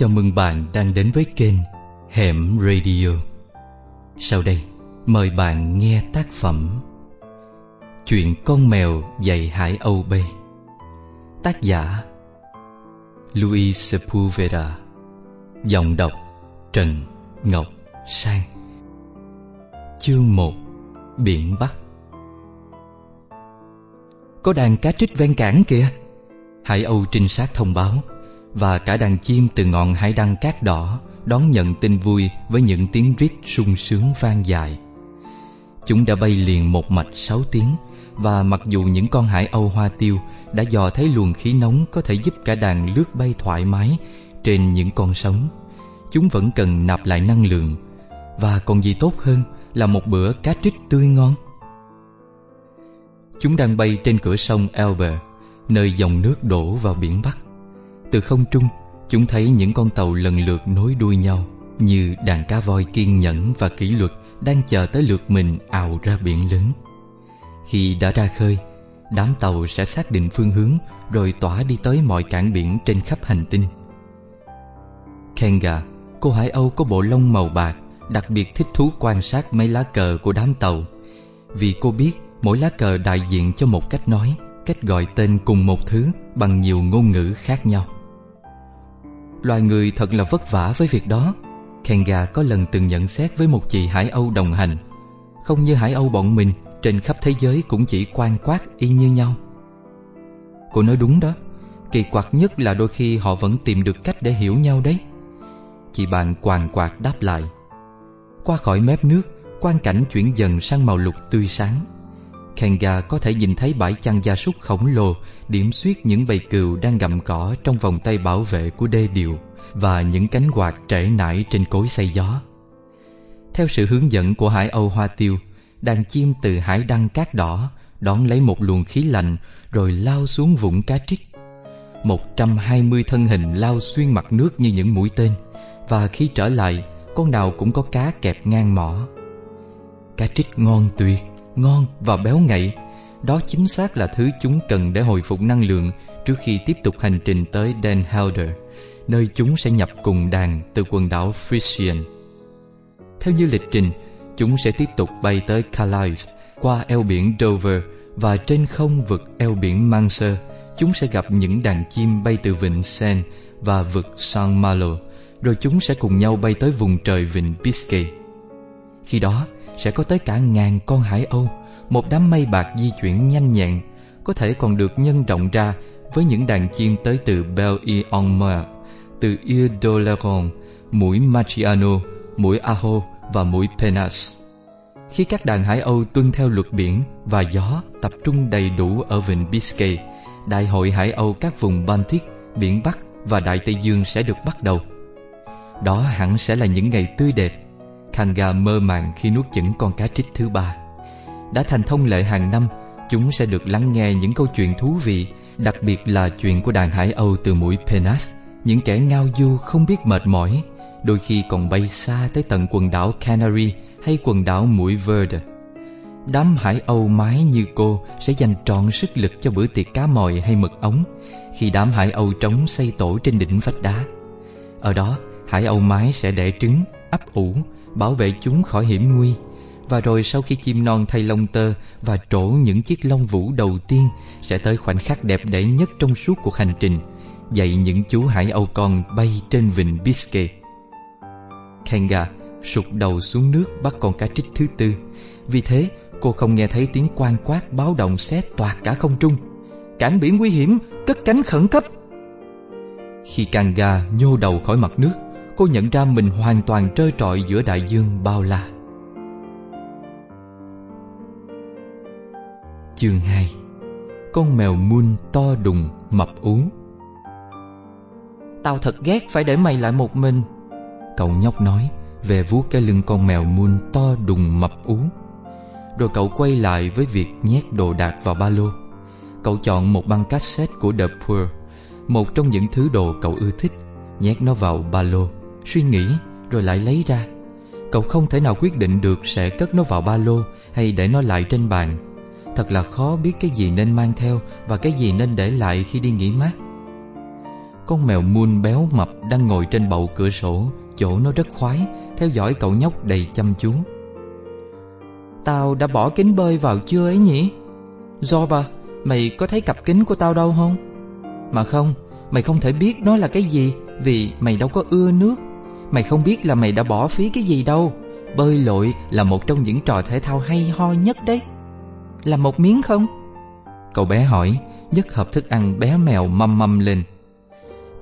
Chào mừng bạn đang đến với kênh Hẻm Radio. Sau đây, mời bạn nghe tác phẩm Chuyện con mèo dạy Hải Âu bay Tác giả Luis Sepulveda. Giọng đọc Trần Ngọc Sang. Chương 1 Biển Bắc. Có đàn cá trích ven cảng kìa. Hải Âu trinh sát thông báo. Và cả đàn chim từ ngọn hải đăng cát đỏ Đón nhận tin vui với những tiếng rít sung sướng vang dài. Chúng đã bay liền một mạch sáu tiếng, Và mặc dù những con hải âu hoa tiêu Đã dò thấy luồng khí nóng có thể giúp cả đàn lướt bay thoải mái Trên những con sóng, Chúng vẫn cần nạp lại năng lượng, Và còn gì tốt hơn là một bữa cá trích tươi ngon. Chúng đang bay trên cửa sông Elbe, Nơi dòng nước đổ vào biển Bắc. Từ không trung Chúng thấy những con tàu lần lượt nối đuôi nhau Như đàn cá voi kiên nhẫn và kỷ luật Đang chờ tới lượt mình ào ra biển lớn. Khi đã ra khơi Đám tàu sẽ xác định phương hướng Rồi tỏa đi tới mọi cảng biển trên khắp hành tinh. Kenga, cô hải âu có bộ lông màu bạc Đặc biệt thích thú quan sát mấy lá cờ của đám tàu. Vì cô biết mỗi lá cờ đại diện cho một cách nói Cách gọi tên cùng một thứ bằng nhiều ngôn ngữ khác nhau. Loài người thật là vất vả với việc đó. Kenga có lần từng nhận xét với một chị Hải Âu đồng hành. Không như Hải Âu bọn mình, Trên khắp thế giới cũng chỉ quan quát y như nhau. Cô nói đúng đó. Kỳ quặc nhất là đôi khi họ vẫn tìm được cách để hiểu nhau đấy. Chị bạn quàng quạt đáp lại. Qua khỏi mép nước quan cảnh chuyển dần sang màu lục tươi sáng. Kenga có thể nhìn thấy bãi chăn gia súc khổng lồ điểm xuyết những bầy cừu đang gặm cỏ trong vòng tay bảo vệ của đê điều và những cánh quạt trễ nải trên cối xay gió. Theo sự hướng dẫn của hải âu hoa tiêu, đàn chim từ hải đăng cát đỏ đón lấy một luồng khí lạnh rồi lao xuống vũng cá trích. 120 thân hình lao xuyên mặt nước như những mũi tên và khi trở lại, con nào cũng có cá kẹp ngang mỏ. Cá trích ngon tuyệt ngon và béo ngậy. Đó chính xác là thứ chúng cần để hồi phục năng lượng Trước khi tiếp tục hành trình tới Den Helder, Nơi chúng sẽ nhập cùng đàn từ quần đảo Frisian. Theo như lịch trình, Chúng sẽ tiếp tục bay tới Calais, Qua eo biển Dover Và trên không vực eo biển Manser Chúng sẽ gặp những đàn chim bay từ vịnh Seine Và vực San Malo, Rồi chúng sẽ cùng nhau bay tới vùng trời vịnh Biscay. Khi đó sẽ có tới cả ngàn con hải âu. Một đám mây bạc di chuyển nhanh nhẹn, có thể còn được nhân rộng ra với những đàn chim tới từ belle en mer, từ île d'Oléron mũi Machiano mũi Aho và mũi Penas. Khi các đàn hải âu tuân theo luật biển và gió tập trung đầy đủ ở vịnh Biscay, đại hội hải âu các vùng Baltic, biển Bắc và Đại Tây Dương sẽ được bắt đầu. Đó hẳn sẽ là những ngày tươi đẹp Kanga mơ màng khi nuốt chửng con cá trích thứ ba. Đã thành thông lệ hàng năm Chúng sẽ được lắng nghe những câu chuyện thú vị Đặc biệt là chuyện của đàn hải âu từ mũi Penas. Những kẻ ngao du không biết mệt mỏi Đôi khi còn bay xa tới tận quần đảo Canary Hay quần đảo mũi Verde. Đám hải âu mái như cô Sẽ dành trọn sức lực cho bữa tiệc cá mòi hay mực ống Khi đám hải âu trống xây tổ trên đỉnh vách đá. Ở đó hải âu mái sẽ đẻ trứng, ấp ủ bảo vệ chúng khỏi hiểm nguy. Và rồi sau khi chim non thay lông tơ và trổ những chiếc lông vũ đầu tiên, sẽ tới khoảnh khắc đẹp đẽ nhất trong suốt cuộc hành trình, dạy những chú hải âu con bay trên vịnh Biscay. Kenga sụt đầu xuống nước bắt con cá trích thứ tư. Vì thế, cô không nghe thấy tiếng quan quát báo động xé toạc cả không trung. Cảng biển nguy hiểm, cất cánh khẩn cấp. Khi Kanga nhô đầu khỏi mặt nước cô nhận ra mình hoàn toàn trơ trọi giữa đại dương bao la. Chương 2 Con mèo muôn to đùng mập ú. Tao thật ghét phải để mày lại một mình. Cậu nhóc nói Về vuốt cái lưng con mèo muôn to đùng mập ú. Rồi cậu quay lại với việc nhét đồ đạc vào ba lô. Cậu chọn một băng cassette của The Poor Một trong những thứ đồ cậu ưa thích Nhét nó vào ba lô Suy nghĩ, rồi lại lấy ra. Cậu không thể nào quyết định được sẽ cất nó vào ba lô Hay để nó lại trên bàn. Thật là khó biết cái gì nên mang theo Và cái gì nên để lại khi đi nghỉ mát. Con mèo muôn béo mập đang ngồi trên bậu cửa sổ, Chỗ nó rất khoái, Theo dõi cậu nhóc đầy chăm chú. Tao đã bỏ kính bơi vào chưa ấy nhỉ? Zorba, Mày có thấy cặp kính của tao đâu không? Mà không, Mày không thể biết nó là cái gì Vì mày đâu có ưa nước. Mày không biết là mày đã bỏ phí cái gì đâu. Bơi lội là một trong những trò thể thao hay ho nhất đấy. Là một miếng không? Cậu bé hỏi nhấc hộp thức ăn bé mèo mâm mâm lên.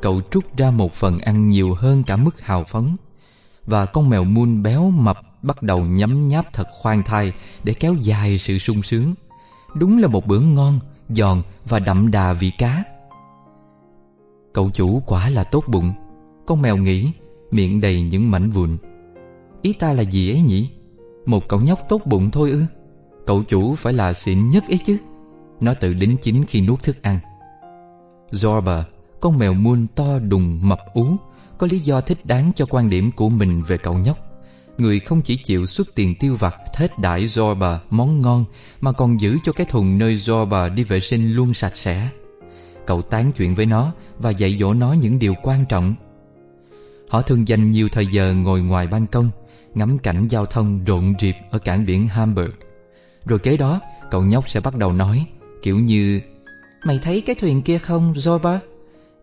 Cậu trút ra một phần ăn nhiều hơn cả mức hào phóng. Và con mèo muôn béo mập bắt đầu nhấm nháp thật khoan thai Để kéo dài sự sung sướng. Đúng là một bữa ngon, giòn và đậm đà vị cá. Cậu chủ quả là tốt bụng. Con mèo nghĩ Miệng đầy những mảnh vụn. Ý ta là gì ấy nhỉ? Một cậu nhóc tốt bụng thôi ư? Cậu chủ phải là xịn nhất ấy chứ. Nó tự đính chính khi nuốt thức ăn. Zorba, Con mèo muôn to đùng mập ú, Có lý do thích đáng cho quan điểm của mình về cậu nhóc. Người không chỉ chịu xuất tiền tiêu vặt, Thết đãi Zorba món ngon, Mà còn giữ cho cái thùng nơi Zorba đi vệ sinh luôn sạch sẽ. Cậu tán chuyện với nó Và dạy dỗ nó những điều quan trọng. Họ thường dành nhiều thời giờ ngồi ngoài ban công, Ngắm cảnh giao thông rộn rịp ở cảng biển Hamburg. Rồi kế đó, cậu nhóc sẽ bắt đầu nói, Kiểu như, Mày thấy cái thuyền kia không, Zorba?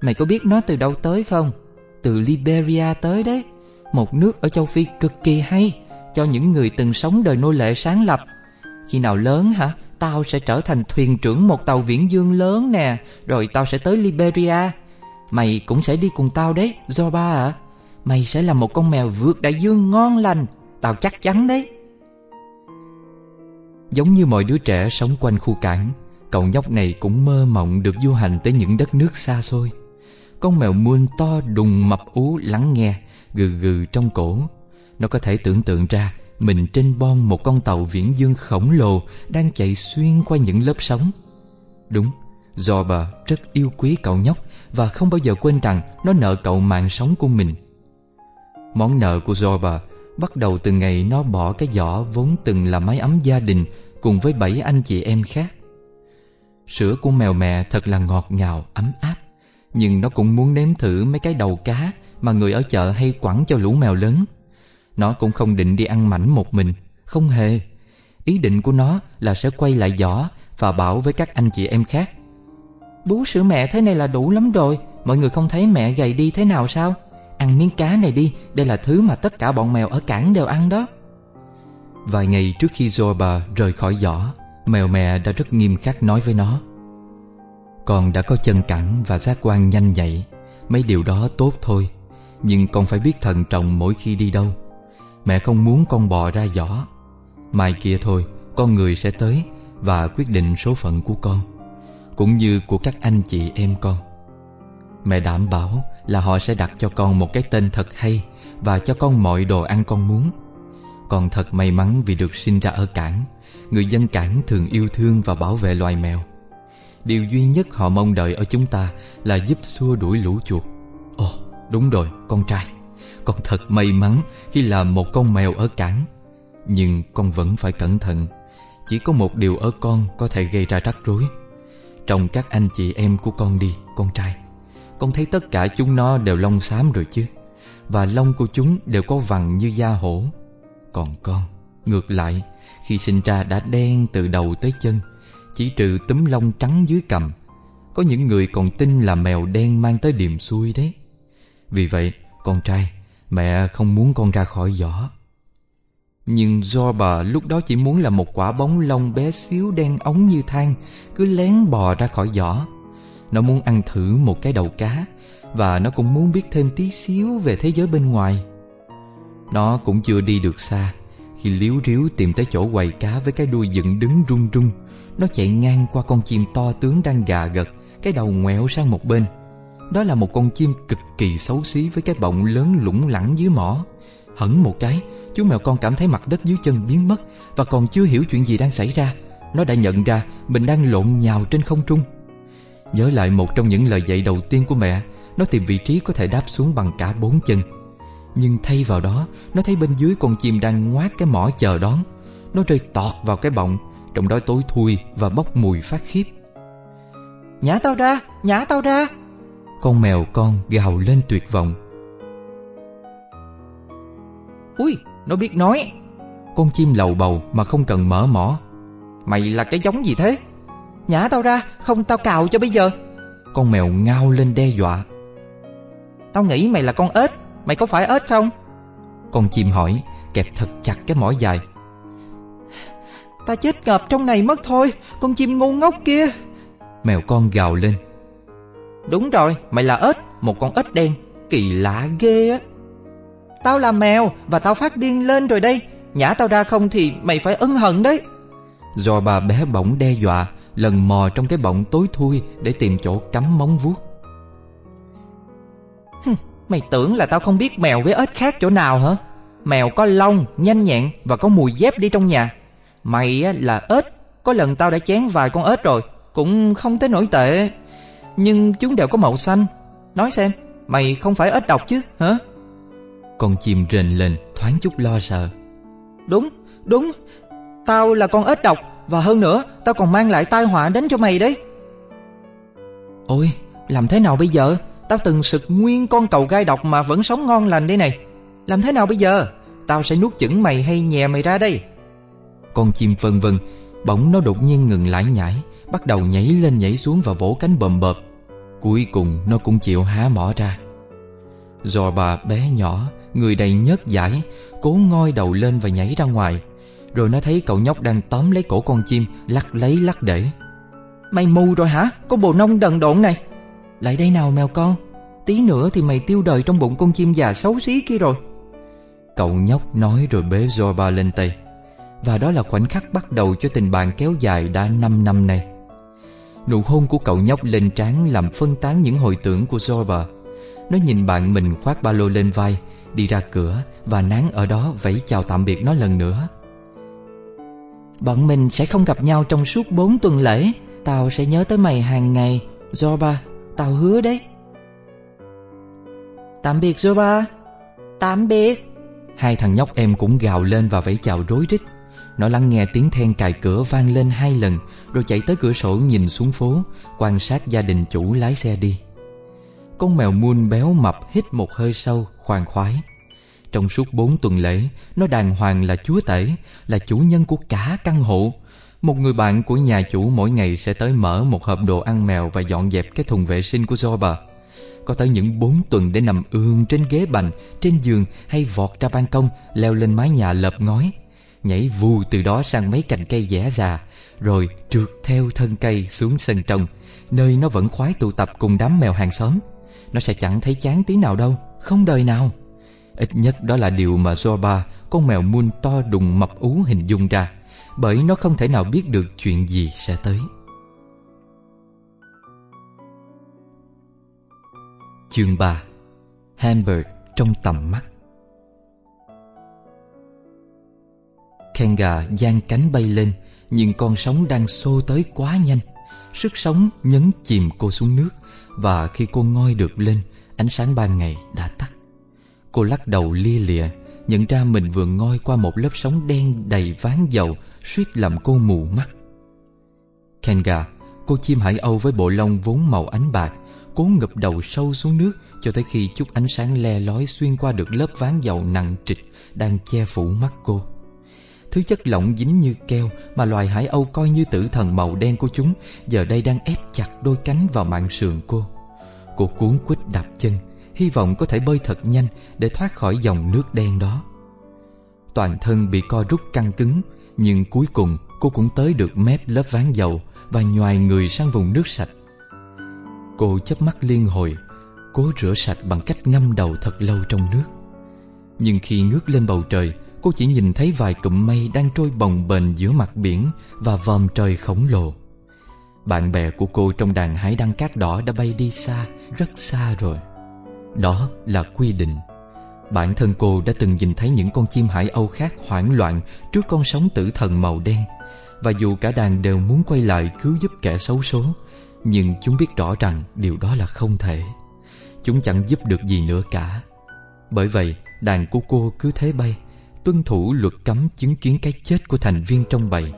Mày có biết nó từ đâu tới không? Từ Liberia tới đấy. Một nước ở châu Phi cực kỳ hay, Cho những người từng sống đời nô lệ sáng lập. Khi nào lớn hả? Tao sẽ trở thành thuyền trưởng một tàu viễn dương lớn nè, Rồi tao sẽ tới Liberia. Mày cũng sẽ đi cùng tao đấy, Zorba ạ. à? Mày sẽ là một con mèo vượt đại dương ngon lành. Tao chắc chắn đấy. Giống như mọi đứa trẻ sống quanh khu cảng, Cậu nhóc này cũng mơ mộng được du hành tới những đất nước xa xôi. Con mèo muôn to đùng mập ú lắng nghe, Gừ gừ trong cổ. Nó có thể tưởng tượng ra Mình trên bon một con tàu viễn dương khổng lồ Đang chạy xuyên qua những lớp sóng. Đúng Zorba rất yêu quý cậu nhóc Và không bao giờ quên rằng Nó nợ cậu mạng sống của mình. Món nợ của Zorba bắt đầu từ ngày nó bỏ cái giỏ vốn từng là mái ấm gia đình cùng với bảy anh chị em khác. Sữa của mèo mẹ thật là ngọt ngào, ấm áp. Nhưng nó cũng muốn nếm thử mấy cái đầu cá mà người ở chợ hay quẳng cho lũ mèo lớn. Nó cũng không định đi ăn mảnh một mình, không hề. Ý định của nó là sẽ quay lại giỏ và bảo với các anh chị em khác. Bú sữa mẹ thế này là đủ lắm rồi, mọi người không thấy mẹ gầy đi thế nào sao? Ăn miếng cá này đi, Đây là thứ mà tất cả bọn mèo ở cảng đều ăn đó. Vài ngày trước khi Zorba rời khỏi giỏ, Mèo mẹ đã rất nghiêm khắc nói với nó. Con đã có chân cẳng và giác quan nhanh nhạy, Mấy điều đó tốt thôi, Nhưng con phải biết thận trọng mỗi khi đi đâu. Mẹ không muốn con bò ra giỏ. Mai kia thôi, Con người sẽ tới Và quyết định số phận của con, Cũng như của các anh chị em con. Mẹ đảm bảo là họ sẽ đặt cho con một cái tên thật hay và cho con mọi đồ ăn con muốn. Con thật may mắn vì được sinh ra ở cảng. Người dân cảng thường yêu thương và bảo vệ loài mèo. Điều duy nhất họ mong đợi ở chúng ta là giúp xua đuổi lũ chuột. Ồ, đúng rồi, con trai. Con thật may mắn khi làm một con mèo ở cảng. Nhưng con vẫn phải cẩn thận. Chỉ có một điều ở con có thể gây ra rắc rối. Trong các anh chị em của con đi, con trai con thấy tất cả chúng nó đều lông xám rồi chứ? Và lông của chúng đều có vằn như da hổ. Còn con, ngược lại Khi sinh ra đã đen từ đầu tới chân Chỉ trừ túm lông trắng dưới cằm Có những người còn tin là mèo đen mang tới điềm xui đấy. Vì vậy, con trai Mẹ không muốn con ra khỏi giỏ. Nhưng do bà lúc đó chỉ muốn là một quả bóng lông bé xíu đen ống như than Cứ lén bò ra khỏi giỏ nó muốn ăn thử một cái đầu cá, Và nó cũng muốn biết thêm tí xíu về thế giới bên ngoài. Nó cũng chưa đi được xa, Khi liếu riếu tìm tới chỗ quầy cá với cái đuôi dựng đứng rung rung Nó chạy ngang qua con chim to tướng đang gà gật, Cái đầu ngoẹo sang một bên. Đó là một con chim cực kỳ xấu xí với cái bọng lớn lủng lẳng dưới mỏ. Hẳn một cái, Chú mèo con cảm thấy mặt đất dưới chân biến mất, Và còn chưa hiểu chuyện gì đang xảy ra. Nó đã nhận ra mình đang lộn nhào trên không trung. Nhớ lại một trong những lời dạy đầu tiên của mẹ Nó tìm vị trí có thể đáp xuống bằng cả bốn chân. Nhưng thay vào đó Nó thấy bên dưới con chim đang ngoát cái mỏ chờ đón. Nó rơi tọt vào cái bọng Trong đó tối thui và bốc mùi phát khiếp. Nhả tao ra, nhả tao ra. Con mèo con gào lên tuyệt vọng. Ui nó biết nói. Con chim lầu bầu mà không cần mở mỏ. Mày là cái giống gì thế Nhả tao ra Không tao cào cho bây giờ. Con mèo ngao lên đe dọa. Tao nghĩ mày là con ếch Mày có phải ếch không? Con chim hỏi Kẹp thật chặt cái mỏ dài. Ta chết ngập trong này mất thôi Con chim ngu ngốc kia. Mèo con gào lên. Đúng rồi Mày là ếch Một con ếch đen Kỳ lạ ghê á. Tao là mèo Và tao phát điên lên rồi đây. Nhả tao ra không thì mày phải ân hận đấy. Do bà bé bỗng đe dọa Lần mò trong cái bọng tối thui Để tìm chỗ cắm móng vuốt. Mày tưởng là tao không biết mèo với ếch khác chỗ nào hả? Mèo có lông, nhanh nhẹn Và có mùi dép đi trong nhà. Mày là ếch Có lần tao đã chén vài con ếch rồi Cũng không tới nổi tệ. Nhưng chúng đều có màu xanh. Nói xem Mày không phải ếch độc chứ hả? Con chim rền lên thoáng chút lo sợ. Đúng, đúng Tao là con ếch độc và hơn nữa, Tao còn mang lại tai họa đến cho mày đấy. Ôi, Làm thế nào bây giờ? Tao từng sực nguyên con cầu gai độc Mà vẫn sống ngon lành đây này. Làm thế nào bây giờ? Tao sẽ nuốt chửng mày hay nhè mày ra đây? Con chim vân vân, Bỗng nó đột nhiên ngừng lại nhảy Bắt đầu nhảy lên nhảy xuống và vỗ cánh bầm bợp Cuối cùng, nó cũng chịu há mỏ ra. Do bà bé nhỏ, Người đầy nhớt giải Cố ngoi đầu lên và nhảy ra ngoài. Rồi nó thấy cậu nhóc đang tóm lấy cổ con chim, Lắc lấy lắc để. Mày mù rồi hả? Con bồ nông đần độn này. Lại đây nào mèo con. Tí nữa thì mày tiêu đời trong bụng con chim già xấu xí kia rồi. Cậu nhóc nói rồi bế Zorba lên tay. Và đó là khoảnh khắc bắt đầu cho tình bạn kéo dài đã 5 năm nay. Nụ hôn của cậu nhóc lên trán làm phân tán những hồi tưởng của Zorba. Nó nhìn bạn mình khoác ba lô lên vai, Đi ra cửa và nán ở đó vẫy chào tạm biệt nó lần nữa. Bọn mình sẽ không gặp nhau trong suốt 4 tuần lễ. Tao sẽ nhớ tới mày hàng ngày Zorba, tao hứa đấy. Tạm biệt Zorba. Tạm biệt. Hai thằng nhóc em cũng gào lên và vẫy chào rối rít. Nó lắng nghe tiếng then cài cửa vang lên hai lần Rồi chạy tới cửa sổ nhìn xuống phố Quan sát gia đình chủ lái xe đi. Con mèo muôn béo mập hít một hơi sâu khoan khoái. Trong suốt bốn tuần lễ Nó đàng hoàng là chúa tể Là chủ nhân của cả căn hộ Một người bạn của nhà chủ mỗi ngày sẽ tới mở một hộp đồ ăn mèo Và dọn dẹp cái thùng vệ sinh của Zorba có tới những bốn tuần để nằm ương trên ghế bành, trên giường hay vọt ra ban công, leo lên mái nhà lợp ngói. Nhảy vù từ đó sang mấy cành cây dẻ già, rồi trượt theo thân cây xuống sân trồng nơi nó vẫn khoái tụ tập cùng đám mèo hàng xóm. Nó sẽ chẳng thấy chán tí nào đâu, không đời nào. Ít nhất đó là điều mà Zorba, con mèo muôn to đùng mập ú hình dung ra, bởi nó không thể nào biết được chuyện gì sẽ tới. Chương 3 Hamburg trong tầm mắt. Kenga giang cánh bay lên Nhưng con sóng đang xô tới quá nhanh. Sức sống nhấn chìm cô xuống nước Và khi cô ngoi được lên Ánh sáng ban ngày đã tắt. Cô lắc đầu lia lịa, Nhận ra mình vừa ngoi qua một lớp sóng đen đầy ván dầu, suýt làm cô mù mắt. Kenga, Cô chim hải âu với bộ lông vốn màu ánh bạc, Cố ngập đầu sâu xuống nước Cho tới khi chút ánh sáng le lói Xuyên qua được lớp ván dầu nặng trịch Đang che phủ mắt cô. Thứ chất lỏng dính như keo Mà loài hải âu coi như tử thần màu đen của chúng, Giờ đây đang ép chặt đôi cánh vào mạng sườn cô. Cô cuốn quýt đạp chân Hy vọng có thể bơi thật nhanh Để thoát khỏi dòng nước đen đó. Toàn thân bị co rút căng cứng Nhưng cuối cùng cô cũng tới được mép lớp ván dầu Và nhoài người sang vùng nước sạch. Cô chớp mắt liên hồi Cố rửa sạch bằng cách ngâm đầu thật lâu trong nước. Nhưng khi ngước lên bầu trời Cô chỉ nhìn thấy vài cụm mây đang trôi bồng bềnh giữa mặt biển Và vòm trời khổng lồ. Bạn bè của cô trong đàn hải đăng cát đỏ đã bay đi xa, rất xa rồi. Đó là quy định. Bản thân cô đã từng nhìn thấy những con chim hải âu khác hoảng loạn Trước con sóng tử thần màu đen, Và dù cả đàn đều muốn quay lại cứu giúp kẻ xấu số, nhưng chúng biết rõ rằng điều đó là không thể. Chúng chẳng giúp được gì nữa cả. Bởi vậy, đàn của cô cứ thế bay, Tuân thủ luật cấm chứng kiến cái chết của thành viên trong bầy.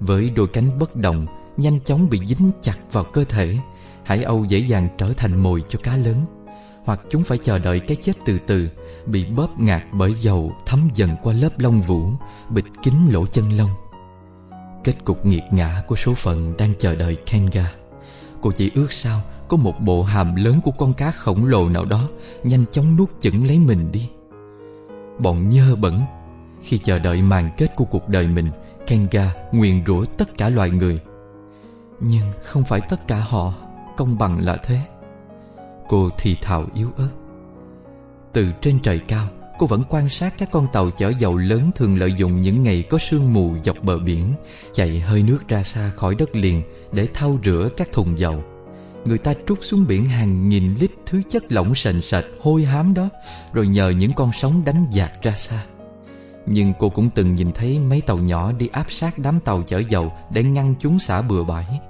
Với đôi cánh bất động, Nhanh chóng bị dính chặt vào cơ thể, Hải âu dễ dàng trở thành mồi cho cá lớn. Hoặc chúng phải chờ đợi cái chết từ từ, Bị bóp ngạt bởi dầu thấm dần qua lớp lông vũ, Bịt kín lỗ chân lông. Kết cục nghiệt ngã của số phận đang chờ đợi Kenga. Cô chỉ ước sao có một bộ hàm lớn của con cá khổng lồ nào đó Nhanh chóng nuốt chửng lấy mình đi. Bọn nhơ bẩn. Khi chờ đợi màn kết của cuộc đời mình, Kenga nguyền rủa tất cả loài người. Nhưng không phải tất cả họ Công bằng là thế. Cô thì thào yếu ớt. Từ trên trời cao, Cô vẫn quan sát các con tàu chở dầu lớn Thường lợi dụng những ngày có sương mù dọc bờ biển, Chạy hơi nước ra xa khỏi đất liền Để thau rửa các thùng dầu. Người ta trút xuống biển hàng nghìn lít Thứ chất lỏng sền sệt hôi hám đó, Rồi nhờ những con sóng đánh dạt ra xa. Nhưng cô cũng từng nhìn thấy mấy tàu nhỏ Đi áp sát đám tàu chở dầu Để ngăn chúng xả bừa bãi.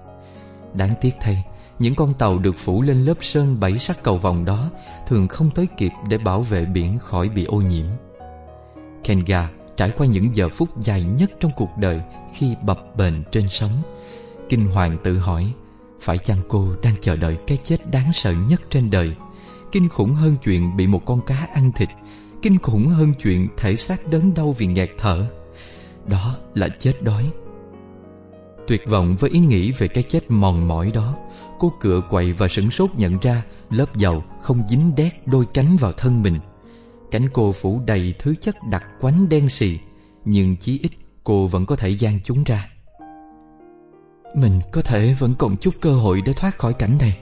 Đáng tiếc thay những con tàu được phủ lên lớp sơn bảy sắc cầu vòng đó thường không tới kịp để bảo vệ biển khỏi bị ô nhiễm. Kenga trải qua những giờ phút dài nhất trong cuộc đời khi bập bềnh trên sóng. Kinh hoàng tự hỏi, phải chăng cô đang chờ đợi cái chết đáng sợ nhất trên đời? Kinh khủng hơn chuyện bị một con cá ăn thịt, kinh khủng hơn chuyện thể xác đớn đau vì nghẹt thở. Đó là chết đói. Tuyệt vọng với ý nghĩ về cái chết mòn mỏi đó Cô cựa quậy và sửng sốt nhận ra Lớp dầu không dính đét đôi cánh vào thân mình. Cánh cô phủ đầy thứ chất đặc quánh đen sì Nhưng chí ít cô vẫn có thể gian chúng ra. Mình có thể vẫn còn chút cơ hội để thoát khỏi cảnh này.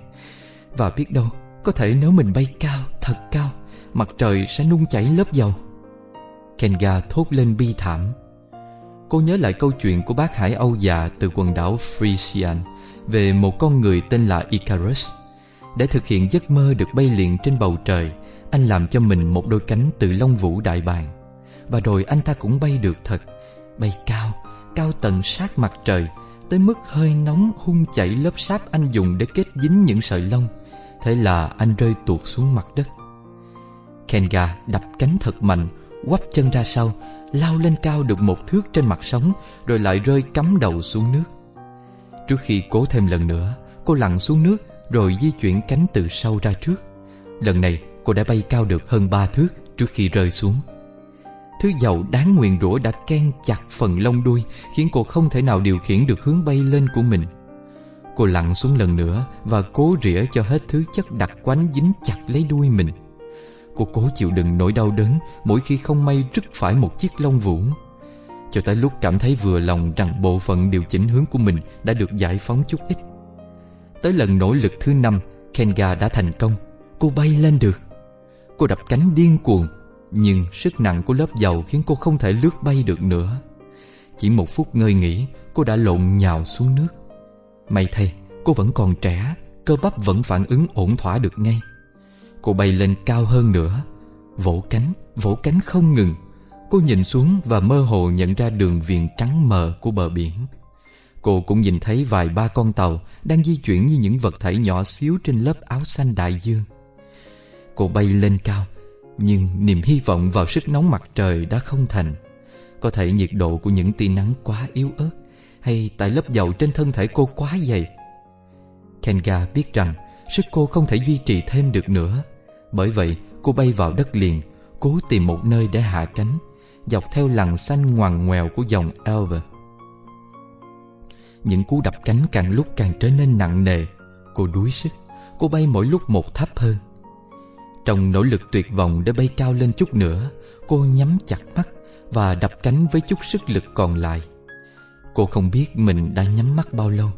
Và biết đâu Có thể nếu mình bay cao, thật cao Mặt trời sẽ nung chảy lớp dầu. Kenga thốt lên bi thảm. Cô nhớ lại câu chuyện của bác Hải Âu già từ quần đảo Frisian về một con người tên là Icarus. Để thực hiện giấc mơ được bay liền trên bầu trời, anh làm cho mình một đôi cánh từ lông vũ đại bàng. Và rồi anh ta cũng bay được thật, bay cao, cao tận sát mặt trời, tới mức hơi nóng hung chảy lớp sáp anh dùng để kết dính những sợi lông. Thế là anh rơi tuột xuống mặt đất. Kenga đập cánh thật mạnh, quắp chân ra sau, lao lên cao được một thước trên mặt sóng, rồi lại rơi cắm đầu xuống nước. Trước khi cố thêm lần nữa, Cô lặn xuống nước Rồi di chuyển cánh từ sau ra trước. Lần này, cô đã bay cao được hơn ba thước Trước khi rơi xuống. Thứ dầu đáng nguyền rủa đã ken chặt phần lông đuôi, Khiến cô không thể nào điều khiển được hướng bay lên của mình. Cô lặn xuống lần nữa Và cố rỉa cho hết thứ chất đặc quánh dính chặt lấy đuôi mình. Cô cố chịu đựng nỗi đau đớn Mỗi khi không may rứt phải một chiếc lông vũ cho tới lúc cảm thấy vừa lòng rằng bộ phận điều chỉnh hướng của mình đã được giải phóng chút ít. Tới lần nỗ lực thứ năm, Kenga đã thành công. Cô bay lên được. Cô đập cánh điên cuồng, nhưng sức nặng của lớp dầu khiến cô không thể lướt bay được nữa. Chỉ một phút ngơi nghỉ, cô đã lộn nhào xuống nước. May thay, cô vẫn còn trẻ, cơ bắp vẫn phản ứng ổn thỏa được ngay. Cô bay lên cao hơn nữa, vỗ cánh, vỗ cánh không ngừng Cô nhìn xuống và mơ hồ nhận ra đường viền trắng mờ của bờ biển. Cô cũng nhìn thấy vài ba con tàu đang di chuyển như những vật thể nhỏ xíu trên lớp áo xanh đại dương. Cô bay lên cao, nhưng niềm hy vọng vào sức nóng mặt trời đã không thành. Có thể nhiệt độ của những tia nắng quá yếu ớt, hay tại lớp dầu trên thân thể cô quá dày. Kenga biết rằng sức cô không thể duy trì thêm được nữa. Bởi vậy, cô bay vào đất liền, cố tìm một nơi để hạ cánh dọc theo lằn xanh ngoằn ngoèo của dòng Elbe. Những cú đập cánh càng lúc càng trở nên nặng nề. Cô đuối sức, cô bay mỗi lúc một thấp hơn. Trong nỗ lực tuyệt vọng để bay cao lên chút nữa, cô nhắm chặt mắt và đập cánh với chút sức lực còn lại. Cô không biết mình đã nhắm mắt bao lâu,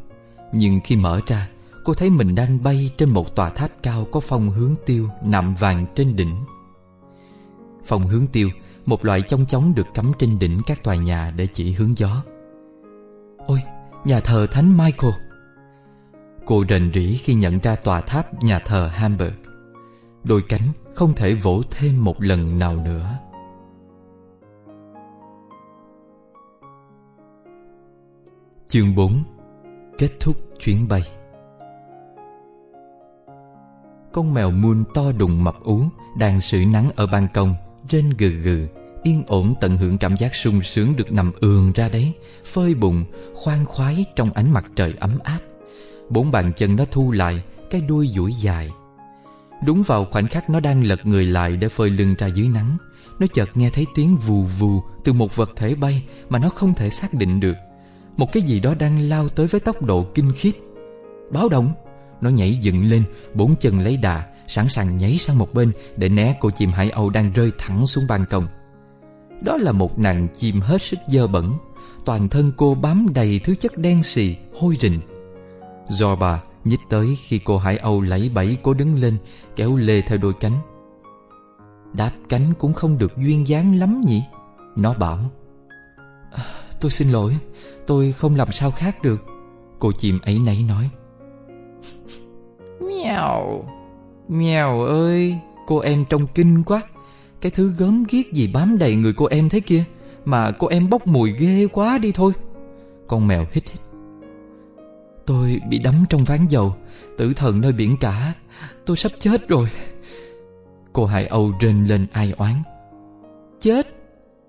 nhưng khi mở ra, cô thấy mình đang bay trên một tòa tháp cao có phong hướng tiêu nạm vàng trên đỉnh. Phong hướng tiêu một loại chong chóng được cắm trên đỉnh các tòa nhà để chỉ hướng gió. Ôi, nhà thờ Thánh Michael. Cô rền rỉ khi nhận ra tòa tháp nhà thờ Hamburg. Đôi cánh không thể vỗ thêm một lần nào nữa. Chương 4 Kết thúc chuyến bay. Con mèo Moon to đùng mập ú Đang sưởi nắng ở ban công Rên gừ gừ. Yên ổn tận hưởng cảm giác sung sướng được nằm ườn ra đấy Phơi bụng, khoan khoái trong ánh mặt trời ấm áp. Bốn bàn chân nó thu lại Cái đuôi duỗi dài. Đúng vào khoảnh khắc nó đang lật người lại Để phơi lưng ra dưới nắng Nó chợt nghe thấy tiếng vù vù Từ một vật thể bay Mà nó không thể xác định được. Một cái gì đó đang lao tới với tốc độ kinh khiếp. Báo động! Nó nhảy dựng lên Bốn chân lấy đà Sẵn sàng nhảy sang một bên Để né cô chim hải âu đang rơi thẳng xuống ban công. Đó là một nàng chim hết sức dơ bẩn. Toàn thân cô bám đầy thứ chất đen xì, hôi rình. Do bà nhích tới khi cô hải âu lấy bẫy cố đứng lên Kéo lê theo đôi cánh. Đáp cánh cũng không được duyên dáng lắm nhỉ? Nó bảo à, Tôi xin lỗi Tôi không làm sao khác được. Cô chim ấy nấy nói Mèo Mèo ơi Cô em trông kinh quá. Cái thứ gớm ghiếc gì bám đầy người cô em thế kia, Mà cô em bốc mùi ghê quá đi thôi. Con mèo hít hít. Tôi bị đắm trong ván dầu, Tử thần nơi biển cả. Tôi sắp chết rồi. Cô Hải Âu rên lên ai oán. Chết?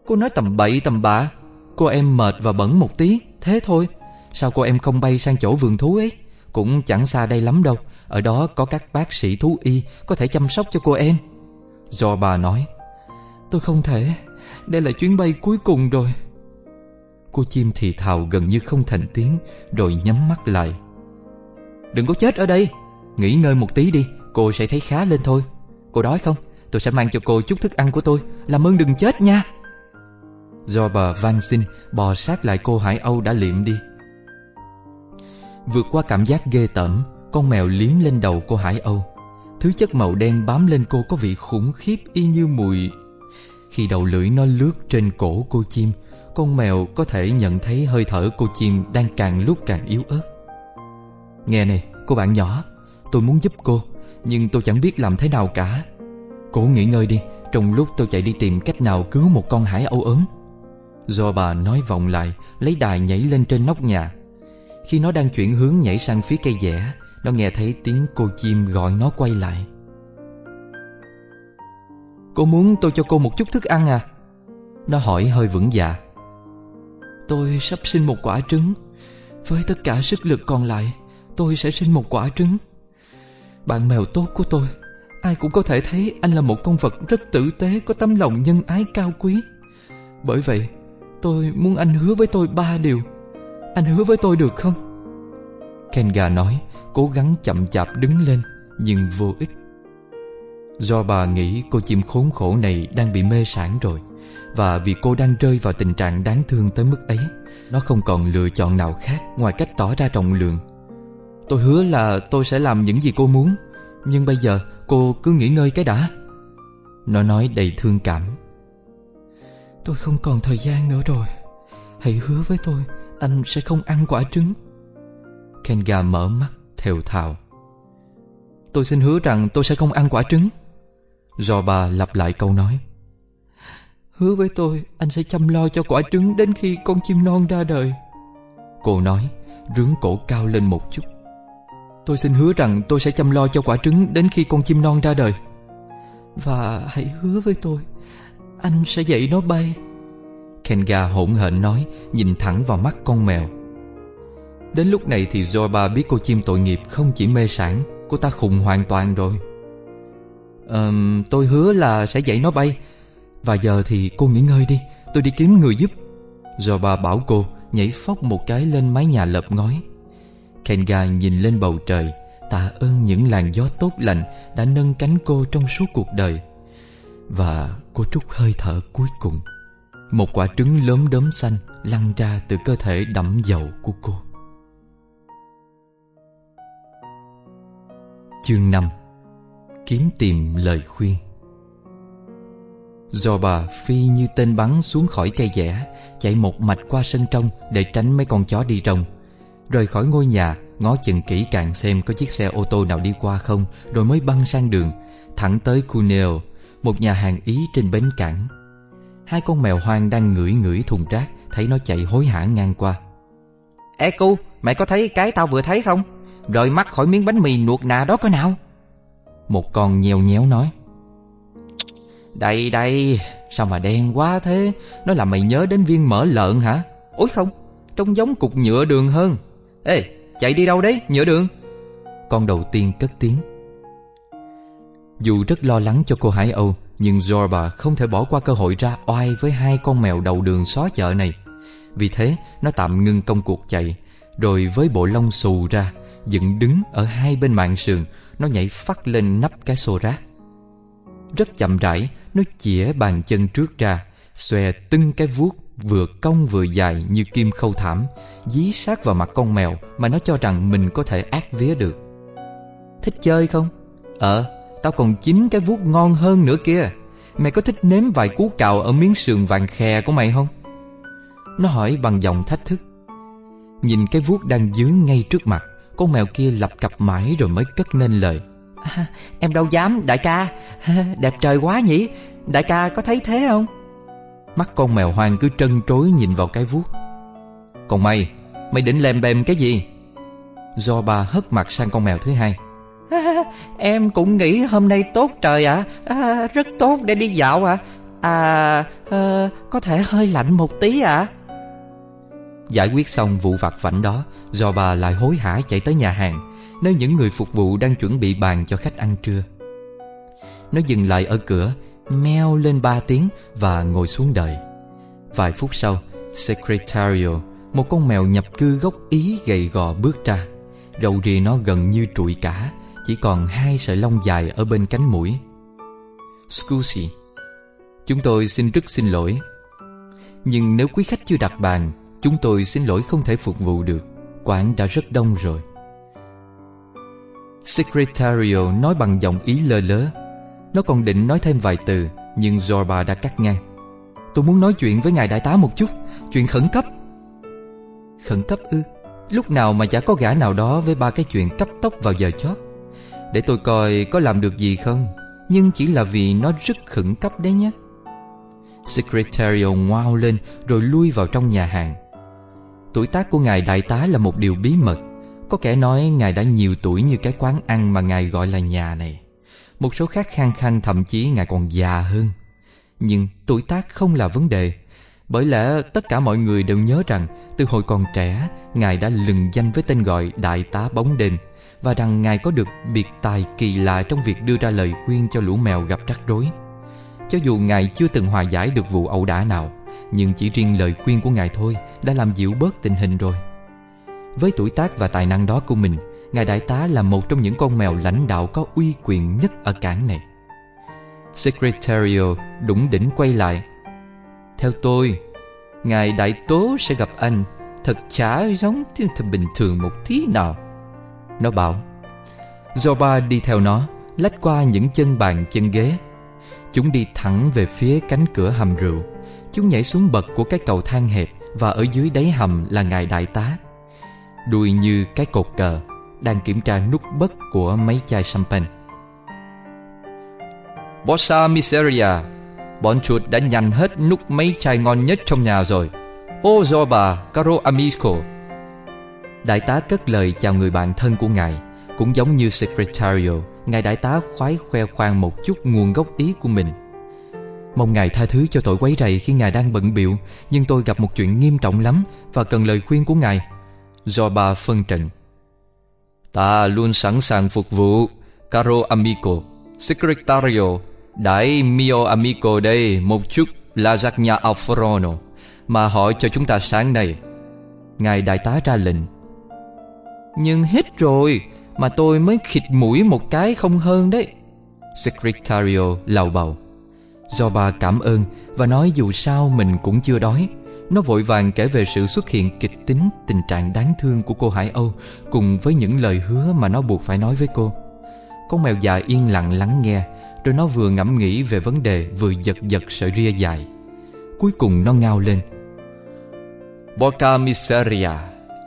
Cô nói tầm bậy tầm bạ. Cô em mệt và bẩn một tí, Thế thôi. Sao cô em không bay sang chỗ vườn thú ấy? Cũng chẳng xa đây lắm đâu. Ở đó có các bác sĩ thú y Có thể chăm sóc cho cô em. Do bà nói Tôi không thể. Đây là chuyến bay cuối cùng rồi. Cô chim thì thào gần như không thành tiếng, Rồi nhắm mắt lại. Đừng có chết ở đây. Nghỉ ngơi một tí đi. Cô sẽ thấy khá lên thôi. Cô đói không? Tôi sẽ mang cho cô chút thức ăn của tôi. Làm ơn đừng chết nha. Do bà van xin Bò sát lại cô Hải Âu đã liệm đi. Vượt qua cảm giác ghê tởm, Con mèo liếm lên đầu cô Hải Âu. Thứ chất màu đen bám lên cô có vị khủng khiếp y như mùi khi đầu lưỡi nó lướt trên cổ cô chim Con mèo có thể nhận thấy hơi thở cô chim đang càng lúc càng yếu ớt. Nghe này, cô bạn nhỏ Tôi muốn giúp cô Nhưng tôi chẳng biết làm thế nào cả. Cố nghỉ ngơi đi Trong lúc tôi chạy đi tìm cách nào cứu một con hải âu ốm Do bà nói vọng lại Lấy đài nhảy lên trên nóc nhà. Khi nó đang chuyển hướng nhảy sang phía cây dẻ Nó nghe thấy tiếng cô chim gọi nó quay lại. Cô muốn tôi cho cô một chút thức ăn à? Nó hỏi hơi vững dạ. Tôi sắp sinh một quả trứng. Với tất cả sức lực còn lại, Tôi sẽ sinh một quả trứng. Bạn mèo tốt của tôi, Ai cũng có thể thấy anh là một con vật rất tử tế, Có tấm lòng nhân ái cao quý. Bởi vậy, Tôi muốn anh hứa với tôi ba điều. Anh hứa với tôi được không? Kenga nói, Cố gắng chậm chạp đứng lên, Nhưng vô ích. Do bà nghĩ cô chim khốn khổ này Đang bị mê sản rồi, Và vì cô đang rơi vào tình trạng đáng thương tới mức ấy, Nó không còn lựa chọn nào khác Ngoài cách tỏ ra trọng lượng. Tôi hứa là tôi sẽ làm những gì cô muốn, Nhưng bây giờ cô cứ nghỉ ngơi cái đã. Nó nói đầy thương cảm. Tôi không còn thời gian nữa rồi. Hãy hứa với tôi, Anh sẽ không ăn quả trứng. Kenga mở mắt, thều thào. Tôi xin hứa rằng tôi sẽ không ăn quả trứng. Do bà lặp lại câu nói. Hứa với tôi, Anh sẽ chăm lo cho quả trứng Đến khi con chim non ra đời. Cô nói, Rướng cổ cao lên một chút. Tôi xin hứa rằng tôi sẽ chăm lo cho quả trứng Đến khi con chim non ra đời. Và hãy hứa với tôi, Anh sẽ dạy nó bay. Kenga hỗn hển nói, Nhìn thẳng vào mắt con mèo. Đến lúc này thì Zorba biết cô chim tội nghiệp Không chỉ mê sản Cô ta khùng hoàn toàn rồi um, Tôi hứa là sẽ dạy nó bay. Và giờ thì cô nghỉ ngơi đi Tôi đi kiếm người giúp. Rồi bà bảo cô Nhảy phóc một cái lên mái nhà lợp ngói. Kenga nhìn lên bầu trời Tạ ơn những làn gió tốt lành Đã nâng cánh cô trong suốt cuộc đời. Và cô trút hơi thở cuối cùng. Một quả trứng lớn đốm xanh Lăn ra từ cơ thể đẫm dầu của cô. Chương 5 Kiếm tìm lời khuyên. Do bà phi như tên bắn xuống khỏi cây dẻ, Chạy một mạch qua sân trong Để tránh mấy con chó đi rồng. Rời khỏi ngôi nhà, Ngó chừng kỹ càng xem có chiếc xe ô tô nào đi qua không, Rồi mới băng sang đường, Thẳng tới Cuneo, Một nhà hàng Ý trên bến cảng. Hai con mèo hoang đang ngửi ngửi thùng rác, Thấy nó chạy hối hả ngang qua. Ê cu Mày có thấy cái tao vừa thấy không? Rời mắt khỏi miếng bánh mì nuột nà đó coi nào. Một con nheo nhéo nói, Đây đây, Sao mà đen quá thế? Nó làm mày nhớ đến viên mỡ lợn hả? Ôi không, Trông giống cục nhựa đường hơn. Ê, chạy đi đâu đấy, nhựa đường? Con đầu tiên cất tiếng. Dù rất lo lắng cho cô Hải Âu, Nhưng Zorba không thể bỏ qua cơ hội ra oai Với hai con mèo đầu đường xó chợ này. Vì thế, nó tạm ngưng công cuộc chạy, Rồi với bộ lông xù ra, Dựng đứng ở hai bên mạng sườn nó nhảy phát lên nắp cái xô rác Rất chậm rãi Nó chĩa bàn chân trước ra Xòe từng cái vuốt Vừa cong vừa dài như kim khâu thảm Dí sát vào mặt con mèo Mà nó cho rằng mình có thể ác vía được Thích chơi không? Ờ, tao còn chín cái vuốt ngon hơn nữa kia Mày có thích nếm vài cú cào Ở miếng sườn vàng khè của mày không? Nó hỏi bằng giọng thách thức Nhìn cái vuốt đang dướng ngay trước mặt con mèo kia lập cặp mãi rồi mới cất nên lời. À, Em đâu dám đại ca. Đẹp trời quá nhỉ. Đại ca có thấy thế không? Mắt con mèo hoang cứ trân trối nhìn vào cái vuốt. Còn mày Mày định lèm bèm cái gì? Do bà hất mặt sang con mèo thứ hai. À, Em cũng nghĩ hôm nay tốt trời ạ. À. à, Rất tốt để đi dạo ạ. À. à, à Có thể hơi lạnh một tí ạ. à. Giải quyết xong vụ vặt vảnh đó, Do bà lại hối hả chạy tới nhà hàng, Nơi những người phục vụ đang chuẩn bị bàn cho khách ăn trưa. Nó dừng lại ở cửa, Meo lên ba tiếng Và ngồi xuống đợi. Vài phút sau, Secretario, Một con mèo nhập cư gốc Ý gầy gò bước ra. Đầu rì nó gần như trụi cả, Chỉ còn hai sợi lông dài ở bên cánh mũi. Scusi, Chúng tôi xin rất xin lỗi, Nhưng nếu quý khách chưa đặt bàn Chúng tôi xin lỗi không thể phục vụ được. Quán đã rất đông rồi. Secretario nói bằng giọng ý lơ lớ. Nó còn định nói thêm vài từ, Nhưng Zorba đã cắt ngang. Tôi muốn nói chuyện với ngài đại tá một chút. Chuyện khẩn cấp. Khẩn cấp ư? Lúc nào mà chả có gã nào đó Với ba cái chuyện cấp tốc vào giờ chót. Để tôi coi có làm được gì không. Nhưng chỉ là vì nó rất khẩn cấp đấy nhé. Secretario ngoao lên Rồi lui vào trong nhà hàng. Tuổi tác của ngài đại tá là một điều bí mật. Có kẻ nói ngài đã nhiều tuổi như cái quán ăn mà ngài gọi là nhà này. Một số khác khăng khăng, thậm chí ngài còn già hơn. Nhưng tuổi tác không là vấn đề. Bởi lẽ tất cả mọi người đều nhớ rằng, Từ hồi còn trẻ, Ngài đã lừng danh với tên gọi Đại tá bóng đêm Và rằng Ngài có được biệt tài kỳ lạ Trong việc đưa ra lời khuyên cho lũ mèo gặp rắc rối. Cho dù Ngài chưa từng hòa giải được vụ ẩu đả nào nhưng chỉ riêng lời khuyên của Ngài thôi Đã làm dịu bớt tình hình rồi. Với tuổi tác và tài năng đó của mình, Ngài Đại tá là một trong những con mèo lãnh đạo Có uy quyền nhất ở cảng này. Secretario đủng đỉnh quay lại. Theo tôi, Ngài Đại Tố sẽ gặp anh, Thật chả giống thiên thần bình thường một tí nào. Nó bảo Zoba đi theo nó, Lách qua những chân bàn chân ghế. Chúng đi thẳng về phía cánh cửa hầm rượu. Chúng nhảy xuống bậc của cái cầu thang hẹp Và ở dưới đáy hầm là ngài đại tá. Đuôi như cái cột cờ Đang kiểm tra nút bất của mấy chai champagne. Bossa Miseria Bọn chuột đã nhành hết nút mấy chai ngon nhất trong nhà rồi. Ô do bà, caro amico. Đại tá cất lời chào người bạn thân của ngài Cũng giống như Secretario Ngài đại tá khoái khoe khoang một chút nguồn gốc ý của mình. Mong ngài tha thứ cho tội quấy rầy khi ngài đang bận biệu Nhưng tôi gặp một chuyện nghiêm trọng lắm Và cần lời khuyên của ngài. Do bà phân trần. Ta luôn sẵn sàng phục vụ Caro amico Secretario Đãi mio amico đây Một chút lasagna alfredo Mà hỏi cho chúng ta sáng nay. Ngài đại tá ra lệnh. Nhưng hết rồi Mà tôi mới khịt mũi một cái không hơn đấy. Secretario lầu bầu Do bà cảm ơn và nói dù sao mình cũng chưa đói. Nó vội vàng kể về sự xuất hiện kịch tính Tình trạng đáng thương của cô Hải Âu Cùng với những lời hứa mà nó buộc phải nói với cô. Con mèo già yên lặng lắng nghe, Rồi nó vừa ngẫm nghĩ về vấn đề Vừa giật giật sợi ria dài. Cuối cùng nó ngao lên. Boca Miseria,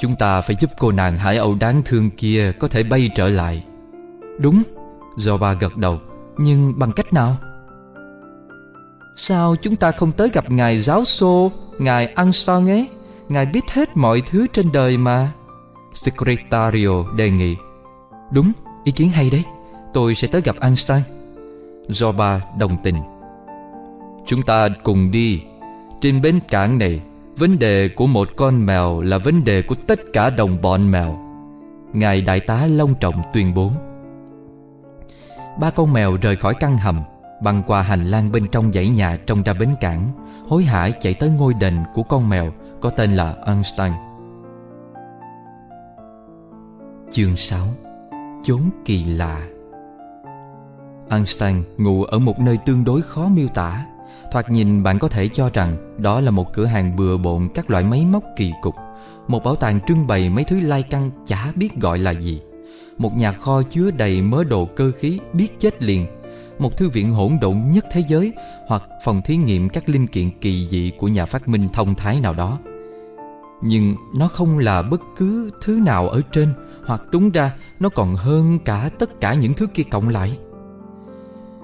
Chúng ta phải giúp cô nàng Hải Âu đáng thương kia Có thể bay trở lại. Đúng, Do ba gật đầu, Nhưng bằng cách nào? Sao chúng ta không tới gặp Ngài giáo xô Ngài Armstrong ấy? Ngài biết hết mọi thứ trên đời mà. Secretario đề nghị. Đúng, ý kiến hay đấy. Tôi sẽ tới gặp Einstein Zoba đồng tình. Chúng ta cùng đi. Trên bến cảng này Vấn đề của một con mèo Là vấn đề của tất cả đồng bọn mèo. Ngài đại tá long trọng tuyên bố. Ba con mèo rời khỏi căn hầm. Băng qua hành lang bên trong dãy nhà trông ra bến cảng, Hối hả chạy tới ngôi đền của con mèo Có tên là Einstein. Chương 6 Chốn kỳ lạ. Einstein ngủ ở một nơi tương đối khó miêu tả. Thoạt nhìn bạn có thể cho rằng Đó là một cửa hàng bừa bộn các loại máy móc kỳ cục, Một bảo tàng trưng bày mấy thứ lai căng chả biết gọi là gì. Một nhà kho chứa đầy mớ đồ cơ khí biết chết liền một thư viện hỗn độn nhất thế giới Hoặc phòng thí nghiệm các linh kiện kỳ dị của nhà phát minh thông thái nào đó. Nhưng nó không là bất cứ thứ nào ở trên Hoặc đúng ra nó còn hơn cả tất cả những thứ kia cộng lại.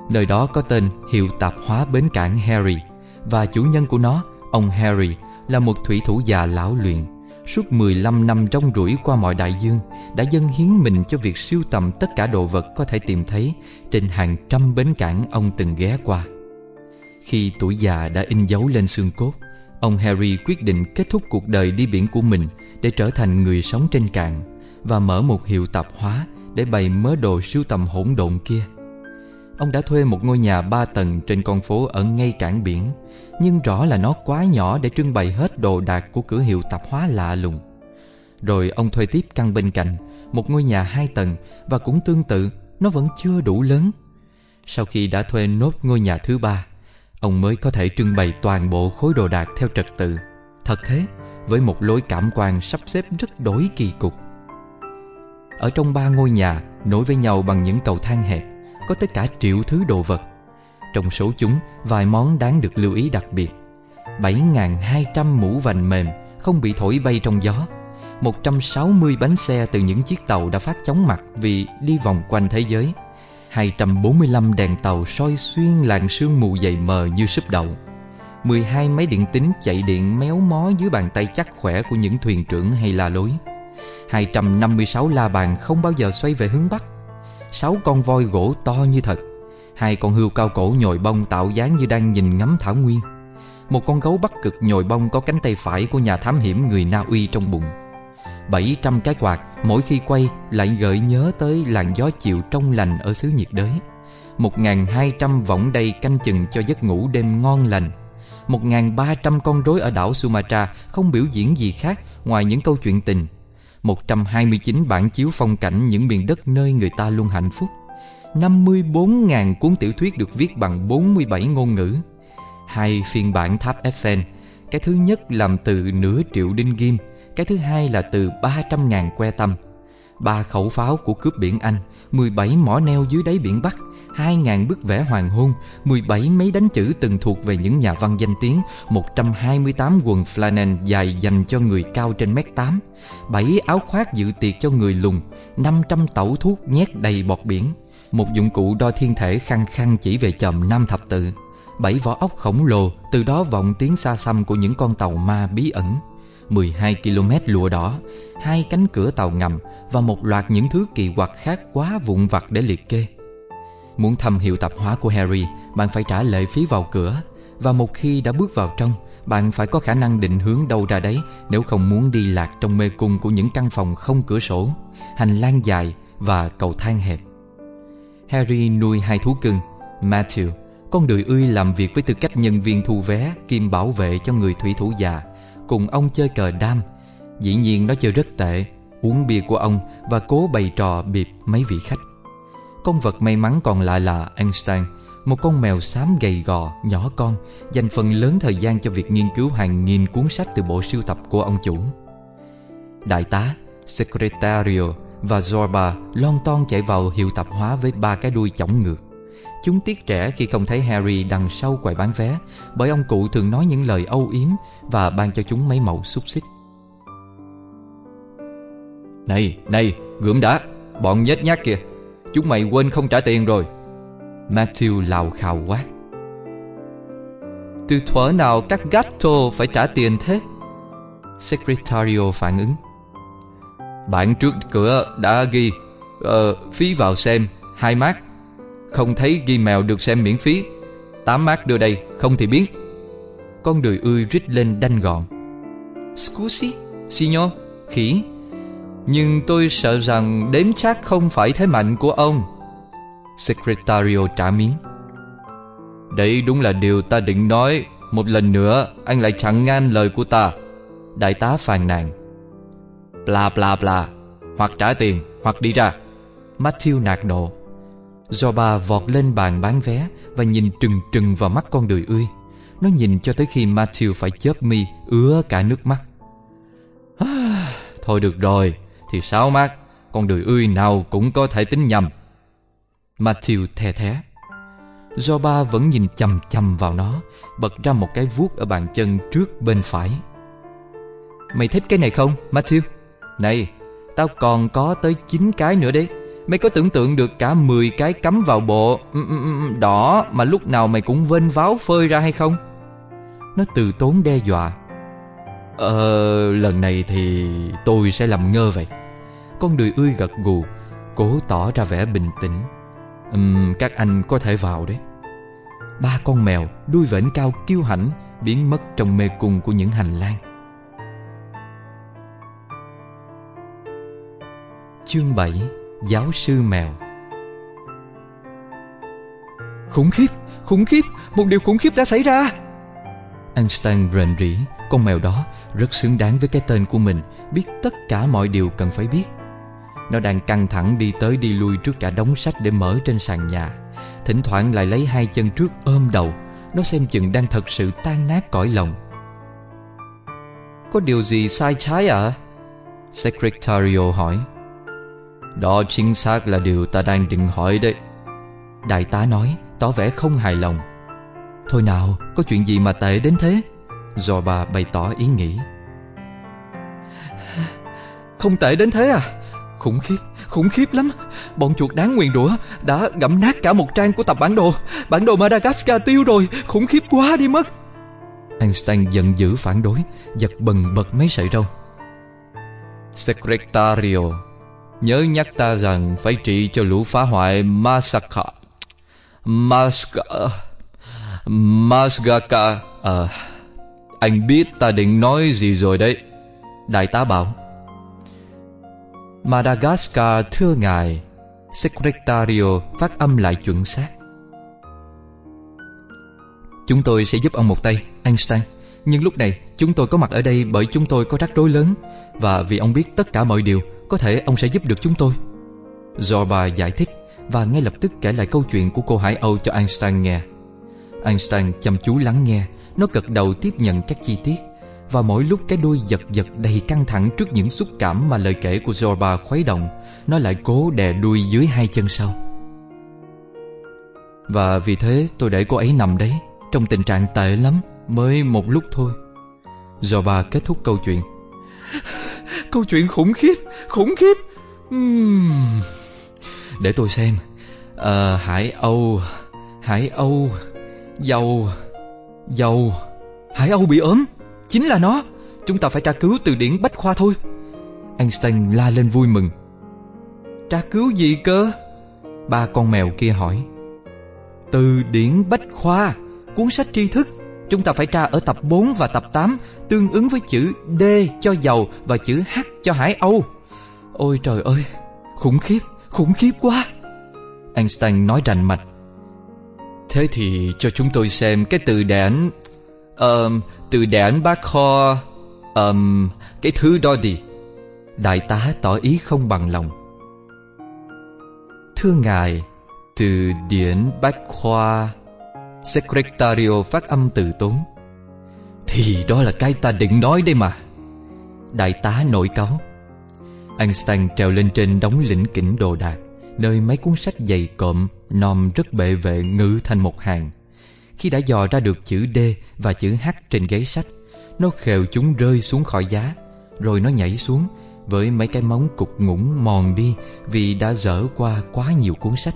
Nơi đó có tên hiệu tạp hóa bến cảng Harry Và chủ nhân của nó, ông Harry Là một thủy thủ già lão luyện. Suốt 15 năm trong rủi qua mọi đại dương, Đã dâng hiến mình cho việc siêu tầm tất cả đồ vật có thể tìm thấy Trên hàng trăm bến cảng ông từng ghé qua. Khi tuổi già đã in dấu lên xương cốt, Ông Harry quyết định kết thúc cuộc đời đi biển của mình Để trở thành người sống trên cạn Và mở một hiệu tạp hóa Để bày mớ đồ siêu tầm hỗn độn kia. Ông đã thuê một ngôi nhà ba tầng trên con phố ở ngay cảng biển, Nhưng rõ là nó quá nhỏ để trưng bày hết đồ đạc của cửa hiệu tạp hóa lạ lùng. Rồi ông thuê tiếp căn bên cạnh, Một ngôi nhà hai tầng, Và cũng tương tự, Nó vẫn chưa đủ lớn. Sau khi đã thuê nốt ngôi nhà thứ ba, Ông mới có thể trưng bày toàn bộ khối đồ đạc theo trật tự. Thật thế, Với một lối cảm quan sắp xếp rất đổi kỳ cục. Ở trong ba ngôi nhà, Nối với nhau bằng những cầu thang hẹp có tới cả triệu thứ đồ vật. Trong số chúng, vài món đáng được lưu ý đặc biệt. 7.200 mũ vành mềm không bị thổi bay trong gió. 160 bánh xe từ những chiếc tàu đã phát chóng mặt vì đi vòng quanh thế giới. 245 đèn tàu soi xuyên làn sương mù dày mờ như súp đậu. 12 máy điện tính chạy điện méo mó dưới bàn tay chắc khỏe của những thuyền trưởng hay la lối. 256 la bàn không bao giờ xoay về hướng Bắc sáu con voi gỗ to như thật. Hai con hươu cao cổ nhồi bông tạo dáng như đang nhìn ngắm thảo nguyên. Một con gấu bắc cực nhồi bông có cánh tay phải của nhà thám hiểm người Na Uy trong bụng. 700 cái quạt, mỗi khi quay, lại gợi nhớ tới làn gió chiều trong lành ở xứ nhiệt đới. 1.200 võng đầy canh chừng cho giấc ngủ đêm ngon lành. 1.300 con rối ở đảo Sumatra không biểu diễn gì khác ngoài những câu chuyện tình. 129 bản chiếu phong cảnh những miền đất nơi người ta luôn hạnh phúc. 54.000 cuốn tiểu thuyết được viết bằng 47 ngôn ngữ. Hai phiên bản tháp Eiffel, Cái thứ nhất làm từ nửa triệu đinh ghim, Cái thứ hai là từ 300.000 que tâm ba khẩu pháo của cướp biển Anh 17 mỏ neo dưới đáy biển Bắc hai ngàn bức vẽ hoàng hôn 17 mấy đánh chữ từng thuộc về những nhà văn danh tiếng 128 quần flannel dài dành cho người cao trên mét 8 7 áo khoác dự tiệc cho người lùn 500 tẩu thuốc nhét đầy bọt biển, Một dụng cụ đo thiên thể khăng khăng chỉ về chòm Nam Thập Tự, Bảy vỏ ốc khổng lồ, Từ đó vọng tiếng xa xăm của những con tàu ma bí ẩn 12 km lụa đỏ, hai cánh cửa tàu ngầm và một loạt những thứ kỳ quặc khác quá vụn vặt để liệt kê. Muốn thăm hiệu tạp hóa của Harry, bạn phải trả lệ phí vào cửa và một khi đã bước vào trong, bạn phải có khả năng định hướng đâu ra đấy nếu không muốn đi lạc trong mê cung của những căn phòng không cửa sổ, hành lang dài và cầu thang hẹp. Harry nuôi hai thú cưng, Matthew, con đười ươi làm việc với tư cách nhân viên thu vé kiêm bảo vệ cho người thủy thủ già, cùng ông chơi cờ đam. Dĩ nhiên nó chơi rất tệ uống bia của ông và cố bày trò bịp mấy vị khách. Con vật may mắn còn lại là Einstein, một con mèo xám gầy gò, nhỏ con, dành phần lớn thời gian cho việc nghiên cứu hàng nghìn cuốn sách từ bộ sưu tập của ông chủ. Đại tá, Secretario và Zorba lon ton chạy vào hiệu tạp hóa với ba cái đuôi chỏng ngược. Chúng tiếc trẻ khi không thấy Harry đằng sau quầy bán vé Bởi ông cụ thường nói những lời âu yếm Và ban cho chúng mấy mẫu xúc xích này, này, gượm đã Bọn nhếch nhát kìa Chúng mày quên không trả tiền rồi. Matthew lào khào quát Từ thuở nào các gatto phải trả tiền thế? Secretario phản ứng. Bạn trước cửa đã ghi uh, Phí vào xem hai mát. Không thấy ghi mèo được xem miễn phí. Tám mát đưa đây Không thì biến Con đười ươi rít lên đanh gọn. Scusi, signor, khỉ. Nhưng tôi sợ rằng đếm chắc không phải thế mạnh của ông. Secretario trả miếng. Đấy đúng là điều ta định nói. Một lần nữa, anh lại chẳng ngang lời của ta. Đại tá phàn nàn. Bla bla bla. Hoặc trả tiền, hoặc đi ra. Matthew nạt nộ. Zoba vọt lên bàn bán vé Và nhìn trừng trừng vào mắt con đười ươi. Nó nhìn cho tới khi Matthew phải chớp mi, Ứa cả nước mắt. Thôi được rồi. Thì sao mát Con đười ươi nào cũng có thể tính nhầm. Matthew thè thé. Ba vẫn nhìn chầm chầm vào nó, Bật ra một cái vuốt ở bàn chân trước bên phải. Mày thích cái này không, Matthew? Này, Tao còn có tới 9 cái nữa đấy. Mày có tưởng tượng được cả 10 cái cắm vào bộ ừ, ừ, ừ, đỏ mà lúc nào mày cũng vênh váo phơi ra hay không? Nó từ tốn đe dọa. Ờ, lần này thì tôi sẽ làm ngơ vậy. Con đười ươi gật gù Cố tỏ ra vẻ bình tĩnh. Uhm, Các anh có thể vào đấy. Ba con mèo đuôi vểnh cao kiêu hãnh Biến mất trong mê cung của những hành lang. Chương 7 Giáo sư mèo. Khủng khiếp, khủng khiếp, một điều khủng khiếp đã xảy ra. Einstein rền rỉ. Con mèo đó rất xứng đáng với cái tên của mình, Biết tất cả mọi điều cần phải biết. Nó đang căng thẳng đi tới đi lui trước cả đống sách để mở trên sàn nhà. Thỉnh thoảng lại lấy hai chân trước ôm đầu, Nó xem chừng đang thật sự tan nát cõi lòng. Có điều gì sai trái ạ? À? Secretario hỏi. Đó chính xác là điều ta đang định hỏi đấy. Đại tá nói, Tỏ vẻ không hài lòng. Thôi nào, có chuyện gì mà tệ đến thế? Rồi bà bày tỏ ý nghĩ. Không tệ đến thế à? Khủng khiếp, khủng khiếp lắm. Bọn chuột đáng nguyền rủa Đã gặm nát cả một trang của tập bản đồ. Bản đồ Madagascar tiêu rồi Khủng khiếp quá đi mất. Einstein giận dữ phản đối Giật bần bật mấy sợi râu. Secretario Nhớ nhắc ta rằng phải trị cho lũ phá hoại Masaka Masaka Masgaka à, anh biết ta định nói gì rồi đấy. Đại tá bảo, Madagascar, thưa ngài, Secretario phát âm lại chuẩn xác. Chúng tôi sẽ giúp ông một tay, Einstein. Nhưng lúc này, chúng tôi có mặt ở đây bởi chúng tôi có rắc rối lớn. Và vì ông biết tất cả mọi điều, có thể ông sẽ giúp được chúng tôi. Zorba giải thích, Và ngay lập tức kể lại câu chuyện của cô Hải Âu cho Einstein nghe. Einstein chăm chú lắng nghe nó gật đầu tiếp nhận các chi tiết Và mỗi lúc cái đuôi giật giật đầy căng thẳng Trước những xúc cảm mà lời kể của Zorba khuấy động Nó lại cố đè đuôi dưới hai chân sau. Và vì thế tôi để cô ấy nằm đấy Trong tình trạng tệ lắm Mới một lúc thôi. Zorba kết thúc câu chuyện. Câu chuyện khủng khiếp Khủng khiếp. Uhm. Để tôi xem. À, Hải Âu Hải Âu Dầu Dầu Hải Âu bị ốm Chính là nó. Chúng ta phải tra cứu từ điển Bách Khoa thôi. Einstein la lên vui mừng. Tra cứu gì cơ? Ba con mèo kia hỏi. Từ điển Bách Khoa Cuốn sách tri thức. Chúng ta phải tra ở tập 4 và tập 8 Tương ứng với chữ D cho dầu Và chữ H cho Hải Âu. Ôi trời ơi Khủng khiếp, khủng khiếp quá. Einstein nói rành mạch. Thế thì cho chúng tôi xem cái từ đản um, Từ đản bác kho um, Cái thứ đó đi. Đại tá tỏ ý không bằng lòng. Thưa ngài Từ điển bách khoa Secretario phát âm từ tốn. Thì đó là cái ta định nói đây mà. Đại tá nổi cáu Einstein trèo lên trên đống lĩnh kỉnh đồ đạc Nơi mấy cuốn sách dày cộm. Nom rất bệ vệ ngữ thành một hàng. Khi đã dò ra được chữ D và chữ H trên ghế sách Nó khều chúng rơi xuống khỏi giá Rồi nó nhảy xuống Với mấy cái móng cục ngủng mòn đi Vì đã dở qua quá nhiều cuốn sách.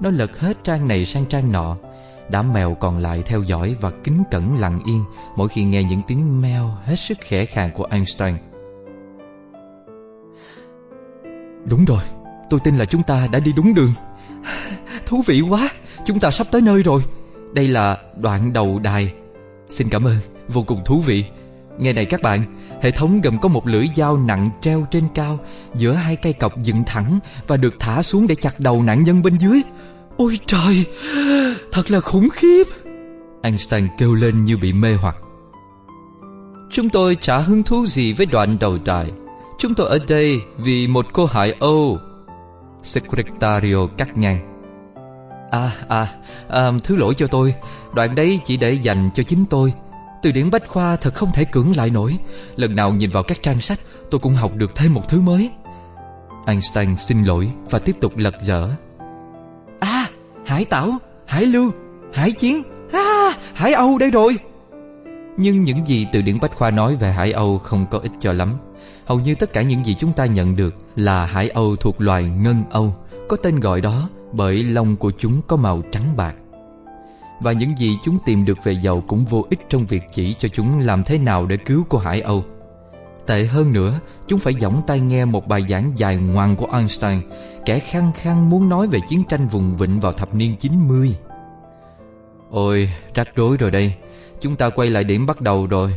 Nó lật hết trang này sang trang nọ Đám mèo còn lại theo dõi và kính cẩn lặng yên Mỗi khi nghe những tiếng meo hết sức khẽ khàng của Einstein. Đúng rồi, tôi tin là chúng ta đã đi đúng đường. Thú vị quá, chúng ta sắp tới nơi rồi. Đây là đoạn đầu đài. Xin cảm ơn, vô cùng thú vị. Nghe này các bạn Hệ thống gồm có một lưỡi dao nặng treo trên cao Giữa hai cây cọc dựng thẳng Và được thả xuống để chặt đầu nạn nhân bên dưới. Ôi trời Thật là khủng khiếp. Einstein kêu lên như bị mê hoặc. Chúng tôi chả hứng thú gì với đoạn đầu đài. Chúng tôi ở đây vì một cô Hải Âu. Secretario cắt ngang. À à, à Thứ lỗi cho tôi. Đoạn đấy chỉ để dành cho chính tôi. Từ điển Bách Khoa thật không thể cưỡng lại nổi. Lần nào nhìn vào các trang sách Tôi cũng học được thêm một thứ mới. Einstein xin lỗi và tiếp tục lật dở À Hải Tảo Hải Lưu Hải Chiến. À Hải Âu đây rồi. Nhưng những gì từ điển Bách Khoa nói về Hải Âu không có ích cho lắm. Hầu như tất cả những gì chúng ta nhận được Là Hải Âu thuộc loài Ngân Âu Có tên gọi đó bởi lông của chúng có màu trắng bạc và những gì chúng tìm được về dầu cũng vô ích trong việc chỉ cho chúng làm thế nào để cứu cô Hải Âu. Tệ hơn nữa, chúng phải giỏng tai nghe một bài giảng dài ngoằng của Einstein, kẻ khăng khăng muốn nói về chiến tranh vùng vịnh vào thập niên 90. Ôi, rắc rối rồi đây, chúng ta quay lại điểm bắt đầu rồi.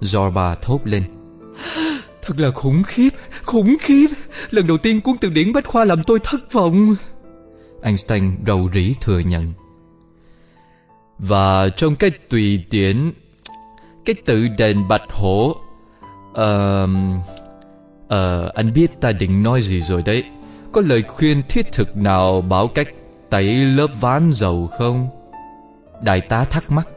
Zorba thốt lên. Thật là khủng khiếp, khủng khiếp. Lần đầu tiên cuốn từ điển Bách Khoa làm tôi thất vọng. Einstein rầu rĩ thừa nhận. Và trong cái tùy điển, Cái tự đền bạch hổ Ờ... Uh, uh, anh biết ta định nói gì rồi đấy Có lời khuyên thiết thực nào bảo cách tẩy lớp ván dầu không? Đại tá thắc mắc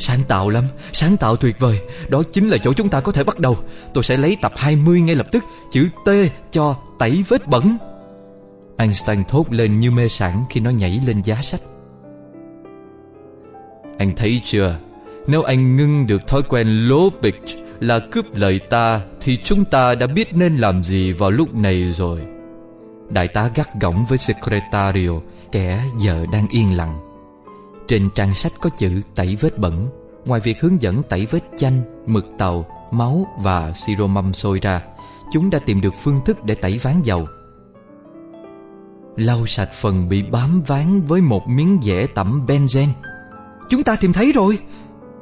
sáng tạo lắm, sáng tạo tuyệt vời. Đó chính là chỗ chúng ta có thể bắt đầu. Tôi sẽ lấy tập 20 ngay lập tức Chữ T cho tẩy vết bẩn. Einstein thốt lên như mê sảng khi nó nhảy lên giá sách. Anh thấy chưa? Nếu anh ngưng được thói quen lố bịch Là cướp lời ta Thì chúng ta đã biết nên làm gì vào lúc này rồi. Đại tá gắt gỏng với Secretario Kẻ giờ đang yên lặng. Trên trang sách có chữ tẩy vết bẩn. Ngoài việc hướng dẫn tẩy vết chanh, mực tàu, máu và siro mâm sôi ra Chúng đã tìm được phương thức để tẩy ván dầu. Lau sạch phần bị bám ván với một miếng dẻ tẩm benzen Chúng ta tìm thấy rồi!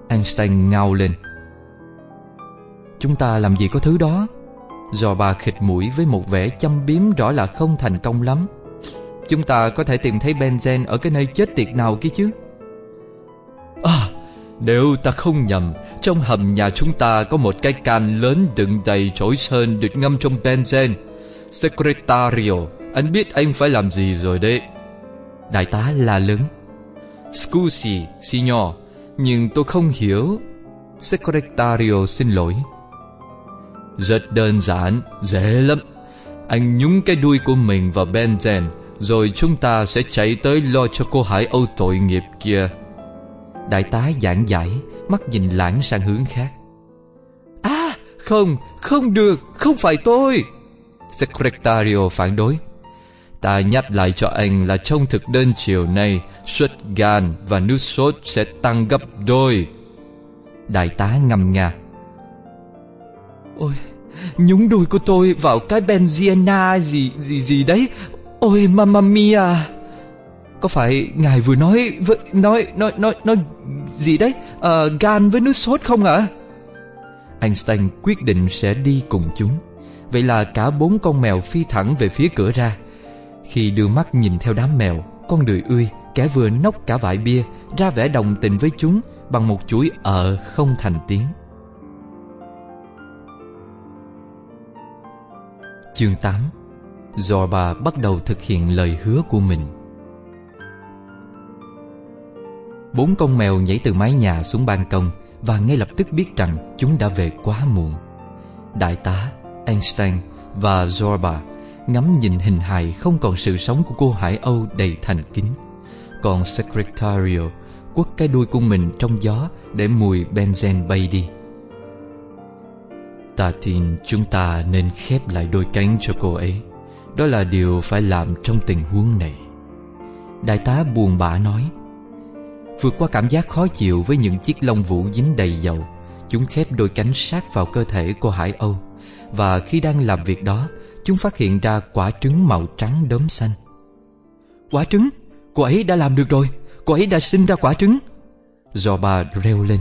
Einstein ngao lên. Chúng ta làm gì có thứ đó? Do bà khịt mũi với một vẻ châm biếm rõ là không thành công lắm. Chúng ta có thể tìm thấy benzen ở cái nơi chết tiệt nào kia chứ? À Nếu ta không nhầm Trong hầm nhà chúng ta có một cái can lớn đựng đầy chổi sơn được ngâm trong benzen Secretario Anh biết anh phải làm gì rồi đấy? Đại tá la lớn. Scusi, signor Nhưng tôi không hiểu. Secretario xin lỗi. Rất đơn giản, dễ lắm. Anh nhúng cái đuôi của mình vào benzen Rồi chúng ta sẽ chạy tới lo cho cô Hải Âu tội nghiệp kia. Đại tá giảng giải Mắt nhìn lãng sang hướng khác. À không, không được, không phải tôi. Secretario phản đối. Ta nhắc lại cho anh là trong thực đơn chiều nay Suất gan và nước sốt sẽ tăng gấp đôi. Đại tá ngầm nga. Ôi Nhúng đùi của tôi vào cái benziana gì gì gì đấy. Ôi mamma mia. Có phải ngài vừa nói với nói nói nói nói gì đấy? À, gan với nước sốt không ạ? Einstein quyết định sẽ đi cùng chúng. Vậy là cả bốn con mèo phi thẳng về phía cửa ra. Khi đưa mắt nhìn theo đám mèo Con đười ươi Kẻ vừa nốc cả vại bia Ra vẻ đồng tình với chúng Bằng một chuỗi ờ không thành tiếng. Chương 8 Zorba bắt đầu thực hiện lời hứa của mình. Bốn con mèo nhảy từ mái nhà xuống ban công Và ngay lập tức biết rằng chúng đã về quá muộn Đại tá, Einstein và Zorba ngắm nhìn hình hài không còn sự sống của cô Hải Âu đầy thành kính. Còn Secretario quất cái đuôi của mình trong gió để mùi benzen bay đi. Ta tin chúng ta nên khép lại đôi cánh cho cô ấy. Đó là điều phải làm trong tình huống này. Đại tá buồn bã nói. Vượt qua cảm giác khó chịu với những chiếc lông vũ dính đầy dầu, chúng khép đôi cánh sát vào cơ thể cô Hải Âu. Và khi đang làm việc đó, chúng phát hiện ra quả trứng màu trắng đốm xanh. Quả trứng? Cô ấy đã làm được rồi, cô ấy đã sinh ra quả trứng. Do bà reo lên.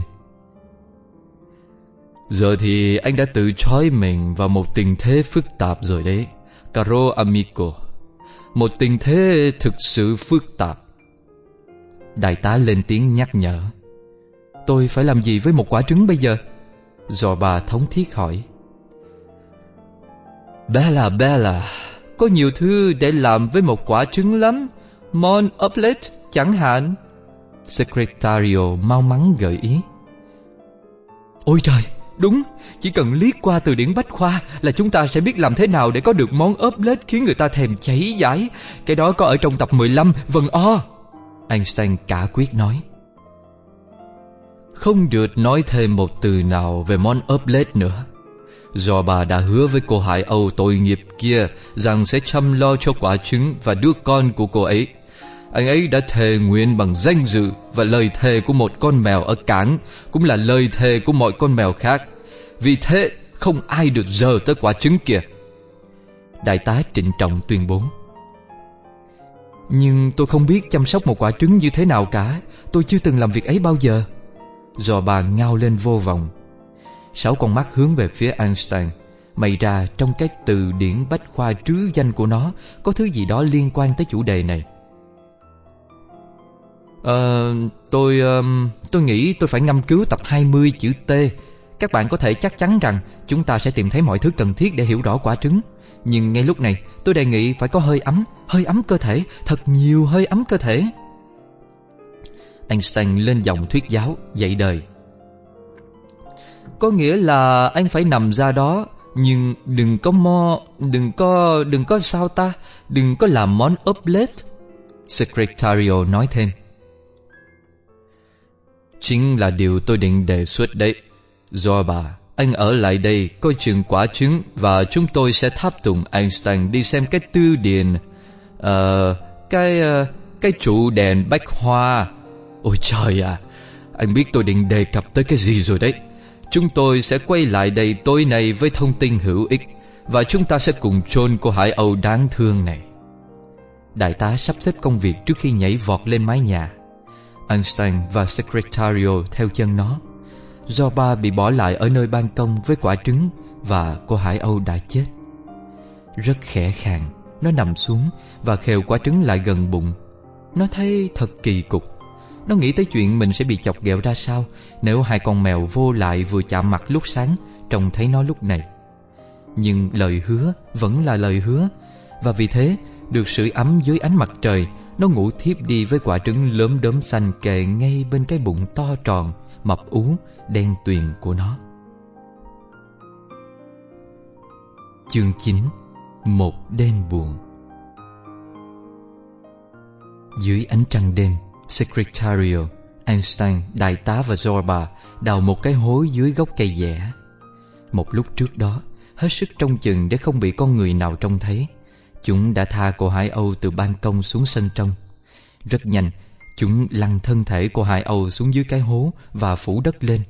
Giờ thì anh đã tự trói mình vào một tình thế phức tạp rồi đấy Caro amico Một tình thế thực sự phức tạp Đại tá lên tiếng nhắc nhở. Tôi phải làm gì với một quả trứng bây giờ? Rồi bà thống thiết hỏi. Bella Bella Có nhiều thứ để làm với một quả trứng lắm. Mon Oplet chẳng hạn. Secretario mau mắn gợi ý. Ôi trời Đúng, chỉ cần liếc qua từ điển bách khoa là chúng ta sẽ biết làm thế nào để có được món ốp lết khiến người ta thèm cháy giải. Cái đó có ở trong tập 15, vần o. Einstein cả quyết nói. Không được nói thêm một từ nào về món ốp lết nữa. Do bà đã hứa với cô Hải Âu tội nghiệp kia rằng sẽ chăm lo cho quả trứng và đứa con của cô ấy. Anh ấy đã thề nguyện bằng danh dự Và lời thề của một con mèo ở cảng Cũng là lời thề của mọi con mèo khác Vì thế, không ai được giờ tới quả trứng kia Đại tá trịnh trọng tuyên bố nhưng tôi không biết chăm sóc một quả trứng như thế nào cả. Tôi chưa từng làm việc ấy bao giờ. Dò bà ngao lên vô vọng. Sáu con mắt hướng về phía Einstein. May ra trong cái từ điển bách khoa trứ danh của nó Có thứ gì đó liên quan tới chủ đề này. Ờ, tôi um, tôi nghĩ tôi phải ngâm cứu tập 20 chữ T. Các bạn có thể chắc chắn rằng chúng ta sẽ tìm thấy mọi thứ cần thiết để hiểu rõ quả trứng. Nhưng ngay lúc này, tôi đề nghị phải có hơi ấm, hơi ấm cơ thể, thật nhiều hơi ấm cơ thể. Einstein lên dòng thuyết giáo, dạy đời. Có nghĩa là anh phải nằm ra đó, nhưng đừng có mo, đừng có, đừng có sao ta, đừng có làm món omelette. Secretario nói thêm. Chính là điều tôi định đề xuất đấy Do bà Anh ở lại đây coi chừng quả trứng Và chúng tôi sẽ tháp tùng Einstein Đi xem cái tư điền Ờ uh, Cái uh, Cái trụ đèn bách hoa. Ôi trời à Anh biết tôi định đề cập tới cái gì rồi đấy. Chúng tôi sẽ quay lại đây tối nay Với thông tin hữu ích Và chúng ta sẽ cùng chôn cô Hải Âu đáng thương này. Đại tá sắp xếp công việc trước khi nhảy vọt lên mái nhà. Einstein và Secretario theo chân nó. Do ba bị bỏ lại ở nơi ban công với quả trứng Và cô Hải Âu đã chết. Rất khẽ khàng. Nó nằm xuống và khều quả trứng lại gần bụng. Nó thấy thật kỳ cục. Nó nghĩ tới chuyện mình sẽ bị chọc ghẹo ra sao Nếu hai con mèo vô lại vừa chạm mặt lúc sáng Trông thấy nó lúc này. Nhưng lời hứa vẫn là lời hứa Và vì thế được sưởi ấm dưới ánh mặt trời nó ngủ thiếp đi với quả trứng lớn đốm xanh kề ngay bên cái bụng to tròn, mập ú, đen tuyền của nó. Chương 9 một đêm buồn Dưới ánh trăng đêm, Secretario, Einstein, đại tá và Zorba đào một cái hố dưới gốc cây dẻ. Một lúc trước đó, hết sức trông chừng để không bị con người nào trông thấy. Chúng đã tha cô Hải Âu từ ban công xuống sân trong Rất nhanh Chúng lăn thân thể cô Hải Âu xuống dưới cái hố Và phủ đất lên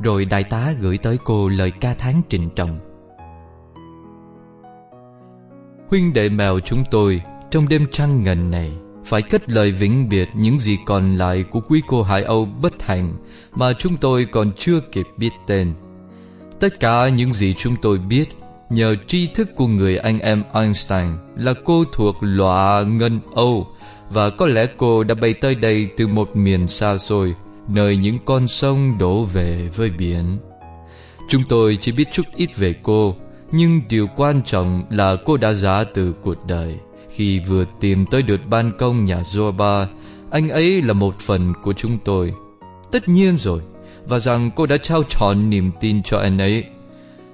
Rồi đại tá gửi tới cô lời ca thán trịnh trọng Huynh đệ mèo chúng tôi, Trong đêm trăng ngần này, Phải kết lời vĩnh biệt những gì còn lại Của quý cô Hải Âu bất hạnh Mà chúng tôi còn chưa kịp biết tên Tất cả những gì chúng tôi biết, Nhờ tri thức của người anh em Einstein là cô thuộc loại Ngân Âu, và có lẽ cô đã bay tới đây từ một miền xa xôi, nơi những con sông đổ về với biển. Chúng tôi chỉ biết chút ít về cô nhưng điều quan trọng là cô đã giả từ cuộc đời khi vừa tìm tới được ban công nhà Zorba anh ấy là một phần của chúng tôi tất nhiên rồi và rằng cô đã trao trọn niềm tin cho anh ấy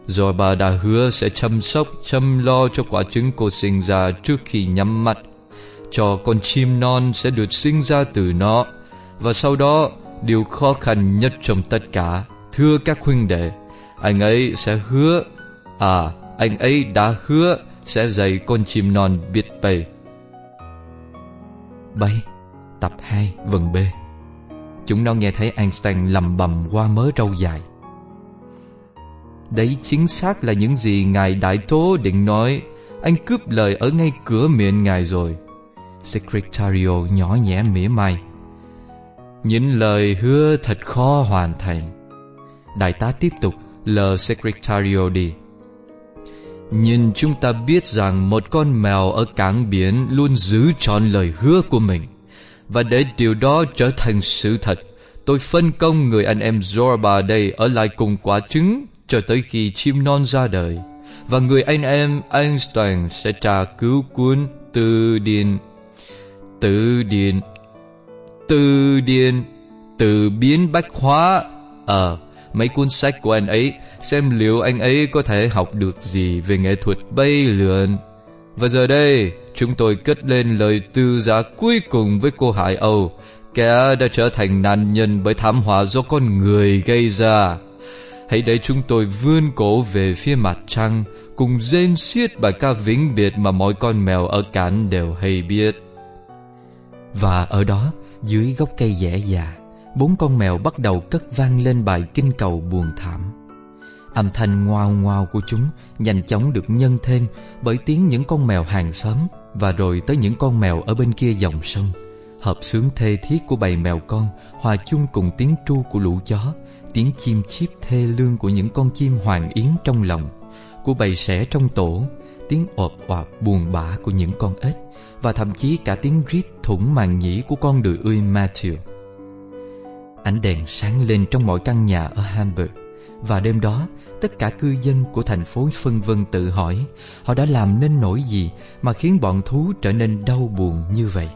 rồi bà đã hứa sẽ chăm sóc, chăm lo cho quả trứng cô sinh ra trước khi nhắm mắt. Cho con chim non sẽ được sinh ra từ nó. Và sau đó, điều khó khăn nhất trong tất cả, thưa các huynh đệ, anh ấy sẽ hứa, à, anh ấy đã hứa sẽ dạy con chim non biết bay. Bay, tập 2, vần B. Chúng nó nghe thấy Einstein lầm bầm qua mớ râu dài. Đấy chính xác là những gì Ngài Đại Tố định nói Anh cướp lời ở ngay cửa miệng Ngài rồi Secretario nhỏ nhẹ mỉa mai Những lời hứa thật khó hoàn thành Đại tá tiếp tục lờ Secretario đi nhưng chúng ta biết rằng một con mèo ở cảng biển luôn giữ trọn lời hứa của mình. Và để điều đó trở thành sự thật Tôi phân công người anh em Zorba đây ở lại cùng quả trứng cho tới khi chim non ra đời. Và người anh em Einstein sẽ tra cứu cuốn Từ Điển Từ Điển Từ Điển Từ biến bách hóa Ờ à, mấy cuốn sách của anh ấy Xem liệu anh ấy có thể học được gì về nghệ thuật bay lượn. Và giờ đây Chúng tôi cất lên lời tư giá cuối cùng với cô Hải Âu. Kẻ đã trở thành nạn nhân bởi thảm họa do con người gây ra. Hãy để chúng tôi vươn cổ về phía mặt trăng Cùng rên xiết bài ca vĩnh biệt mà mọi con mèo ở cản đều hay biết. Và ở đó, dưới gốc cây dẻ già Bốn con mèo bắt đầu cất vang lên bài kinh cầu buồn thảm Âm thanh ngoao ngoao của chúng nhanh chóng được nhân thêm bởi tiếng những con mèo hàng xóm và rồi tới những con mèo ở bên kia dòng sông. Hợp sướng thê thiết của bầy mèo con hòa chung cùng tiếng tru của lũ chó, tiếng chim chip thê lương của những con chim hoàng yến trong lòng, của bầy sẻ trong tổ, tiếng ộp ọp buồn bã của những con ếch và thậm chí cả tiếng rít thủng màng nhĩ của con đười ươi Matthew. Ánh đèn sáng lên trong mọi căn nhà ở Hamburg. Và đêm đó, Tất cả cư dân của thành phố phân vân tự hỏi, Họ đã làm nên nỗi gì Mà khiến bọn thú trở nên đau buồn như vậy?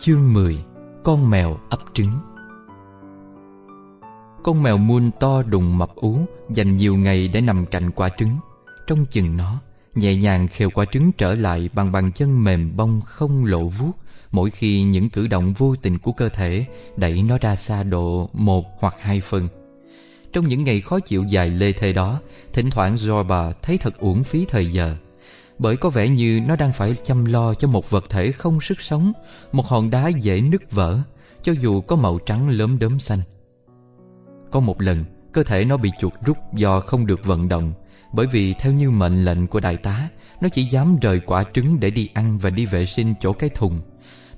Chương 10 Con mèo ấp trứng. Con mèo muôn to đùng mập ú, Dành nhiều ngày để nằm cạnh quả trứng. Trong chừng nó Nhẹ nhàng khều quả trứng trở lại bằng bàn chân mềm bông không lộ vuốt. Mỗi khi những cử động vô tình của cơ thể Đẩy nó ra xa độ một hoặc hai phân Trong những ngày khó chịu dài lê thê đó, Thỉnh thoảng Zorba thấy thật uổng phí thời giờ. Bởi có vẻ như nó đang phải chăm lo cho một vật thể không sức sống, Một hòn đá dễ nứt vỡ, Cho dù có màu trắng lớn đốm xanh. Có một lần, Cơ thể nó bị chuột rút do không được vận động bởi vì theo như mệnh lệnh của đại tá, Nó chỉ dám rời quả trứng để đi ăn và đi vệ sinh chỗ cái thùng.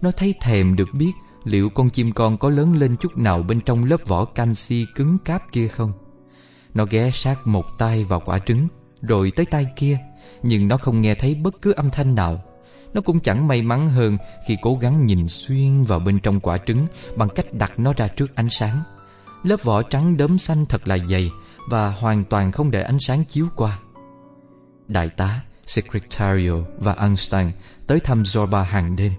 Nó thấy thèm được biết Liệu con chim con có lớn lên chút nào bên trong lớp vỏ canxi cứng cáp kia không. Nó ghé sát một tay vào quả trứng, Rồi tới tay kia, Nhưng nó không nghe thấy bất cứ âm thanh nào. Nó cũng chẳng may mắn hơn Khi cố gắng nhìn xuyên vào bên trong quả trứng Bằng cách đặt nó ra trước ánh sáng. Lớp vỏ trắng đốm xanh thật là dày và hoàn toàn không để ánh sáng chiếu qua. Đại tá, Secretario và Einstein tới thăm Zorba hàng đêm.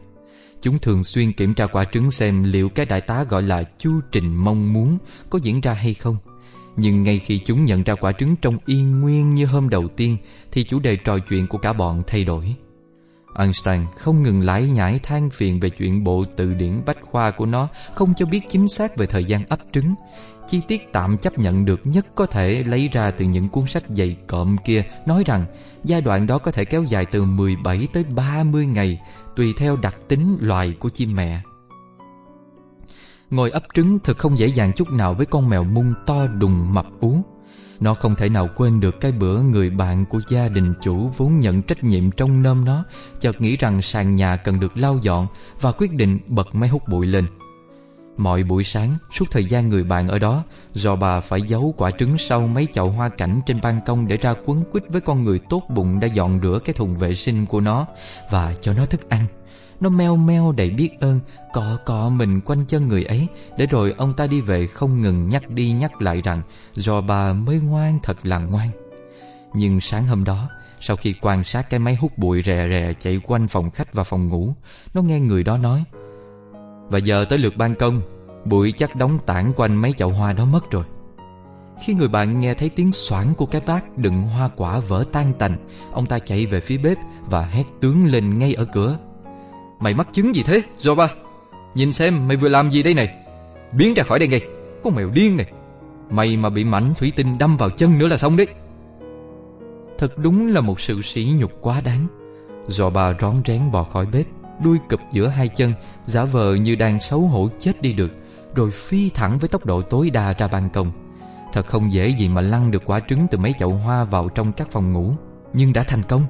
Chúng thường xuyên kiểm tra quả trứng xem liệu cái đại tá gọi là chu trình mong muốn có diễn ra hay không. Nhưng ngay khi chúng nhận ra quả trứng trông yên nguyên như hôm đầu tiên thì chủ đề trò chuyện của cả bọn thay đổi. Einstein không ngừng lải nhải than phiền về chuyện bộ từ điển bách khoa của nó không cho biết chính xác về thời gian ấp trứng chi tiết tạm chấp nhận được nhất có thể lấy ra từ những cuốn sách dày cộm kia, nói rằng, giai đoạn đó có thể kéo dài từ 17 tới 30 ngày, tùy theo đặc tính loài của chim mẹ. Ngồi ấp trứng thật không dễ dàng chút nào với con mèo mung to đùng mập ú. Nó không thể nào quên được cái bữa người bạn của gia đình chủ vốn nhận trách nhiệm trong nôm nó, chợt nghĩ rằng sàn nhà cần được lau dọn và quyết định bật máy hút bụi lên. Mọi buổi sáng, suốt thời gian người bạn ở đó, do bà phải giấu quả trứng sau mấy chậu hoa cảnh trên ban công để ra quấn quýt với con người tốt bụng đã dọn rửa cái thùng vệ sinh của nó và cho nó thức ăn. Nó meo meo đầy biết ơn, cọ cọ mình quanh chân người ấy, để rồi ông ta đi về không ngừng nhắc đi nhắc lại rằng do bà mới ngoan thật là ngoan. Nhưng sáng hôm đó, sau khi quan sát cái máy hút bụi rè rè chạy quanh phòng khách và phòng ngủ, nó nghe người đó nói và giờ tới lượt ban công Bụi chắc đóng tảng quanh mấy chậu hoa đó mất rồi. Khi người bạn nghe thấy tiếng xoảng của cái bát đựng hoa quả vỡ tan tành Ông ta chạy về phía bếp và hét tướng lên ngay ở cửa. Mày mắc chứng gì thế, Joba? Nhìn xem mày vừa làm gì đây này. Biến ra khỏi đây ngay Con mèo điên này. Mày mà bị mảnh thủy tinh đâm vào chân nữa là xong đấy. Thật đúng là một sự sỉ nhục quá đáng. Joba rón rén bò khỏi bếp đuôi cụp giữa hai chân, giả vờ như đang xấu hổ chết đi được, rồi phi thẳng với tốc độ tối đa ra ban công. Thật không dễ gì mà lăn được quả trứng từ mấy chậu hoa vào trong các phòng ngủ, nhưng đã thành công,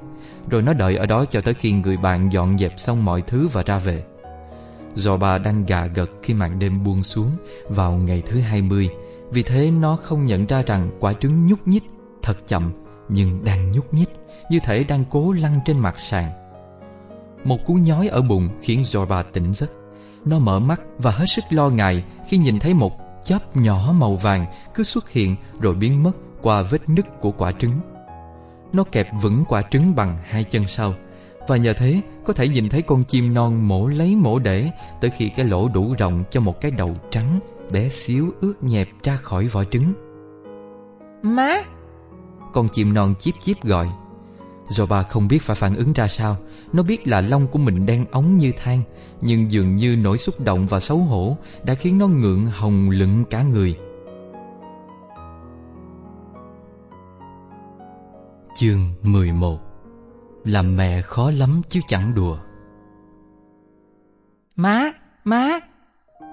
rồi nó đợi ở đó cho tới khi người bạn dọn dẹp xong mọi thứ và ra về. Do bà đang gà gật khi màn đêm buông xuống Vào ngày thứ 20 Vì thế nó không nhận ra rằng quả trứng nhúc nhích, Thật chậm Nhưng đang nhúc nhích, Như thể đang cố lăn trên mặt sàn. Một cú nhói ở bụng Khiến Zorba tỉnh giấc. Nó mở mắt và hết sức lo ngại Khi nhìn thấy một chớp nhỏ màu vàng Cứ xuất hiện rồi biến mất Qua vết nứt của quả trứng. Nó kẹp vững quả trứng bằng hai chân sau và nhờ thế có thể nhìn thấy con chim non mổ lấy mổ để Tới khi cái lỗ đủ rộng cho một cái đầu trắng Bé xíu ướt nhẹp ra khỏi vỏ trứng. Má! Con chim non chíp chíp gọi. Bà không biết phải phản ứng ra sao Nó biết là lông của mình đen ống như than Nhưng dường như nỗi xúc động và xấu hổ Đã khiến nó ngượng hồng lựng cả người. Chương 11 làm mẹ khó lắm chứ chẳng đùa. Má, má.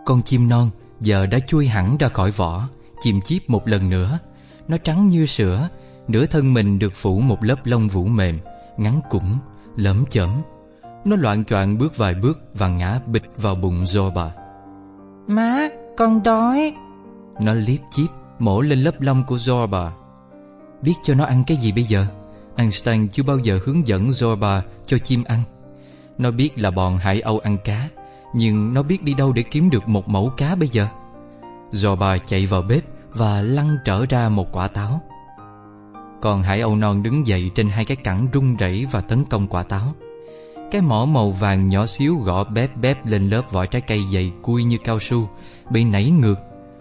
Con chim non giờ đã chui hẳn ra khỏi vỏ Chim chiếp một lần nữa. Nó trắng như sữa Nửa thân mình được phủ một lớp lông vũ mềm Ngắn củng, lởm chởm Nó loạn choạng bước vài bước Và ngã bịch vào bụng Zorba Má, con đói. Nó liếp chíp Mổ lên lớp lông của Zorba Biết cho nó ăn cái gì bây giờ? Einstein chưa bao giờ hướng dẫn Zorba cho chim ăn. Nó biết là bọn hải âu ăn cá Nhưng nó biết đi đâu để kiếm được một mẫu cá bây giờ. Zorba chạy vào bếp Và lăn trở ra một quả táo Còn hải âu non đứng dậy trên hai cái cẳng rung rẩy và tấn công quả táo. Cái mỏ màu vàng nhỏ xíu gõ bép bép lên lớp vỏ trái cây dày cui như cao su Bị nảy ngược.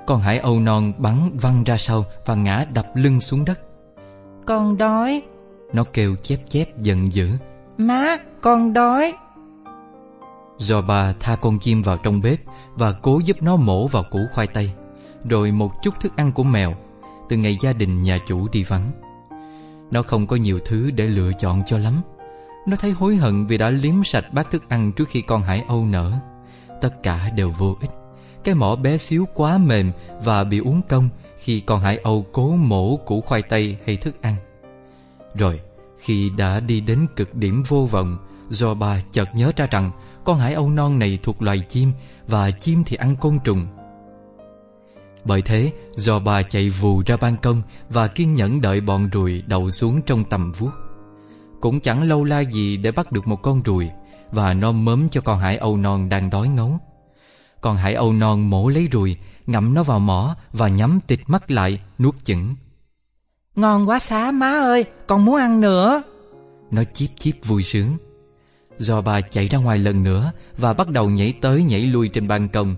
Con hải âu non bắn văng ra sau và ngã đập lưng xuống đất. Con đói. Nó kêu chép chép giận dữ. Má, con đói. Do bà tha con chim vào trong bếp Và cố giúp nó mổ vào củ khoai tây Rồi một chút thức ăn của mèo. Từ ngày gia đình nhà chủ đi vắng nó không có nhiều thứ để lựa chọn cho lắm. Nó thấy hối hận vì đã liếm sạch bát thức ăn trước khi con hải âu nở. Tất cả đều vô ích. Cái mỏ bé xíu quá mềm và bị uống công Khi con hải âu cố mổ củ khoai tây hay thức ăn. Rồi, khi đã đi đến cực điểm vô vọng, Do bà chợt nhớ ra rằng Con hải âu non này thuộc loài chim Và chim thì ăn côn trùng. Bởi thế Do bà chạy vù ra ban công Và kiên nhẫn đợi bọn ruồi đậu xuống trong tầm vuốt. Cũng chẳng lâu la gì để bắt được một con ruồi Và nó mớm cho con hải âu non đang đói ngấu. Con hải âu non mổ lấy ruồi Ngậm nó vào mỏ Và nhắm tịt mắt lại nuốt chửng. Ngon quá xá má ơi Con muốn ăn nữa. Nó chíp chíp vui sướng. Do bà chạy ra ngoài lần nữa Và bắt đầu nhảy tới nhảy lui trên ban công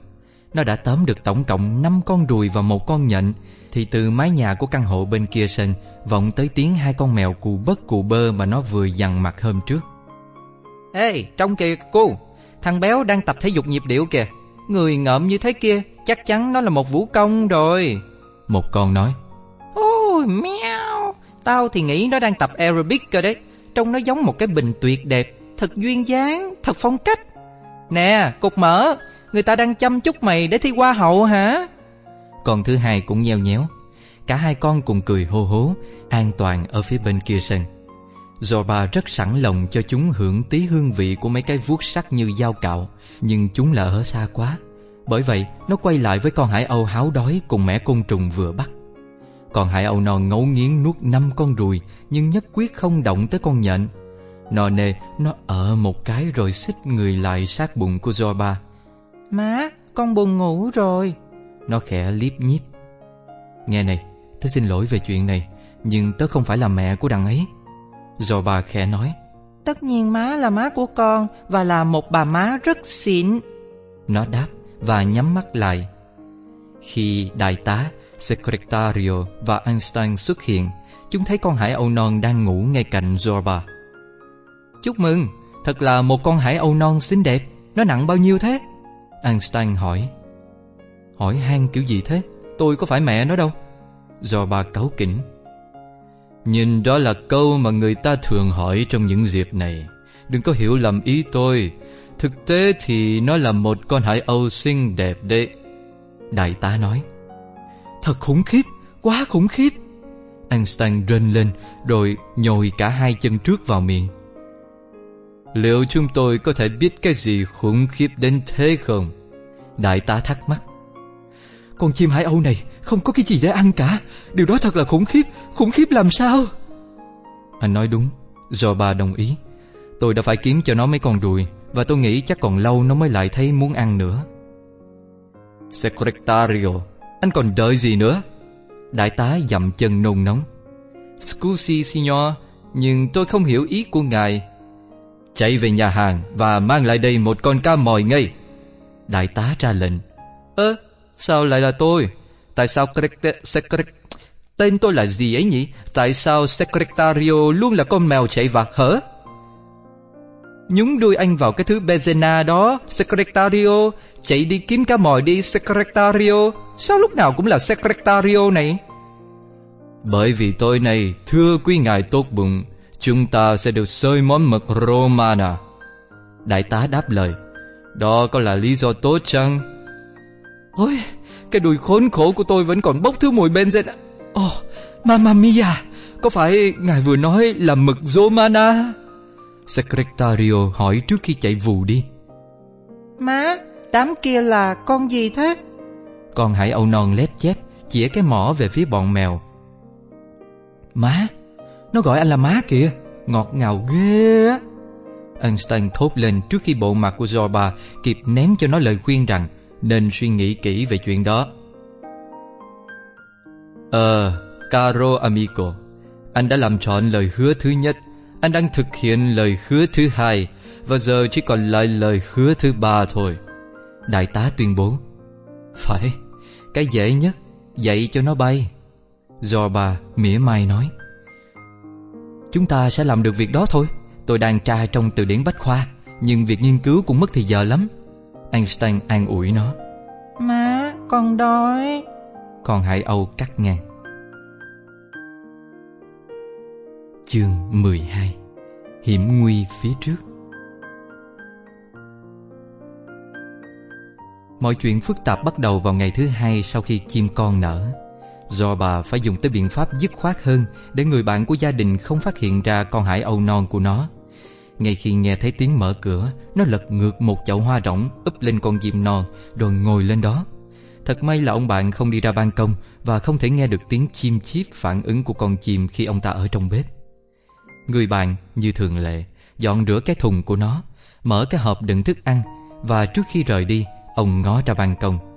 Nó đã tóm được tổng cộng 5 con ruồi và một con nhện. Thì từ mái nhà của căn hộ bên kia sân Vọng tới tiếng hai con mèo cù bất cù bơ Mà nó vừa dằn mặt hôm trước. Ê trong kìa cô. Thằng béo đang tập thể dục nhịp điệu kìa. Người ngợm như thế kia Chắc chắn nó là một vũ công rồi. Một con nói Ôi mèo. Tao thì nghĩ nó đang tập aerobic cơ đấy. Trông nó giống một cái bình tuyệt đẹp Thật duyên dáng, thật phong cách. Nè, cục mỡ Người ta đang chăm chút mày để thi hoa hậu hả? Con thứ hai cũng nheo nhéo. Cả hai con cùng cười hô hố, An toàn ở phía bên kia sân. Zorba rất sẵn lòng cho chúng hưởng tí hương vị của mấy cái vuốt sắc như dao cạo, Nhưng chúng là ở xa quá. Bởi vậy, nó quay lại với con hải âu háo đói cùng mẻ côn trùng vừa bắt. Còn hải âu non ngấu nghiến nuốt năm con ruồi, Nhưng nhất quyết không động tới con nhện. Nò nề nó ở một cái rồi xích người lại sát bụng của Zorba. Má, con buồn ngủ rồi. Nó khẽ liếp nhíp. Nghe này, tớ xin lỗi về chuyện này Nhưng tớ không phải là mẹ của đằng ấy. Zorba khẽ nói. Tất nhiên má là má của con Và là một bà má rất xịn. Nó đáp và nhắm mắt lại. Khi đại tá Secretario và Einstein xuất hiện Chúng thấy con hải âu non đang ngủ ngay cạnh Zorba. Chúc mừng, thật là một con hải âu non xinh đẹp. Nó nặng bao nhiêu thế? Einstein hỏi. Hỏi han kiểu gì thế? Tôi có phải mẹ nó đâu. Zorba cáu kỉnh. Nhìn đó là câu mà người ta thường hỏi trong những dịp này. Đừng có hiểu lầm ý tôi. Thực tế thì nó là một con hải âu xinh đẹp đấy. Đại tá nói. Thật khủng khiếp, quá khủng khiếp. Einstein rên lên Rồi nhồi cả hai chân trước vào miệng. Liệu chúng tôi có thể biết cái gì khủng khiếp đến thế không? Đại tá thắc mắc. Con chim hải âu này không có cái gì để ăn cả. Điều đó thật là khủng khiếp. Khủng khiếp làm sao? Anh nói đúng. Do bà đồng ý. Tôi đã phải kiếm cho nó mấy con ruồi Và tôi nghĩ chắc còn lâu nó mới lại thấy muốn ăn nữa. Secretario, Anh còn đợi gì nữa? Đại tá dậm chân nôn nóng. Scusi signor Nhưng tôi không hiểu ý của ngài. Chạy về nhà hàng Và mang lại đây một con cá mòi ngay. Đại tá ra lệnh Ơ sao lại là tôi? Tại sao secret, Tên tôi là gì ấy nhỉ? Tại sao Secretario luôn là con mèo chạy vặt hở Nhúng đuôi anh vào cái thứ Bezena đó. Secretario Chạy đi kiếm cá mòi đi Secretario. Sao lúc nào cũng là Secretario này? Bởi vì tôi này Thưa quý ngài tốt bụng Chúng ta sẽ được xơi món mực Romana. Đại tá đáp lời Đó có là lý do tốt chăng? Ôi Cái đùi khốn khổ của tôi vẫn còn bốc thứ mùi benzene Ồ oh, Mamma mia Có phải ngài vừa nói là mực Romana? Secretario hỏi trước khi chạy vù đi. Má Đám kia là con gì thế? Con hải âu non lép chép Chỉa cái mỏ về phía bọn mèo. Má nó gọi anh là má kìa Ngọt ngào ghê á Einstein thốt lên trước khi bộ mặt của Zorba kịp ném cho nó lời khuyên rằng nên suy nghĩ kỹ về chuyện đó. Ờ, caro amico, anh đã làm trọn lời hứa thứ nhất, anh đang thực hiện lời hứa thứ hai và giờ chỉ còn lại lời hứa thứ ba thôi. Đại tá tuyên bố. Phải, cái dễ nhất, dạy cho nó bay. Zorba mỉa mai nói. Chúng ta sẽ làm được việc đó thôi. Tôi đang tra trong từ điển bách khoa Nhưng việc nghiên cứu cũng mất thì giờ lắm. Einstein an ủi nó. Má, con đói. Con Hải Âu cắt ngang. Chương 12 Hiểm nguy phía trước. Mọi chuyện phức tạp bắt đầu vào ngày thứ hai sau khi chim con nở Do bà phải dùng tới biện pháp dứt khoát hơn Để người bạn của gia đình không phát hiện ra con hải âu non của nó. Ngay khi nghe thấy tiếng mở cửa, Nó lật ngược một chậu hoa rỗng úp lên con diêm non Rồi ngồi lên đó. Thật may là ông bạn không đi ra ban công Và không thể nghe được tiếng chim chíp phản ứng của con chim khi ông ta ở trong bếp. Người bạn, như thường lệ, Dọn rửa cái thùng của nó, Mở cái hộp đựng thức ăn Và trước khi rời đi, Ông ngó ra ban công.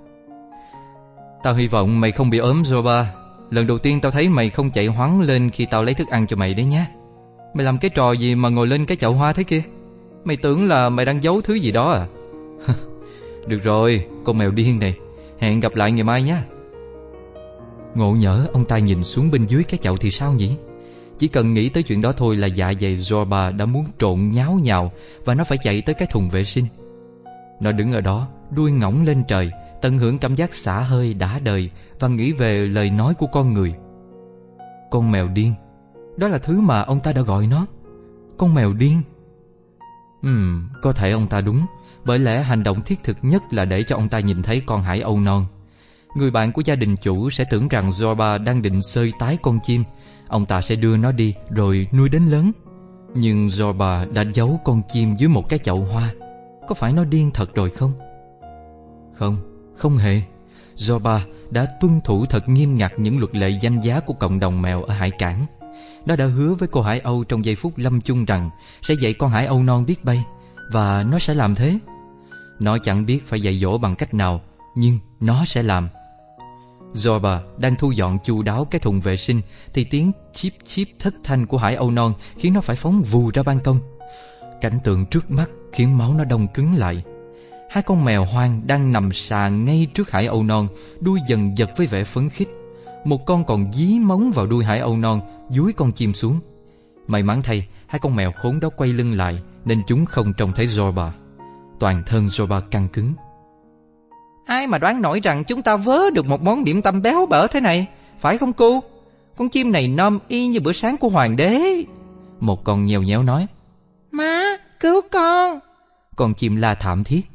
Tao hy vọng mày không bị ốm, Zoba. Lần đầu tiên tao thấy mày không chạy hoắng lên Khi tao lấy thức ăn cho mày đấy nhé. Mày làm cái trò gì mà ngồi lên cái chậu hoa thế kia? Mày tưởng là mày đang giấu thứ gì đó à? Được rồi, Con mèo điên này. Hẹn gặp lại ngày mai nhé. Ngộ nhỡ, ông ta nhìn xuống bên dưới cái chậu thì sao nhỉ? Chỉ cần nghĩ tới chuyện đó thôi là dạ dày Zorba đã muốn trộn nháo nhào Và nó phải chạy tới cái thùng vệ sinh. Nó đứng ở đó, Đuôi ngỏng lên trời Tận hưởng cảm giác xả hơi đã đời Và nghĩ về lời nói của con người. Con mèo điên Đó là thứ mà ông ta đã gọi nó. Con mèo điên. Ừm, có thể ông ta đúng Bởi lẽ hành động thiết thực nhất là để cho ông ta nhìn thấy con hải âu non. Người bạn của gia đình chủ sẽ tưởng rằng Zorba đang định sơi tái con chim. Ông ta sẽ đưa nó đi rồi nuôi đến lớn. Nhưng Zorba đã giấu con chim dưới một cái chậu hoa. Có phải nó điên thật rồi không? Không không hề. Zoba đã tuân thủ thật nghiêm ngặt những luật lệ danh giá của cộng đồng mèo ở hải cảng. Nó đã hứa với cô Hải Âu trong giây phút lâm chung rằng Sẽ dạy con Hải Âu non biết bay, Và nó sẽ làm thế. Nó chẳng biết phải dạy dỗ bằng cách nào, Nhưng nó sẽ làm. Zorba đang thu dọn chu đáo cái thùng vệ sinh, Thì tiếng chip chip thất thanh của Hải Âu non Khiến nó phải phóng vù ra ban công. Cảnh tượng trước mắt khiến máu nó đông cứng lại. Hai con mèo hoang đang nằm xà ngay trước hải âu non Đuôi dần giật với vẻ phấn khích. Một con còn dí móng vào đuôi hải âu non Dúi con chim xuống. May mắn thay Hai con mèo khốn đó quay lưng lại Nên chúng không trông thấy Zorba. Toàn thân Zorba căng cứng. Ai mà đoán nổi rằng chúng ta vớ được một món điểm tâm béo bở thế này? Phải không cô? Con chim này nom y như bữa sáng của hoàng đế. Một con nhèo nhéo nói. Má cứu con! Con chim la thảm thiết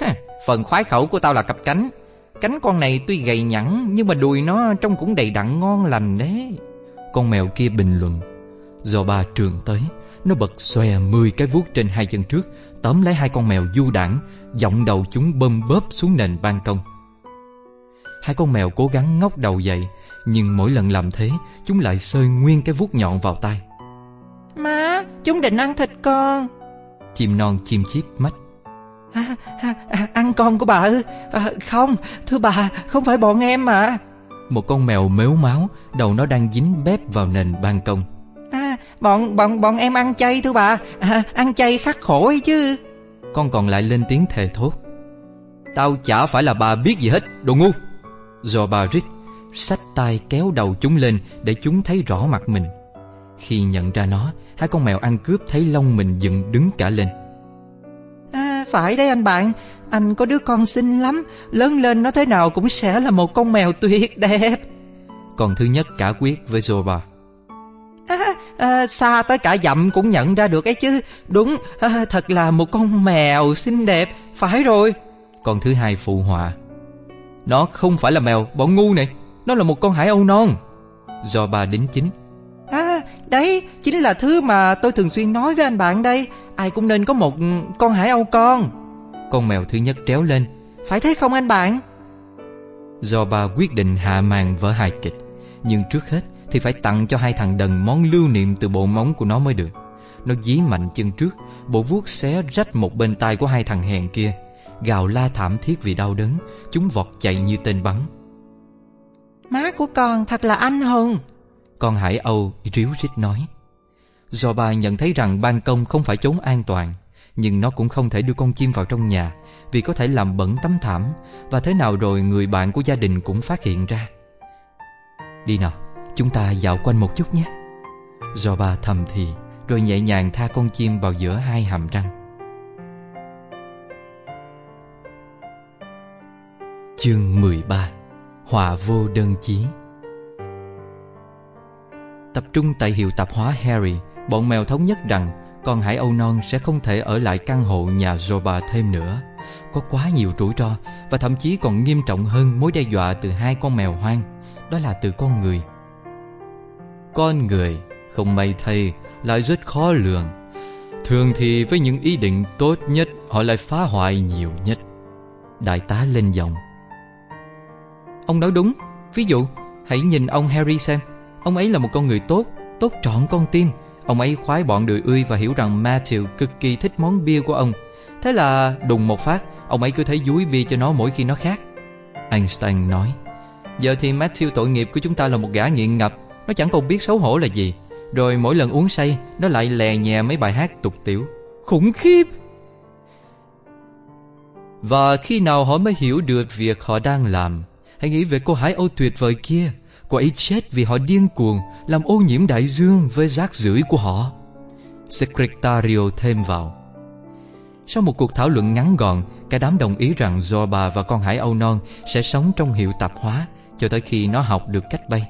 Ha, phần khoái khẩu của tao là cặp cánh. Cánh con này tuy gầy nhẵn Nhưng mà đùi nó trông cũng đầy đặn ngon lành đấy. Con mèo kia bình luận. Do ba trường tới Nó bật xòe mười cái vuốt trên hai chân trước Tóm lấy hai con mèo du đảng Giọng đầu chúng bơm bóp xuống nền ban công. Hai con mèo cố gắng ngóc đầu dậy Nhưng mỗi lần làm thế Chúng lại sơi nguyên cái vuốt nhọn vào tay Má, chúng định ăn thịt con. Chim non chim chiếc mắt à, à, à, Ăn con của bà ư? À, Không, thưa bà, không phải bọn em mà. Một con mèo mếu máu Đầu nó đang dính bếp vào nền ban công. À, Bọn bọn bọn em ăn chay thưa bà. À, Ăn chay khắc khổ ấy chứ. Con còn lại lên tiếng thề thốt. Tao chả phải là bà biết gì hết Đồ ngu. Rồi bà rít Xách tay kéo đầu chúng lên Để chúng thấy rõ mặt mình. Khi nhận ra nó Hai con mèo ăn cướp thấy lông mình dựng đứng cả lên Phải đấy anh bạn. Anh có đứa con xinh lắm Lớn lên nó thế nào cũng sẽ là một con mèo tuyệt đẹp. Còn thứ nhất cả quyết với Zoba. À, à, Xa tới cả dặm cũng nhận ra được ấy chứ. Đúng à, Thật là một con mèo xinh đẹp. Phải rồi. Con thứ hai phụ họa. Nó không phải là mèo bọn ngu này. Nó là một con hải âu non. Do bà đính chính. À đấy chính là thứ mà tôi thường xuyên nói với anh bạn đây. Ai cũng nên có một con hải âu con. Con mèo thứ nhất tréo lên. Phải thế không anh bạn? Do bà quyết định hạ màn vở hài kịch. Nhưng trước hết thì phải tặng cho hai thằng đần món lưu niệm từ bộ móng của nó mới được. Nó dí mạnh chân trước Bộ vuốt xé rách một bên tay của hai thằng hèn kia. Gào la thảm thiết vì đau đớn Chúng vọt chạy như tên bắn. Má của con thật là anh hùng con hải âu ríu rít nói. Do bà nhận thấy rằng ban công không phải chốn an toàn Nhưng nó cũng không thể đưa con chim vào trong nhà Vì có thể làm bẩn tấm thảm Và thế nào rồi người bạn của gia đình cũng phát hiện ra. Đi nào, chúng ta dạo quanh một chút nhé. Do bà thầm thì Rồi nhẹ nhàng tha con chim vào giữa hai hàm răng. Chương 13 Họa vô đơn chí. Tập trung tại hiệu tạp hóa Harry, Bọn mèo thống nhất rằng Con hải âu non sẽ không thể ở lại căn hộ nhà Zoba thêm nữa. Có quá nhiều rủi ro Và thậm chí còn nghiêm trọng hơn mối đe dọa từ hai con mèo hoang, Đó là từ con người. Con người, Không may thay, Lại rất khó lường. Thường thì với những ý định tốt nhất, Họ lại phá hoại nhiều nhất. Đại tá lên giọng. Ông nói đúng, Ví dụ, Hãy nhìn ông Harry xem. Ông ấy là một con người tốt Tốt trọn con tim. Ông ấy khoái bọn đười ươi và hiểu rằng Matthew cực kỳ thích món bia của ông. Thế là đùng một phát, Ông ấy cứ thấy dúi bia cho nó mỗi khi nó khát. Einstein nói, Giờ thì Matthew tội nghiệp của chúng ta là một gã nghiện ngập. Nó chẳng còn biết xấu hổ là gì. Rồi mỗi lần uống say, Nó lại lè nhè mấy bài hát tục tiểu. Khủng khiếp! Và khi nào họ mới hiểu được việc họ đang làm, Hãy nghĩ về cô Hải Âu tuyệt vời kia. Cô ấy chết vì họ điên cuồng, Làm ô nhiễm đại dương với rác rưởi của họ. Secretario thêm vào. Sau một cuộc thảo luận ngắn gọn, Cả đám đồng ý rằng zorba và con hải âu non Sẽ sống trong hiệu tạp hóa Cho tới khi nó học được cách bay.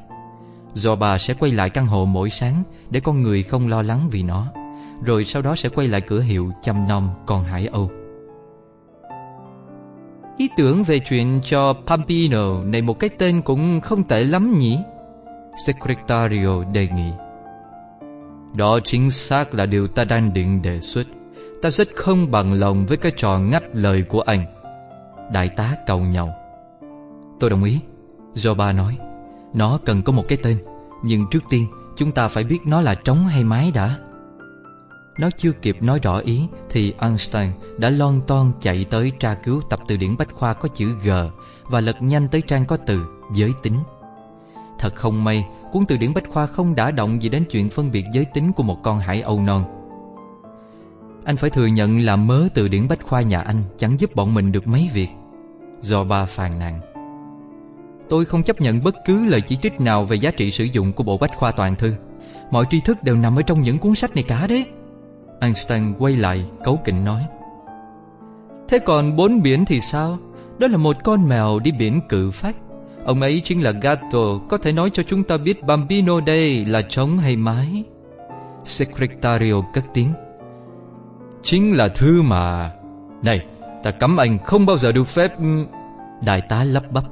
Zorba sẽ quay lại căn hộ mỗi sáng Để con người không lo lắng vì nó, Rồi sau đó sẽ quay lại cửa hiệu chăm nom con hải âu. Ý tưởng về chuyện cho Pampino này một cái tên cũng không tệ lắm nhỉ? Secretario đề nghị. Đó chính xác là điều ta đang định đề xuất. Ta rất không bằng lòng với cái trò ngắt lời của anh. Đại tá cầu nhau. Tôi đồng ý. Joba nói. Nó cần có một cái tên. Nhưng trước tiên, chúng ta phải biết nó là trống hay mái đã. Nó chưa kịp nói rõ ý, Thì Einstein đã lon ton chạy tới tra cứu tập từ điển Bách Khoa có chữ G Và lật nhanh tới trang có từ giới tính. Thật không may, Cuốn từ điển Bách Khoa không đã động gì đến chuyện phân biệt giới tính của một con hải âu non. Anh phải thừa nhận là mớ từ điển Bách Khoa nhà anh Chẳng giúp bọn mình được mấy việc. Do ba phàn nàn. Tôi không chấp nhận bất cứ lời chỉ trích nào Về giá trị sử dụng của bộ Bách Khoa toàn thư. Mọi tri thức đều nằm ở trong những cuốn sách này cả đấy. Einstein quay lại cấu kỉnh nói, Thế còn bốn biển thì sao? Đó là một con mèo đi biển cự phách. Ông ấy chính là Gato. Có thể nói cho chúng ta biết Bambino đây là trống hay mái Secretario cất tiếng, Chính là thứ mà Này, ta cấm anh không bao giờ được phép Đại tá lắp bắp,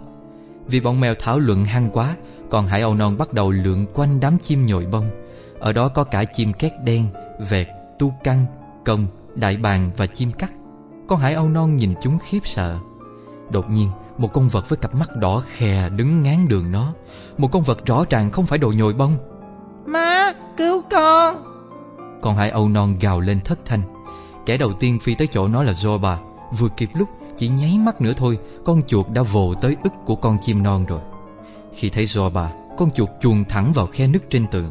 Vì bọn mèo thảo luận hăng quá, Còn hải âu non bắt đầu lượn quanh đám chim nhồi bông Ở đó có cả chim két đen, Vẹt tu căng, công, đại bàng và chim cắt. Con hải âu non nhìn chúng khiếp sợ. Đột nhiên một con vật với cặp mắt đỏ khè đứng ngán đường nó. Một con vật rõ ràng không phải đồ nhồi bông. Má cứu con! Con hải âu non gào lên thất thanh. Kẻ đầu tiên phi tới chỗ nó là Zoba Vừa kịp lúc chỉ nháy mắt nữa thôi Con chuột đã vồ tới ức của con chim non rồi. Khi thấy Zoba Con chuột chuồn thẳng vào khe nứt trên tường.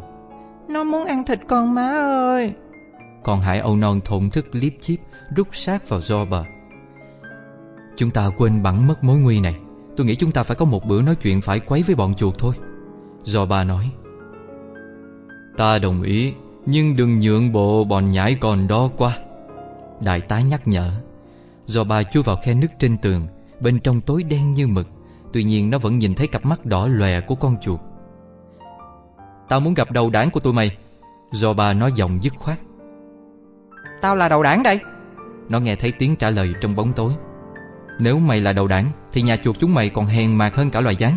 Nó muốn ăn thịt con má ơi con hải âu non thổn thức liếp chiếp Rút sát vào do bờ. Chúng ta quên bẵng mất mối nguy này. Tôi nghĩ chúng ta phải có một bữa nói chuyện phải quấy với bọn chuột thôi. Do bà nói. Ta đồng ý, Nhưng đừng nhượng bộ bọn nhãi còn đó qua Đại tá nhắc nhở. Do bà chui vào khe nứt trên tường, Bên trong tối đen như mực. Tuy nhiên nó vẫn nhìn thấy cặp mắt đỏ lòe của con chuột. Tao muốn gặp đầu đảng của tụi mày. Do bà nói giọng dứt khoát. Tao là đầu đảng đây. Nó nghe thấy tiếng trả lời trong bóng tối. Nếu mày là đầu đảng Thì nhà chuột chúng mày còn hèn mạc hơn cả loài gián.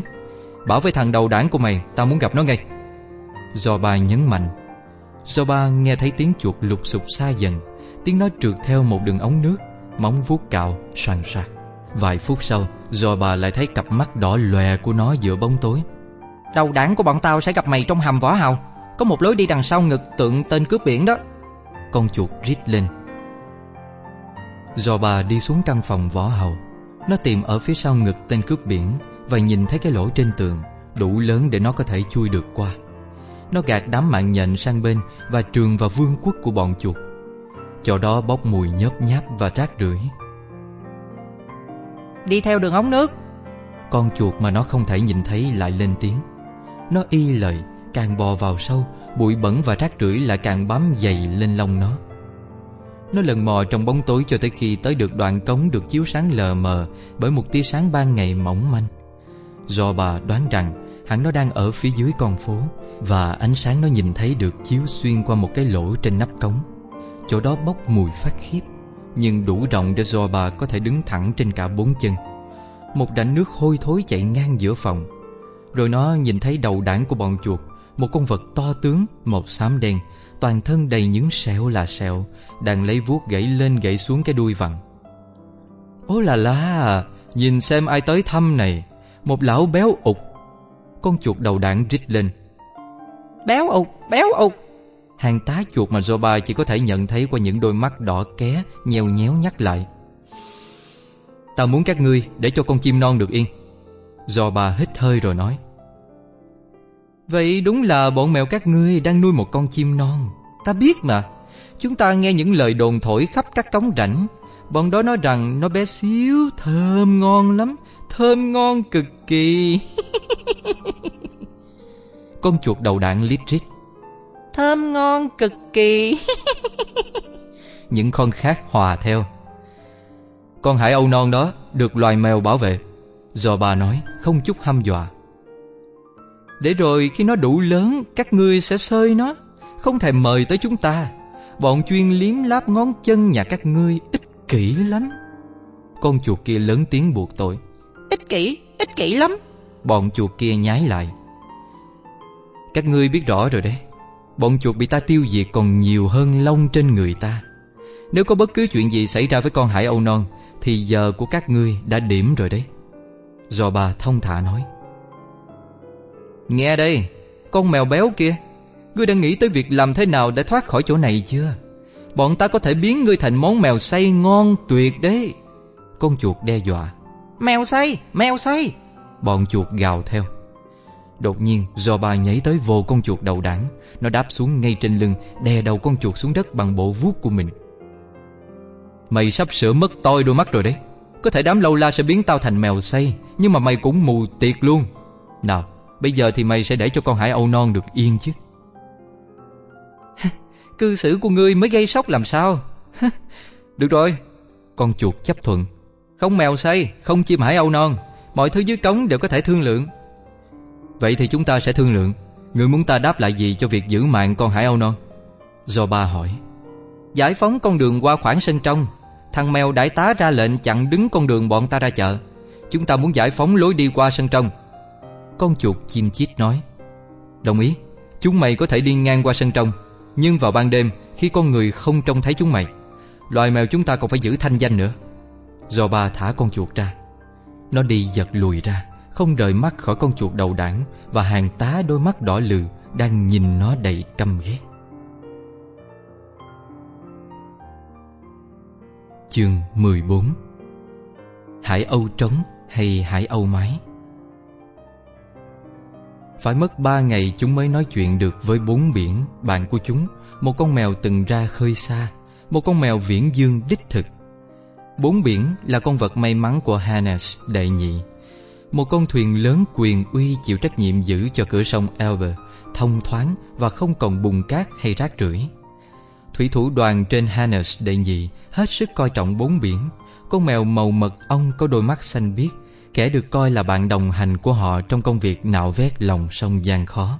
Bảo với thằng đầu đảng của mày Tao muốn gặp nó ngay. Do bà nhấn mạnh. Do ba nghe thấy tiếng chuột lục sục xa dần. Tiếng nó trượt theo một đường ống nước Móng vuốt cạo xoàn xoạc Vài phút sau Do bà lại thấy cặp mắt đỏ lòe của nó giữa bóng tối. Đầu đảng của bọn tao sẽ gặp mày trong hầm võ hào. Có một lối đi đằng sau ngực tượng tên cướp biển đó Con chuột rít lên. Do bà đi xuống căn phòng võ hầu. Nó tìm ở phía sau ngực tên cướp biển Và nhìn thấy cái lỗ trên tường Đủ lớn để nó có thể chui được qua. Nó gạt đám mạng nhện sang bên Và trường vào vương quốc của bọn chuột. Chỗ đó bốc mùi nhớp nháp và rác rưởi. Đi theo đường ống nước. Con chuột mà nó không thể nhìn thấy lại lên tiếng. Nó y lời Càng bò vào sâu Bụi bẩn và rác rưởi lại càng bám dày lên lông nó. Nó lần mò trong bóng tối cho tới khi tới được đoạn cống được chiếu sáng lờ mờ Bởi một tia sáng ban ngày mỏng manh. Do bà đoán rằng hẳn nó đang ở phía dưới con phố Và ánh sáng nó nhìn thấy được chiếu xuyên qua một cái lỗ trên nắp cống. Chỗ đó bốc mùi phát khiếp, Nhưng đủ rộng để do bà có thể đứng thẳng trên cả bốn chân. Một rãnh nước hôi thối chạy ngang giữa phòng. Rồi nó nhìn thấy đầu đảng của bọn chuột. Một con vật to tướng Màu xám đen Toàn thân đầy những sẹo là sẹo Đang lấy vuốt gãy lên gãy xuống cái đuôi vặn. Ố là la Nhìn xem ai tới thăm này Một lão béo ụt. Con chuột đầu đảng rít lên. Béo ụt, béo ụt. Hàng tá chuột mà Zoba chỉ có thể nhận thấy qua những đôi mắt đỏ ké Nheo nhéo nhắc lại. Tao muốn các ngươi để cho con chim non được yên. Zoba hít hơi rồi nói Vậy đúng là bọn mèo các ngươi đang nuôi một con chim non. Ta biết mà. Chúng ta nghe những lời đồn thổi khắp các cống rãnh. Bọn đó nói rằng nó bé xíu Thơm ngon lắm Thơm ngon cực kỳ. Con chuột đầu đạn lít rít. Thơm ngon cực kỳ. Những con khác hòa theo. Con hải âu non đó Được loài mèo bảo vệ. Do bà nói không chút hăm dọa Để rồi khi nó đủ lớn Các ngươi sẽ sơi nó. Không thèm mời tới chúng ta. Bọn chuyên liếm láp ngón chân nhà các ngươi Ích kỷ lắm. Con chuột kia lớn tiếng buộc tội. Ích kỷ, ích kỷ lắm. Bọn chuột kia nhái lại. Các ngươi biết rõ rồi đấy. Bọn chuột bị ta tiêu diệt còn nhiều hơn lông trên người ta. Nếu có bất cứ chuyện gì xảy ra với con hải âu non Thì giờ của các ngươi đã điểm rồi đấy. Do bà thông thả nói Nghe đây Con mèo béo kia Ngươi đã nghĩ tới việc làm thế nào để thoát khỏi chỗ này chưa? Bọn ta có thể biến ngươi thành món mèo xay ngon tuyệt đấy. Con chuột đe dọa. Mèo xay, mèo xay Bọn chuột gào theo. Đột nhiên do bà nhảy tới vồ con chuột đầu đảng. Nó đáp xuống ngay trên lưng Đè đầu con chuột xuống đất bằng bộ vuốt của mình. Mày sắp sửa mất toi đôi mắt rồi đấy. Có thể đám lâu la sẽ biến tao thành mèo say Nhưng mà mày cũng mù tiệt luôn. Nào bây giờ thì mày sẽ để cho con hải âu non được yên chứ. Cư xử của ngươi mới gây sốc làm sao? Được rồi Con chuột chấp thuận. Không mèo say, không chim hải âu non. Mọi thứ dưới cống đều có thể thương lượng. Vậy thì chúng ta sẽ thương lượng. Người muốn ta đáp lại gì cho việc giữ mạng con hải âu non? Do ba hỏi. Giải phóng con đường qua khoảng sân trong. Thằng mèo đại tá ra lệnh chặn đứng con đường bọn ta ra chợ. Chúng ta muốn giải phóng lối đi qua sân trong. Con chuột chim chít nói, Đồng ý, Chúng mày có thể đi ngang qua sân trong, Nhưng vào ban đêm, Khi con người không trông thấy chúng mày, Loài mèo chúng ta còn phải giữ thanh danh nữa. Do ba thả con chuột ra. Nó đi giật lùi ra, Không rời mắt khỏi con chuột đầu đảng, Và hàng tá đôi mắt đỏ lừ Đang nhìn nó đầy căm ghét. Chương 14 Hải Âu trống hay Hải Âu mái? Phải mất ba ngày chúng mới nói chuyện được với bốn biển, Bạn của chúng. Một con mèo từng ra khơi xa, Một con mèo viễn dương đích thực. Bốn biển là con vật may mắn của Hannes, đệ nhị. Một con thuyền lớn quyền uy chịu trách nhiệm giữ cho cửa sông Elbe, Thông thoáng và không còn bùn cát hay rác rưởi. Thủy thủ đoàn trên Hannes, đệ nhị, hết sức coi trọng bốn biển. Con mèo màu mật ong có đôi mắt xanh biếc Kẻ được coi là bạn đồng hành của họ trong công việc nạo vét lòng sông gian khó.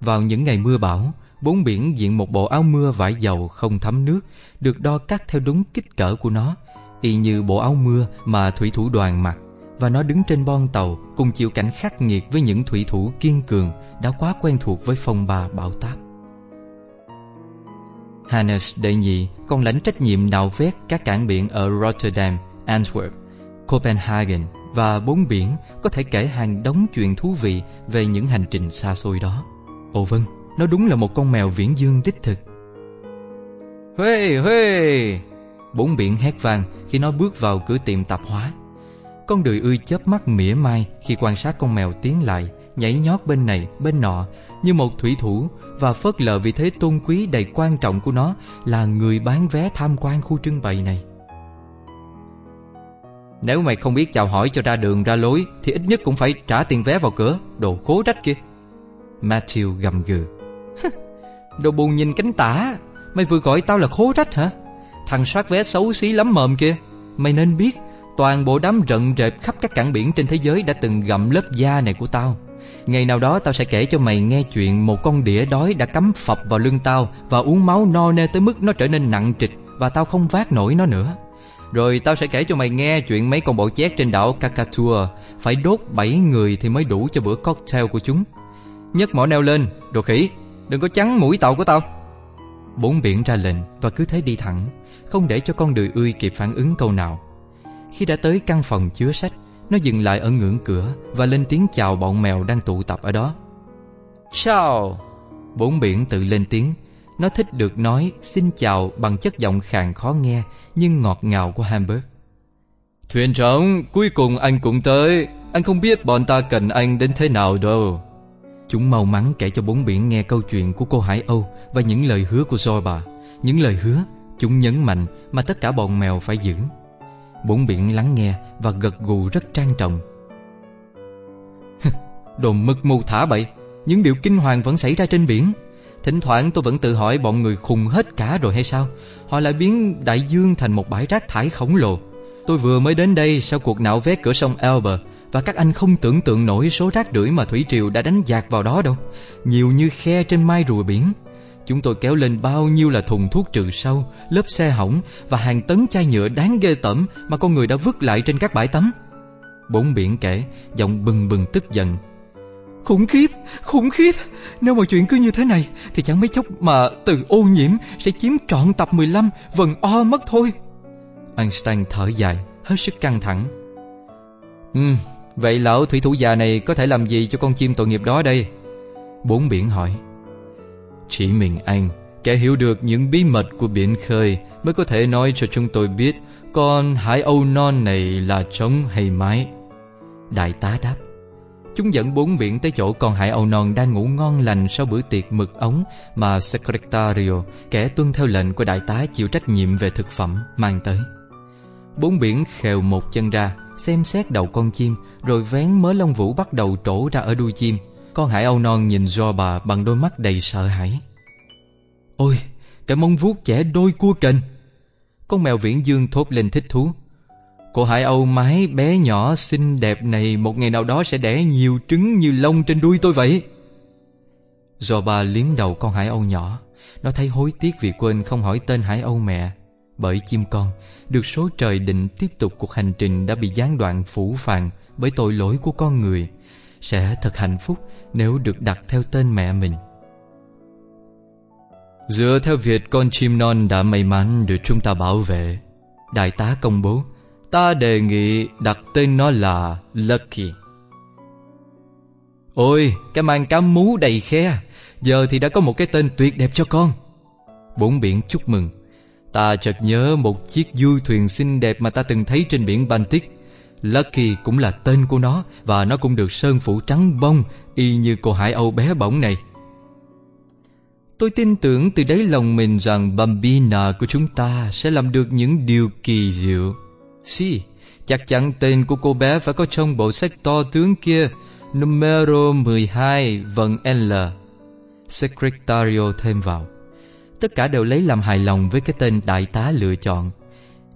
Vào những ngày mưa bão Bốn biển diện một bộ áo mưa vải dầu không thấm nước Được đo cắt theo đúng kích cỡ của nó Y như bộ áo mưa mà thủy thủ đoàn mặc Và nó đứng trên bon tàu Cùng chịu cảnh khắc nghiệt với những thủy thủ kiên cường Đã quá quen thuộc với phong ba bão táp. Hannes đệ nhị còn lãnh trách nhiệm nạo vét các cảng biển ở Rotterdam, Antwerp, Copenhagen và bốn biển có thể kể hàng đống chuyện thú vị về những hành trình xa xôi đó. Ồ vâng, nó đúng là một con mèo viễn dương đích thực. Huê huê! Bốn biển hét vang khi nó bước vào cửa tiệm tạp hóa. Con đời ươi chớp mắt mỉa mai khi quan sát con mèo tiến lại, nhảy nhót bên này, bên nọ như một thủy thủ và phớt lờ vị thế tôn quý đầy quan trọng của nó là người bán vé tham quan khu trưng bày này. Nếu mày không biết chào hỏi cho ra đường, ra lối, Thì ít nhất cũng phải trả tiền vé vào cửa, Đồ khố trách kia. Matthew gầm gừ. Đồ buồn nhìn cánh tả, Mày vừa gọi tao là khố trách hả? Thằng soát vé xấu xí lắm mồm kia. Mày nên biết, Toàn bộ đám rận rệp khắp các cảng biển trên thế giới Đã từng gặm lớp da này của tao. Ngày nào đó tao sẽ kể cho mày nghe chuyện Một con đĩa đói đã cắm phập vào lưng tao Và uống máu no nê tới mức nó trở nên nặng trịch Và tao không vác nổi nó nữa. Rồi tao sẽ kể cho mày nghe chuyện mấy con bộ chét trên đảo Kakatua. Phải đốt 7 người thì mới đủ cho bữa cocktail của chúng. Nhấc mỏ neo lên, đồ khỉ Đừng có chắn mũi tàu của tao. Bốn biển ra lệnh và cứ thế đi thẳng Không để cho con đười ươi kịp phản ứng câu nào. Khi đã tới căn phòng chứa sách Nó dừng lại ở ngưỡng cửa Và lên tiếng chào bọn mèo đang tụ tập ở đó. Chào. Bốn biển tự lên tiếng Nó thích được nói xin chào bằng chất giọng khàn khó nghe Nhưng ngọt ngào của Hamburg. Thuyền trưởng, cuối cùng anh cũng tới. Anh không biết bọn ta cần anh đến thế nào đâu. Chúng mau mắn kể cho bốn biển nghe câu chuyện của cô Hải Âu Và những lời hứa của Zorba. Những lời hứa Chúng nhấn mạnh mà tất cả bọn mèo phải giữ. Bốn biển lắng nghe Và gật gù rất trang trọng. Đồ mực mù thả bậy Những điều kinh hoàng vẫn xảy ra trên biển Thỉnh thoảng tôi vẫn tự hỏi bọn người khùng hết cả rồi hay sao Họ lại biến đại dương thành một bãi rác thải khổng lồ Tôi vừa mới đến đây sau cuộc nạo vét cửa sông Elbe Và các anh không tưởng tượng nổi số rác rưởi mà Thủy Triều đã đánh dạt vào đó đâu Nhiều như khe trên mai rùa biển Chúng tôi kéo lên bao nhiêu là thùng thuốc trừ sâu, lớp xe hỏng và hàng tấn chai nhựa đáng ghê tởm mà con người đã vứt lại trên các bãi tắm. Bốn biển kể, giọng bừng bừng tức giận. Khủng khiếp, khủng khiếp. Nếu mà chuyện cứ như thế này thì chẳng mấy chốc mà từ ô nhiễm sẽ chiếm trọn tập 15 vần o mất thôi. Einstein thở dài, hết sức căng thẳng. Ừ, vậy lão thủy thủ già này có thể làm gì cho con chim tội nghiệp đó đây? Bốn biển hỏi. Chỉ mình anh Kẻ hiểu được những bí mật của biển khơi Mới có thể nói cho chúng tôi biết Con hải âu non này là trống hay mái Đại tá đáp Chúng dẫn bốn biển tới chỗ con hải âu non đang ngủ ngon lành sau bữa tiệc mực ống mà Secretario, kẻ tuân theo lệnh của đại tá chịu trách nhiệm về thực phẩm, mang tới. Bốn biển khều một chân ra, xem xét đầu con chim, rồi vén mớ lông vũ bắt đầu trổ ra ở đuôi chim, con hải âu non nhìn do bà bằng đôi mắt đầy sợ hãi. Ôi Cái móng vuốt trẻ đôi cua kềnh Con mèo viễn dương thốt lên thích thú. Cô hải âu, mái bé nhỏ xinh đẹp này Một ngày nào đó sẽ đẻ nhiều trứng như lông trên đuôi tôi vậy. Rồi bà liếm đầu con hải âu nhỏ, Nó thấy hối tiếc vì quên không hỏi tên hải âu mẹ, Bởi chim con Được số trời định tiếp tục cuộc hành trình Đã bị gián đoạn phủ phàng Bởi tội lỗi của con người, Sẽ thật hạnh phúc nếu được đặt theo tên mẹ mình. Dựa theo việc con chim non đã may mắn được chúng ta bảo vệ. Đại tá công bố Ta đề nghị đặt tên nó là Lucky. Ôi, cái mang cá mú đầy khe. Giờ thì đã có một cái tên tuyệt đẹp cho con. Bốn biển chúc mừng. Ta chợt nhớ một chiếc du thuyền xinh đẹp mà ta từng thấy trên biển Baltic. Lucky cũng là tên của nó Và nó cũng được sơn phủ trắng bông Y như cô hải âu bé bỏng này. Tôi tin tưởng từ đáy lòng mình rằng Bambina của chúng ta sẽ làm được những điều kỳ diệu. Si, chắc chắn tên của cô bé phải có trong bộ sách to tướng kia, numero 12 vần L. Secretario thêm vào. Tất cả đều lấy làm hài lòng với cái tên đại tá lựa chọn.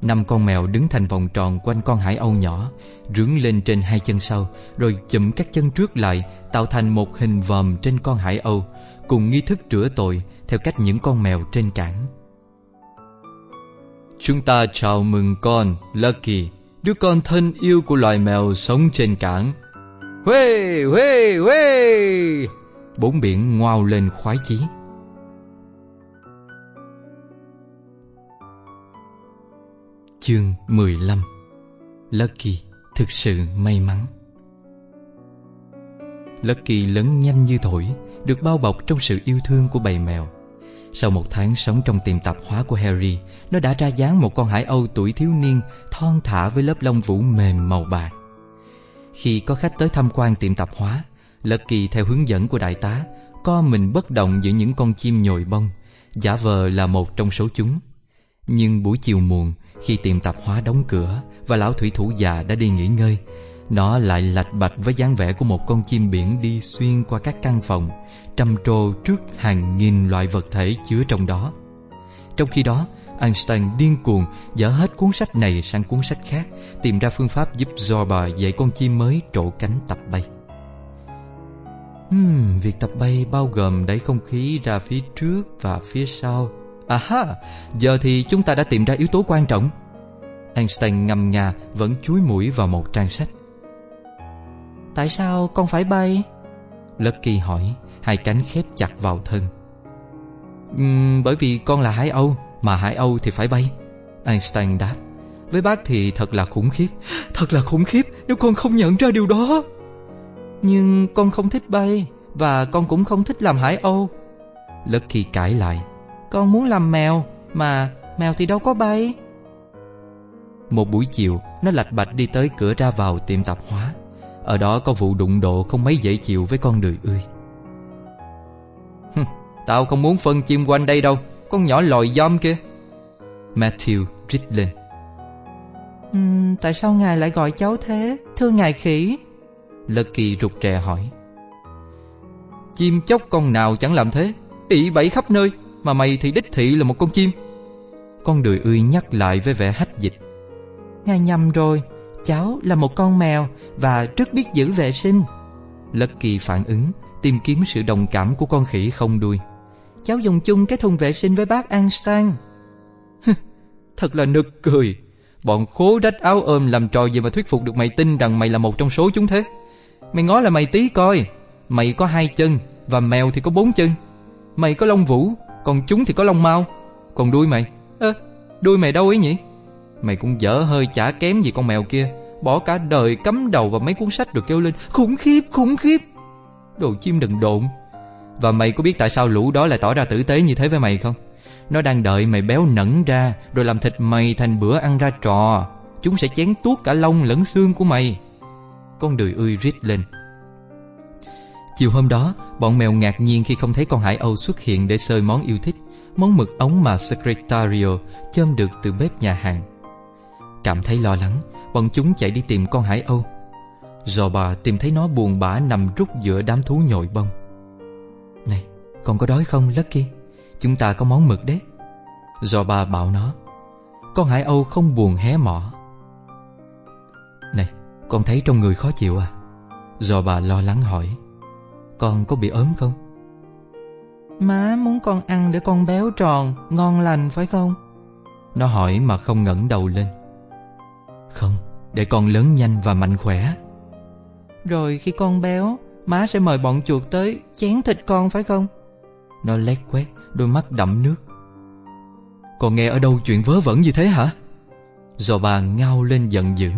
Năm con mèo đứng thành vòng tròn quanh con hải âu nhỏ, rướng lên trên hai chân sau, rồi chụm các chân trước lại, tạo thành một hình vòm trên con hải âu cùng nghi thức rửa tội theo cách những con mèo trên cảng. Chúng ta chào mừng con, Lucky, đứa con thân yêu của loài mèo sống trên cảng. Huê, huê, huê! Bốn biển ngoao lên khoái chí. Chương 15 Lucky thực sự may mắn Lucky lớn nhanh như thổi được bao bọc trong sự yêu thương của bầy mèo. Sau một tháng sống trong tiệm tạp hóa của Harry, nó đã ra dáng một con hải âu tuổi thiếu niên thon thả với lớp lông vũ mềm màu bạc. Khi có khách tới tham quan tiệm tạp hóa, Lucky theo hướng dẫn của đại tá, co mình bất động giữa những con chim nhồi bông, giả vờ là một trong số chúng. Nhưng buổi chiều muộn, khi tiệm tạp hóa đóng cửa và lão thủy thủ già đã đi nghỉ ngơi, nó lại lạch bạch với dáng vẻ của một con chim biển đi xuyên qua các căn phòng, trầm trồ trước hàng nghìn loại vật thể chứa trong đó. Trong khi đó, Einstein điên cuồng dở hết cuốn sách này sang cuốn sách khác, tìm ra phương pháp giúp Zorba dạy con chim mới trổ cánh tập bay. Hmm, việc tập bay bao gồm đẩy không khí ra phía trước và phía sau. Aha, giờ thì chúng ta đã tìm ra yếu tố quan trọng. Einstein ngầm ngà vẫn chúi mũi vào một trang sách. Tại sao con phải bay? Lucky hỏi Hai cánh khép chặt vào thân. Uhm, Bởi vì con là Hải Âu Mà Hải Âu thì phải bay. Einstein đáp Với bác thì thật là khủng khiếp. Thật là khủng khiếp nếu con không nhận ra điều đó. Nhưng con không thích bay Và con cũng không thích làm Hải Âu. Lucky cãi lại Con muốn làm mèo Mà mèo thì đâu có bay. Một buổi chiều Nó lạch bạch đi tới cửa ra vào tiệm tạp hóa ở đó có vụ đụng độ không mấy dễ chịu với con đời ươi. Tao không muốn phân chim quanh đây đâu Con nhỏ lòi dom kia. Matthew rít lên. Uhm, Tại sao ngài lại gọi cháu thế Thưa ngài khỉ? Lucky rụt rè hỏi. Chim chóc con nào chẳng làm thế ị bẫy khắp nơi Mà mày thì đích thị là một con chim. Con đời ươi nhắc lại với vẻ hách dịch. Ngài nhầm rồi Cháu là một con mèo và rất biết giữ vệ sinh. Lucky phản ứng Tìm kiếm sự đồng cảm của con khỉ không đuôi. Cháu dùng chung cái thùng vệ sinh với bác Einstein. Thật là nực cười. Bọn khố rách áo ôm làm trò gì mà thuyết phục được mày tin rằng mày là một trong số chúng thế? Mày ngó là mày tí coi. Mày có hai chân Và mèo thì có bốn chân. Mày có lông vũ Còn chúng thì có lông mau. Còn đuôi mày? Ơ đuôi mày đâu ấy nhỉ Mày cũng dở hơi chả kém gì con mèo kia. Bỏ cả đời cắm đầu vào mấy cuốn sách rồi kêu lên Khủng khiếp, khủng khiếp! Đồ chim đừng độn. Và mày có biết tại sao lũ đó lại tỏ ra tử tế như thế với mày không? Nó đang đợi mày béo nẫn ra Rồi làm thịt mày thành bữa ăn ra trò. Chúng sẽ chén tuốt cả lông lẫn xương của mày. Con đười ươi rít lên. Chiều hôm đó Bọn mèo ngạc nhiên khi không thấy con hải âu xuất hiện Để sơi món yêu thích Món mực ống mà Secretario Chôm được từ bếp nhà hàng. Cảm thấy lo lắng Bọn chúng chạy đi tìm con hải âu Dò bà tìm thấy nó buồn bã nằm rút giữa đám thú nhồi bông Này, con có đói không Lucky? Chúng ta có món mực đấy Dò bà bảo nó Con hải âu không buồn hé mỏ Này, con thấy trong người khó chịu à? Dò bà lo lắng hỏi Con có bị ốm không? Má muốn con ăn để con béo tròn, ngon lành phải không? Nó hỏi mà không ngẩng đầu lên không, để con lớn nhanh và mạnh khỏe. Rồi khi con béo Má sẽ mời bọn chuột tới chén thịt con phải không? Nó lét quét Đôi mắt đậm nước. Còn nghe ở đâu chuyện vớ vẩn như thế hả? Do bà ngao lên giận dữ.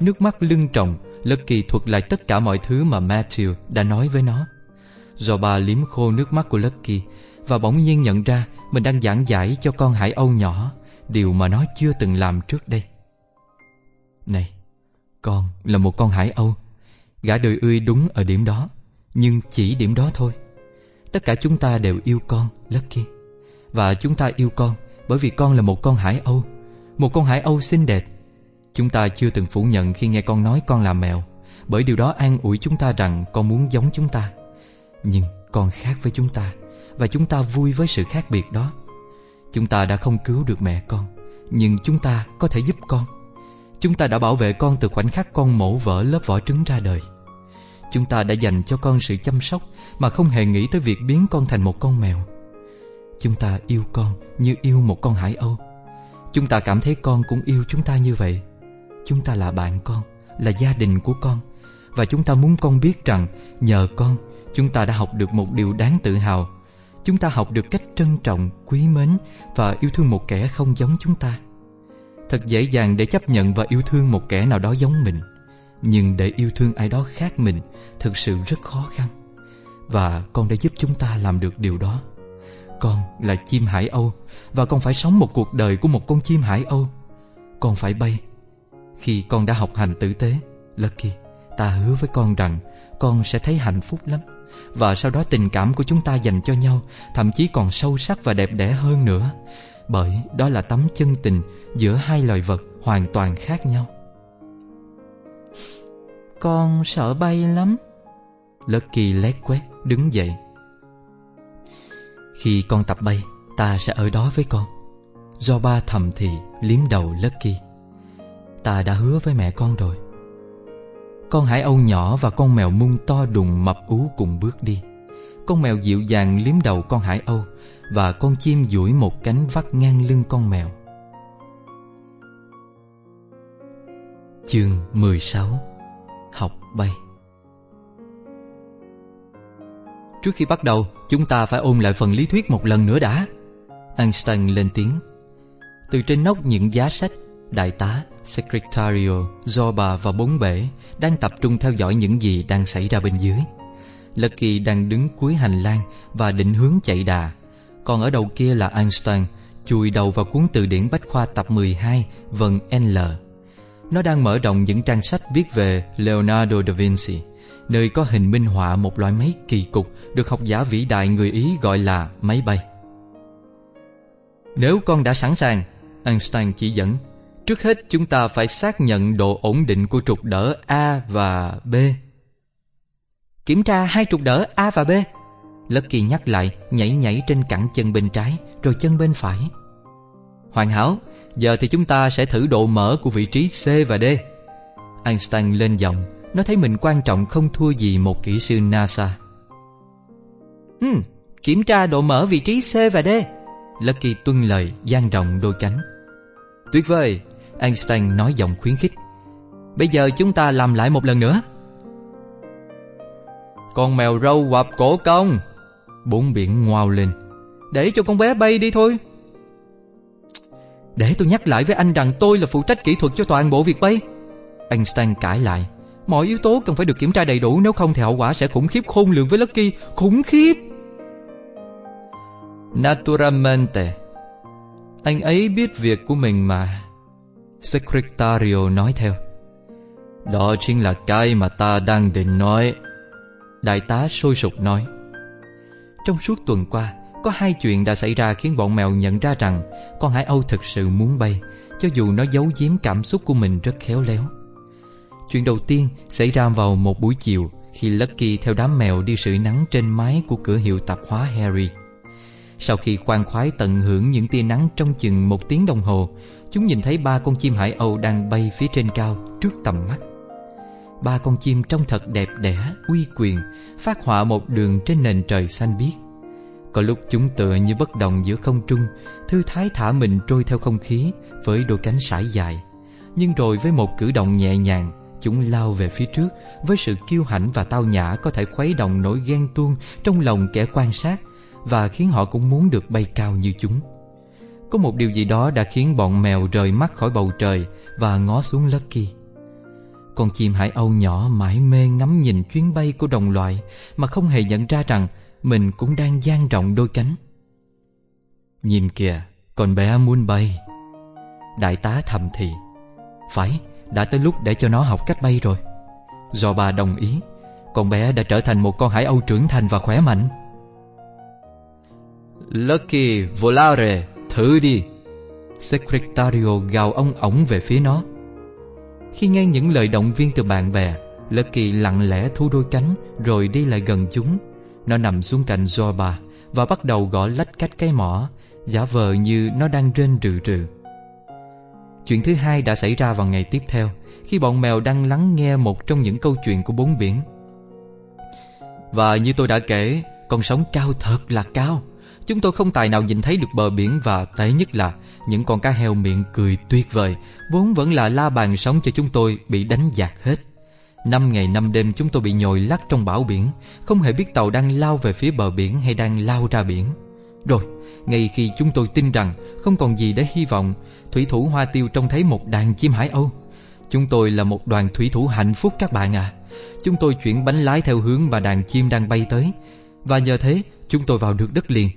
Nước mắt lưng tròng Lucky thuật lại tất cả mọi thứ mà Matthew đã nói với nó. Do bà liếm khô nước mắt của Lucky Và bỗng nhiên nhận ra Mình đang giảng giải cho con hải âu nhỏ Điều mà nó chưa từng làm trước đây này, Con là một con hải âu. Gã đời ươi đúng ở điểm đó, Nhưng chỉ điểm đó thôi. Tất cả chúng ta đều yêu con, Lucky. Và chúng ta yêu con Bởi vì con là một con hải âu. Một con hải âu xinh đẹp. Chúng ta chưa từng phủ nhận khi nghe con nói con là mèo, Bởi điều đó an ủi chúng ta rằng con muốn giống chúng ta. Nhưng con khác với chúng ta, Và chúng ta vui với sự khác biệt đó. Chúng ta đã không cứu được mẹ con, Nhưng chúng ta có thể giúp con. Chúng ta đã bảo vệ con từ khoảnh khắc con mổ vỡ lớp vỏ trứng ra đời. Chúng ta đã dành cho con sự chăm sóc Mà không hề nghĩ tới việc biến con thành một con mèo. Chúng ta yêu con như yêu một con hải âu. Chúng ta cảm thấy con cũng yêu chúng ta như vậy. Chúng ta là bạn con Là gia đình của con. Và chúng ta muốn con biết rằng Nhờ con Chúng ta đã học được một điều đáng tự hào. Chúng ta học được cách trân trọng, quý mến Và yêu thương một kẻ không giống chúng ta. Thật dễ dàng để chấp nhận và yêu thương một kẻ nào đó giống mình. Nhưng để yêu thương ai đó khác mình Thực sự rất khó khăn. Và con đã giúp chúng ta làm được điều đó. Con là chim hải âu, Và con phải sống một cuộc đời của một con chim hải âu. Con phải bay. Khi con đã học hành tử tế, Lucky, Ta hứa với con rằng Con sẽ thấy hạnh phúc lắm. Và sau đó tình cảm của chúng ta dành cho nhau, Thậm chí còn sâu sắc và đẹp đẽ hơn nữa. Bởi đó là tấm chân tình Giữa hai loài vật hoàn toàn khác nhau. Con sợ bay lắm. Lucky lét quét, đứng dậy. Khi con tập bay, Ta sẽ ở đó với con. Do ba thầm thì liếm đầu Lucky Ta đã hứa với mẹ con rồi. Con hải âu nhỏ và con mèo mung to đùng mập ú cùng bước đi. Con mèo dịu dàng liếm đầu con hải âu. Và con chim duỗi một cánh vắt ngang lưng con mèo. Chương 16 Học bay. Trước khi bắt đầu, chúng ta phải ôn lại phần lý thuyết một lần nữa đã. Einstein lên tiếng. Từ trên nóc những giá sách Đại tá, Secretario, Zorba và bốn bể Đang tập trung theo dõi những gì đang xảy ra bên dưới. Lucky đang đứng cuối hành lang Và định hướng chạy đà. Còn ở đầu kia là Einstein, Chùi đầu vào cuốn từ điển Bách Khoa tập 12 Vần L. Nó đang mở rộng những trang sách viết về Leonardo da Vinci, Nơi có hình minh họa một loại máy kỳ cục Được học giả vĩ đại người Ý gọi là máy bay. Nếu con đã sẵn sàng, Einstein chỉ dẫn, Trước hết chúng ta phải xác nhận độ ổn định của trục đỡ A và B. Kiểm tra hai trục đỡ A và B. Lucky nhắc lại nhảy nhảy trên cẳng chân bên trái Rồi chân bên phải. Hoàn hảo Giờ thì chúng ta sẽ thử độ mở của vị trí C và D. Einstein lên giọng Nó thấy mình quan trọng không thua gì một kỹ sư NASA. Ừ, Kiểm tra độ mở vị trí C và D. Lucky tuân lời dang rộng đôi cánh. Tuyệt vời Einstein nói giọng khuyến khích. Bây giờ chúng ta làm lại một lần nữa. Con mèo râu quặp cổ công Bốn biển ngoao lên. Để cho con bé bay đi thôi. Để tôi nhắc lại với anh rằng tôi là phụ trách kỹ thuật cho toàn bộ việc bay. Einstein cãi lại. Mọi yếu tố cần phải được kiểm tra đầy đủ, Nếu không thì hậu quả sẽ khủng khiếp khôn lường với Lucky. Khủng khiếp! Naturalmente. Anh ấy biết việc của mình mà. Secretario nói theo. Đó chính là cái mà ta đang định nói. Đại tá sôi sục nói. Trong suốt tuần qua, Có hai chuyện đã xảy ra khiến bọn mèo nhận ra rằng Con hải âu thực sự muốn bay, Cho dù nó giấu giếm cảm xúc của mình rất khéo léo. Chuyện đầu tiên xảy ra vào một buổi chiều Khi Lucky theo đám mèo đi sưởi nắng trên mái của cửa hiệu tạp hóa Harry. Sau khi khoan khoái tận hưởng những tia nắng trong chừng một tiếng đồng hồ, Chúng nhìn thấy ba con chim hải âu đang bay phía trên cao trước tầm mắt. Ba con chim trông thật đẹp đẽ, uy quyền Phát họa một đường trên nền trời xanh biếc. Có lúc chúng tựa như bất động giữa không trung Thư thái thả mình trôi theo không khí Với đôi cánh sải dài. Nhưng rồi với một cử động nhẹ nhàng Chúng lao về phía trước Với sự kiêu hãnh và tao nhã Có thể khuấy động nỗi ghen tuông Trong lòng kẻ quan sát Và khiến họ cũng muốn được bay cao như chúng. Có một điều gì đó đã khiến bọn mèo rời mắt khỏi bầu trời Và ngó xuống Lucky con chim hải âu nhỏ mãi mê ngắm nhìn chuyến bay của đồng loại Mà không hề nhận ra rằng Mình cũng đang dang rộng đôi cánh. Nhìn kìa, Con bé muốn bay. Đại tá thầm thì, Phải, đã tới lúc để cho nó học cách bay rồi. Do bà đồng ý, Con bé đã trở thành một con hải âu trưởng thành và khỏe mạnh. Lucky volare, Thử đi. Secretario gào ông ổng về phía nó. Khi nghe những lời động viên từ bạn bè, Lucky lặng lẽ thu đôi cánh Rồi đi lại gần chúng. Nó nằm xuống cạnh Zorba Và bắt đầu gõ lách cách cái mỏ, Giả vờ như nó đang rên rừ rừ. Chuyện thứ hai đã xảy ra vào ngày tiếp theo, Khi bọn mèo đang lắng nghe một trong những câu chuyện của bốn biển. Và như tôi đã kể, Con sóng cao thật là cao. Chúng tôi không tài nào nhìn thấy được bờ biển Và tệ nhất là những con cá heo miệng cười tuyệt vời, Vốn vẫn là la bàn sống cho chúng tôi, Bị đánh giặc hết. Năm ngày năm đêm chúng tôi bị nhồi lắc trong bão biển, Không hề biết tàu đang lao về phía bờ biển Hay đang lao ra biển. Rồi, ngay khi chúng tôi tin rằng Không còn gì để hy vọng, Thủy thủ Hoa Tiêu trông thấy một đàn chim hải âu. Chúng tôi là một đoàn thủy thủ hạnh phúc các bạn à. Chúng tôi chuyển bánh lái theo hướng mà đàn chim đang bay tới. Và nhờ thế, chúng tôi vào được đất liền.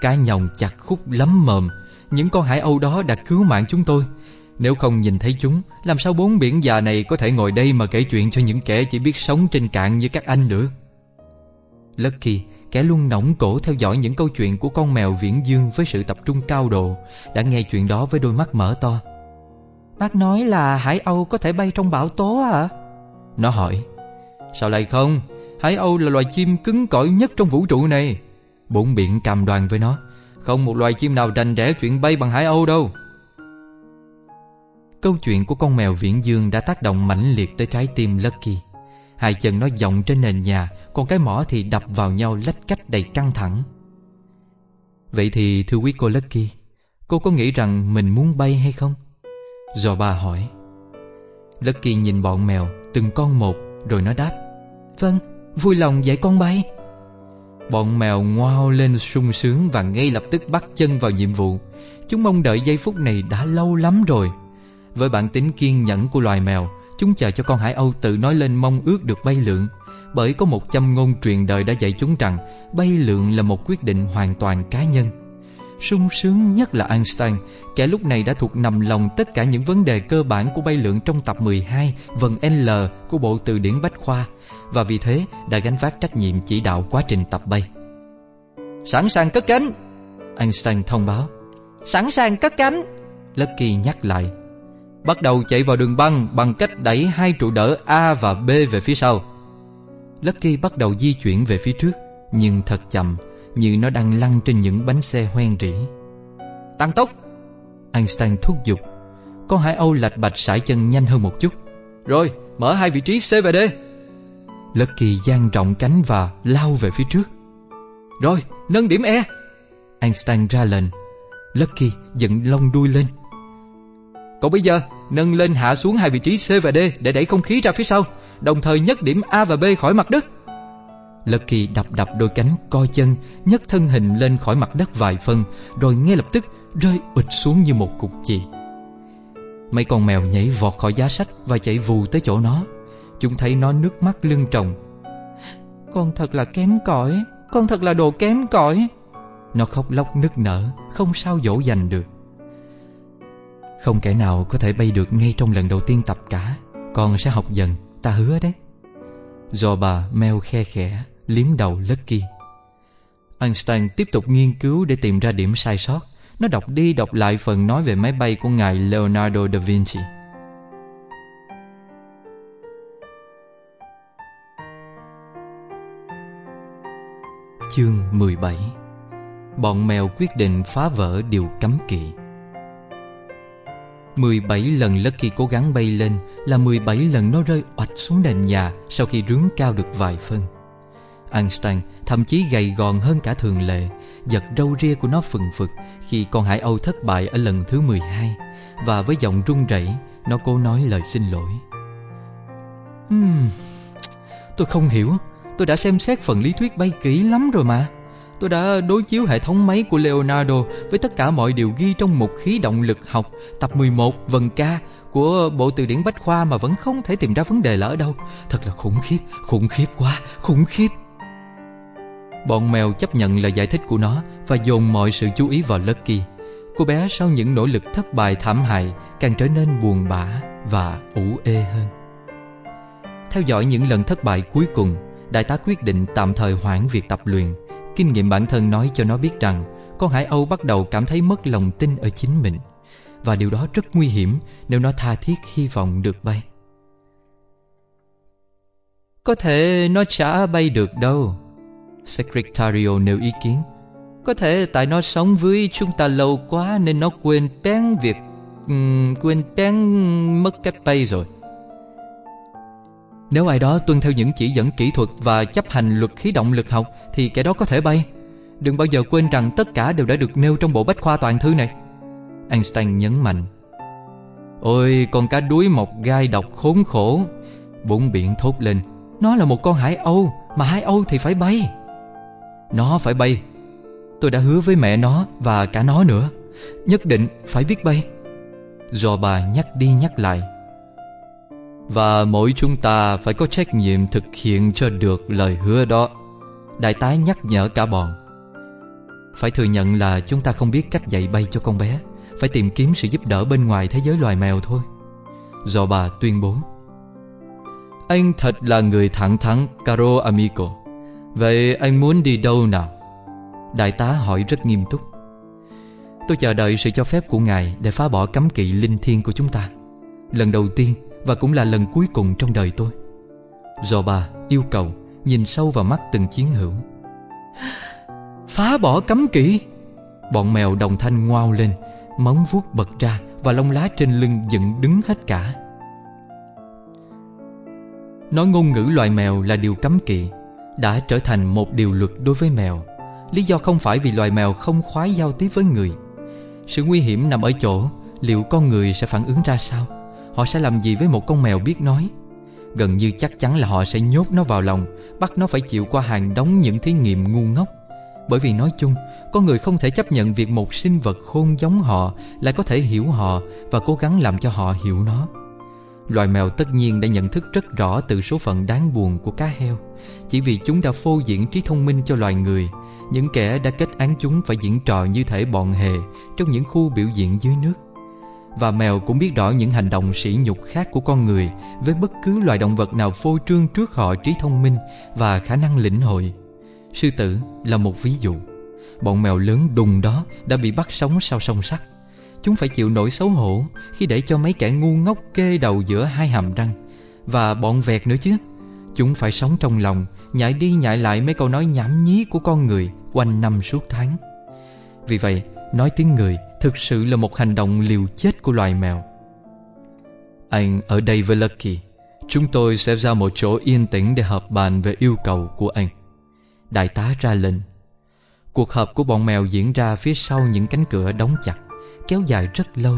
Cá nhồng chặt khúc lắm mồm những con hải âu đó đã cứu mạng chúng tôi. Nếu không nhìn thấy chúng Làm sao bốn biển già này có thể ngồi đây mà kể chuyện cho những kẻ chỉ biết sống trên cạn như các anh nữa? Lucky Kẻ luôn ngỗng cổ theo dõi những câu chuyện của con mèo viễn dương với sự tập trung cao độ Đã nghe chuyện đó với đôi mắt mở to. Bác nói là hải âu có thể bay trong bão tố à? Nó hỏi. Sao lại không? Hải âu là loài chim cứng cỏi nhất trong vũ trụ này. Bốn biển cam đoan với nó không một loài chim nào rành rẽ chuyện bay bằng hải âu đâu. Câu chuyện của con mèo viễn dương đã tác động mãnh liệt tới trái tim Lucky. Hai chân nó vọng trên nền nhà Còn cái mỏ thì đập vào nhau lách cách đầy căng thẳng. Vậy thì thưa quý cô Lucky Cô có nghĩ rằng mình muốn bay hay không? Do ba hỏi. Lucky nhìn bọn mèo Từng con một Rồi nó đáp. Vâng, vui lòng dạy con bay. Bọn mèo ngoao lên sung sướng Và ngay lập tức bắt chân vào nhiệm vụ. Chúng mong đợi giây phút này đã lâu lắm rồi. Với bản tính kiên nhẫn của loài mèo, Chúng chờ cho con hải âu tự nói lên mong ước được bay lượn. Bởi có một châm ngôn truyền đời đã dạy chúng rằng, Bay lượn là một quyết định hoàn toàn cá nhân sung sướng nhất là Einstein. Kẻ lúc này đã thuộc nằm lòng tất cả những vấn đề cơ bản của bay lượn trong tập 12 Vần L của bộ từ điển Bách Khoa. Và vì thế, đã gánh vác trách nhiệm chỉ đạo quá trình tập bay. Sẵn sàng cất cánh! Einstein thông báo. Sẵn sàng cất cánh! Lucky nhắc lại. Bắt đầu chạy vào đường băng bằng cách đẩy hai trụ đỡ A và B về phía sau. Lucky bắt đầu di chuyển về phía trước, Nhưng thật chậm. Như nó đang lăn trên những bánh xe hoen rỉ. Tăng tốc. Einstein thúc giục Con hải âu lạch bạch sải chân nhanh hơn một chút. Rồi mở hai vị trí C và D. Lucky dang rộng cánh và lao về phía trước. Rồi nâng điểm E. Einstein ra lệnh. Lucky dựng lông đuôi lên. Còn bây giờ nâng lên hạ xuống hai vị trí C và D Để đẩy không khí ra phía sau Đồng thời nhấc điểm A và B khỏi mặt đất Lucky đập đập đôi cánh co chân nhấc thân hình lên khỏi mặt đất vài phân Rồi ngay lập tức rơi ụt xuống như một cục chì. Mấy con mèo nhảy vọt khỏi giá sách Và chạy vù tới chỗ nó. Chúng thấy nó nước mắt lưng tròng. Con thật là kém cỏi Con thật là đồ kém cỏi. Nó khóc lóc nức nở Không sao dỗ dành được. Không kẻ nào có thể bay được ngay trong lần đầu tiên tập cả Con sẽ học dần, ta hứa đấy. Do bà meo khe khẽ. Liếm đầu Lucky Einstein tiếp tục nghiên cứu để tìm ra điểm sai sót. Nó đọc đi đọc lại phần nói về máy bay của ngài Leonardo da Vinci. Chương 17 Bọn mèo quyết định phá vỡ điều cấm kỵ. 17 lần Lucky cố gắng bay lên Là 17 lần nó rơi oạch xuống nền nhà Sau khi rướng cao được vài phân. Einstein thậm chí gầy gòn hơn cả thường lệ. Giật râu ria của nó phừng phực Khi con hải âu thất bại ở lần thứ 12 Và với giọng run rẩy Nó cố nói lời xin lỗi. Uhm, Tôi không hiểu. Tôi đã xem xét phần lý thuyết bay kỹ lắm rồi mà. Tôi đã đối chiếu hệ thống máy của Leonardo với tất cả mọi điều ghi trong một khí động lực học tập 11 vần ca của bộ từ điển Bách Khoa mà vẫn không thể tìm ra vấn đề là ở đâu. Thật là khủng khiếp, khủng khiếp quá, khủng khiếp. Bọn mèo chấp nhận lời giải thích của nó và dồn mọi sự chú ý vào Lucky. Cô bé sau những nỗ lực thất bại thảm hại càng trở nên buồn bã và ủ ê hơn. Theo dõi những lần thất bại cuối cùng, đại tá quyết định tạm thời hoãn việc tập luyện. Kinh nghiệm bản thân nói cho nó biết rằng con hải âu bắt đầu cảm thấy mất lòng tin ở chính mình. Và điều đó rất nguy hiểm nếu nó tha thiết hy vọng được bay. Có thể nó chả bay được đâu. Secretario nêu ý kiến. Có thể tại nó sống với chúng ta lâu quá nên nó quên bén việc... Um, quên bén mất cách bay rồi. Nếu ai đó tuân theo những chỉ dẫn kỹ thuật và chấp hành luật khí động lực học thì kẻ đó có thể bay. Đừng bao giờ quên rằng tất cả đều đã được nêu trong bộ bách khoa toàn thư này. Einstein nhấn mạnh. Ôi, con cá đuối mọc gai độc khốn khổ. Bốn biển thốt lên. Nó là một con hải âu, mà hải âu thì phải bay. Nó phải bay. Tôi đã hứa với mẹ nó và cả nó nữa. Nhất định phải biết bay. Do bà nhắc đi nhắc lại. Và mỗi chúng ta phải có trách nhiệm thực hiện cho được lời hứa đó. Đại tá nhắc nhở cả bọn. Phải thừa nhận là chúng ta không biết cách dạy bay cho con bé. Phải tìm kiếm sự giúp đỡ bên ngoài thế giới loài mèo thôi. Do bà tuyên bố. Anh thật là người thẳng thắn, Caro amico. Vậy anh muốn đi đâu nào? Đại tá hỏi rất nghiêm túc. Tôi chờ đợi sự cho phép của ngài Để phá bỏ cấm kỵ linh thiêng của chúng ta. Lần đầu tiên và cũng là lần cuối cùng trong đời tôi. Do bà yêu cầu Nhìn sâu vào mắt từng chiến hữu. Phá bỏ cấm kỵ? Bọn mèo đồng thanh ngoao lên, Móng vuốt bật ra Và lông lá trên lưng dựng đứng hết cả. Nói ngôn ngữ loài mèo là điều cấm kỵ. Đã trở thành một điều luật đối với mèo. Lý do không phải vì loài mèo không khoái giao tiếp với người. Sự nguy hiểm nằm ở chỗ, Liệu con người sẽ phản ứng ra sao? Họ sẽ làm gì với một con mèo biết nói? Gần như chắc chắn là họ sẽ nhốt nó vào lòng, Bắt nó phải chịu qua hàng đống những thí nghiệm ngu ngốc. Bởi vì nói chung, Con người không thể chấp nhận việc một sinh vật khôn giống họ Lại có thể hiểu họ Và cố gắng làm cho họ hiểu nó. Loài mèo tất nhiên đã nhận thức rất rõ Từ số phận đáng buồn của cá heo Chỉ vì chúng đã phô diễn trí thông minh cho loài người, Những kẻ đã kết án chúng phải diễn trò như thể bọn hề Trong những khu biểu diễn dưới nước và mèo cũng biết rõ những hành động sỉ nhục khác của con người với bất cứ loài động vật nào phô trương trước họ trí thông minh và khả năng lĩnh hội. Sư tử là một ví dụ. Bọn mèo lớn đùng đó đã bị bắt sống sau sông sắt. Chúng phải chịu nỗi xấu hổ khi để cho mấy kẻ ngu ngốc kê đầu giữa hai hàm răng. Và bọn vẹt nữa chứ. Chúng phải sống trong lòng, nhại đi nhại lại mấy câu nói nhảm nhí của con người quanh năm suốt tháng. Vì vậy, nói tiếng người Thực sự là một hành động liều chết của loài mèo Anh ở đây với Lucky Chúng tôi sẽ ra một chỗ yên tĩnh để họp bàn về yêu cầu của anh Đại tá ra lệnh Cuộc họp của bọn mèo diễn ra phía sau những cánh cửa đóng chặt Kéo dài rất lâu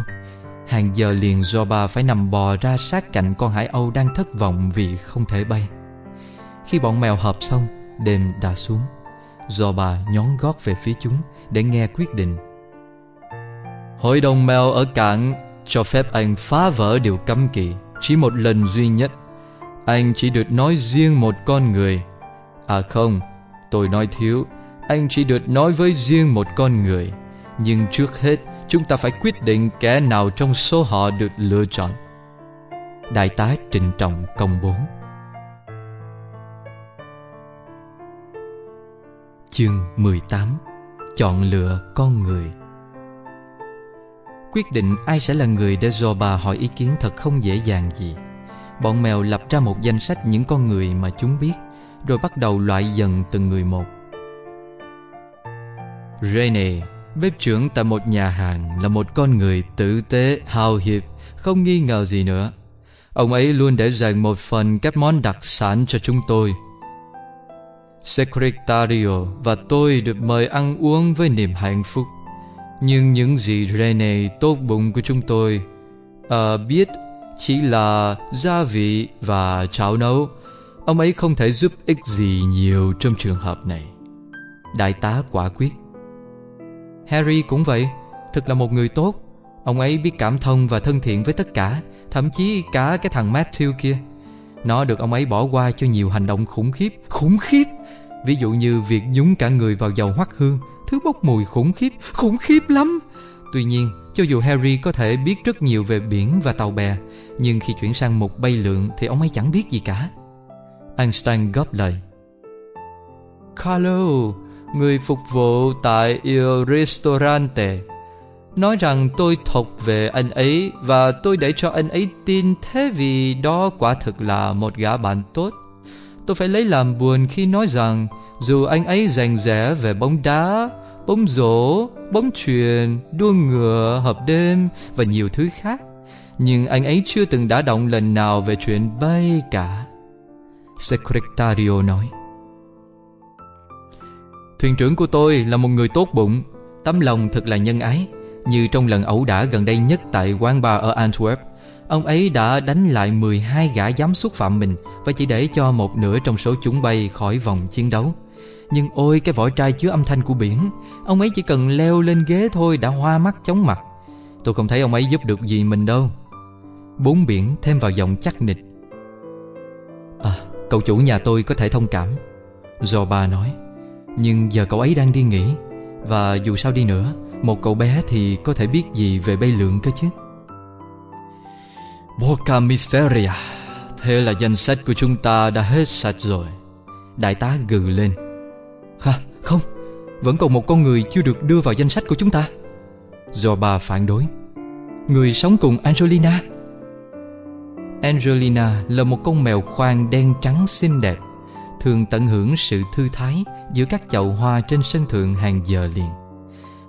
Hàng giờ liền Zoba phải nằm bò ra sát cạnh con hải âu đang thất vọng vì không thể bay Khi bọn mèo hợp xong, đêm đã xuống Zoba nhón gót về phía chúng để nghe quyết định Hội đồng mèo ở cảng cho phép anh phá vỡ điều cấm kỵ chỉ một lần duy nhất. Anh chỉ được nói riêng một con người. À không, tôi nói thiếu. Anh chỉ được nói với riêng một con người. Nhưng trước hết, chúng ta phải quyết định kẻ nào trong số họ được lựa chọn. Đại tá trịnh trọng công bố. Chương 18 Chọn lựa con người Quyết định ai sẽ là người để dò bà hỏi ý kiến thật không dễ dàng gì Bọn mèo lập ra một danh sách những con người mà chúng biết Rồi bắt đầu loại dần từng người một Rene, bếp trưởng tại một nhà hàng Là một con người tử tế, hào hiệp Không nghi ngờ gì nữa Ông ấy luôn để dành một phần các món đặc sản cho chúng tôi Secretario và tôi được mời ăn uống với niềm hạnh phúc nhưng những gì Rene tốt bụng của chúng tôi uh, biết chỉ là gia vị và cháo nấu. Ông ấy không thể giúp ích gì nhiều trong trường hợp này. Đại tá quả quyết Harry cũng vậy Thật là một người tốt. Ông ấy biết cảm thông và thân thiện với tất cả, Thậm chí cả cái thằng Matthew kia. Nó được ông ấy bỏ qua cho nhiều hành động khủng khiếp. Khủng khiếp? Ví dụ như việc nhúng cả người vào dầu hoắc hương, Thứ bốc mùi khủng khiếp. Khủng khiếp lắm! Tuy nhiên, cho dù Harry có thể biết rất nhiều về biển và tàu bè, Nhưng khi chuyển sang một bay lượn Thì ông ấy chẳng biết gì cả. Einstein góp lời. Carlo Người phục vụ tại Il Ristorante. Nói rằng tôi thuộc về anh ấy Và tôi để cho anh ấy tin Thế vì đó quả thực là một gã bạn tốt. Tôi phải lấy làm buồn khi nói rằng Dù anh ấy rành rẽ về bóng đá Bóng rổ, bóng chuyền, đua ngựa, hợp đêm Và nhiều thứ khác Nhưng anh ấy chưa từng đã động lần nào về chuyện bay cả. Secretario nói. Thuyền trưởng của tôi là một người tốt bụng. Tấm lòng thật là nhân ái Như trong lần ẩu đả gần đây nhất tại quán bar ở Antwerp. Ông ấy đã đánh lại 12 gã dám xúc phạm mình Và chỉ để cho một nửa trong số chúng bay khỏi vòng chiến đấu. Nhưng ôi cái vỏ trai chứa âm thanh của biển. Ông ấy chỉ cần leo lên ghế thôi đã hoa mắt chóng mặt. Tôi không thấy ông ấy giúp được gì mình đâu. Bốn biển thêm vào giọng chắc nịch. À, cậu chủ nhà tôi có thể thông cảm. Do bà nói. Nhưng giờ cậu ấy đang đi nghỉ, Và dù sao đi nữa, Một cậu bé thì có thể biết gì về bay lượn cơ chứ? Boca Miseria, Thế là danh sách của chúng ta đã hết sạch rồi. Đại tá gừ lên. Hả, không, Vẫn còn một con người chưa được đưa vào danh sách của chúng ta. Do bà phản đối. Người sống cùng Angelina. Angelina là một con mèo khoang đen trắng xinh đẹp, Thường tận hưởng sự thư thái Giữa các chậu hoa trên sân thượng hàng giờ liền.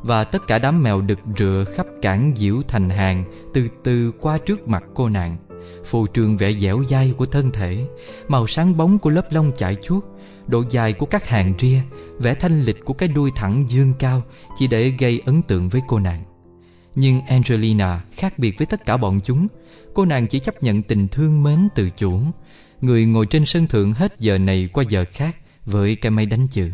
Và tất cả đám mèo đực rựa khắp cảng diễu thành hàng Từ từ qua trước mặt cô nàng. Phù trường vẻ dẻo dai của thân thể, Màu sáng bóng của lớp lông chải chuốt, Độ dài của các hàng ria, Vẻ thanh lịch của cái đuôi thẳng dương cao Chỉ để gây ấn tượng với cô nàng. Nhưng Angelina khác biệt với tất cả bọn chúng. Cô nàng chỉ chấp nhận tình thương mến từ chủ. Người ngồi trên sân thượng hết giờ này qua giờ khác với cái máy đánh chữ.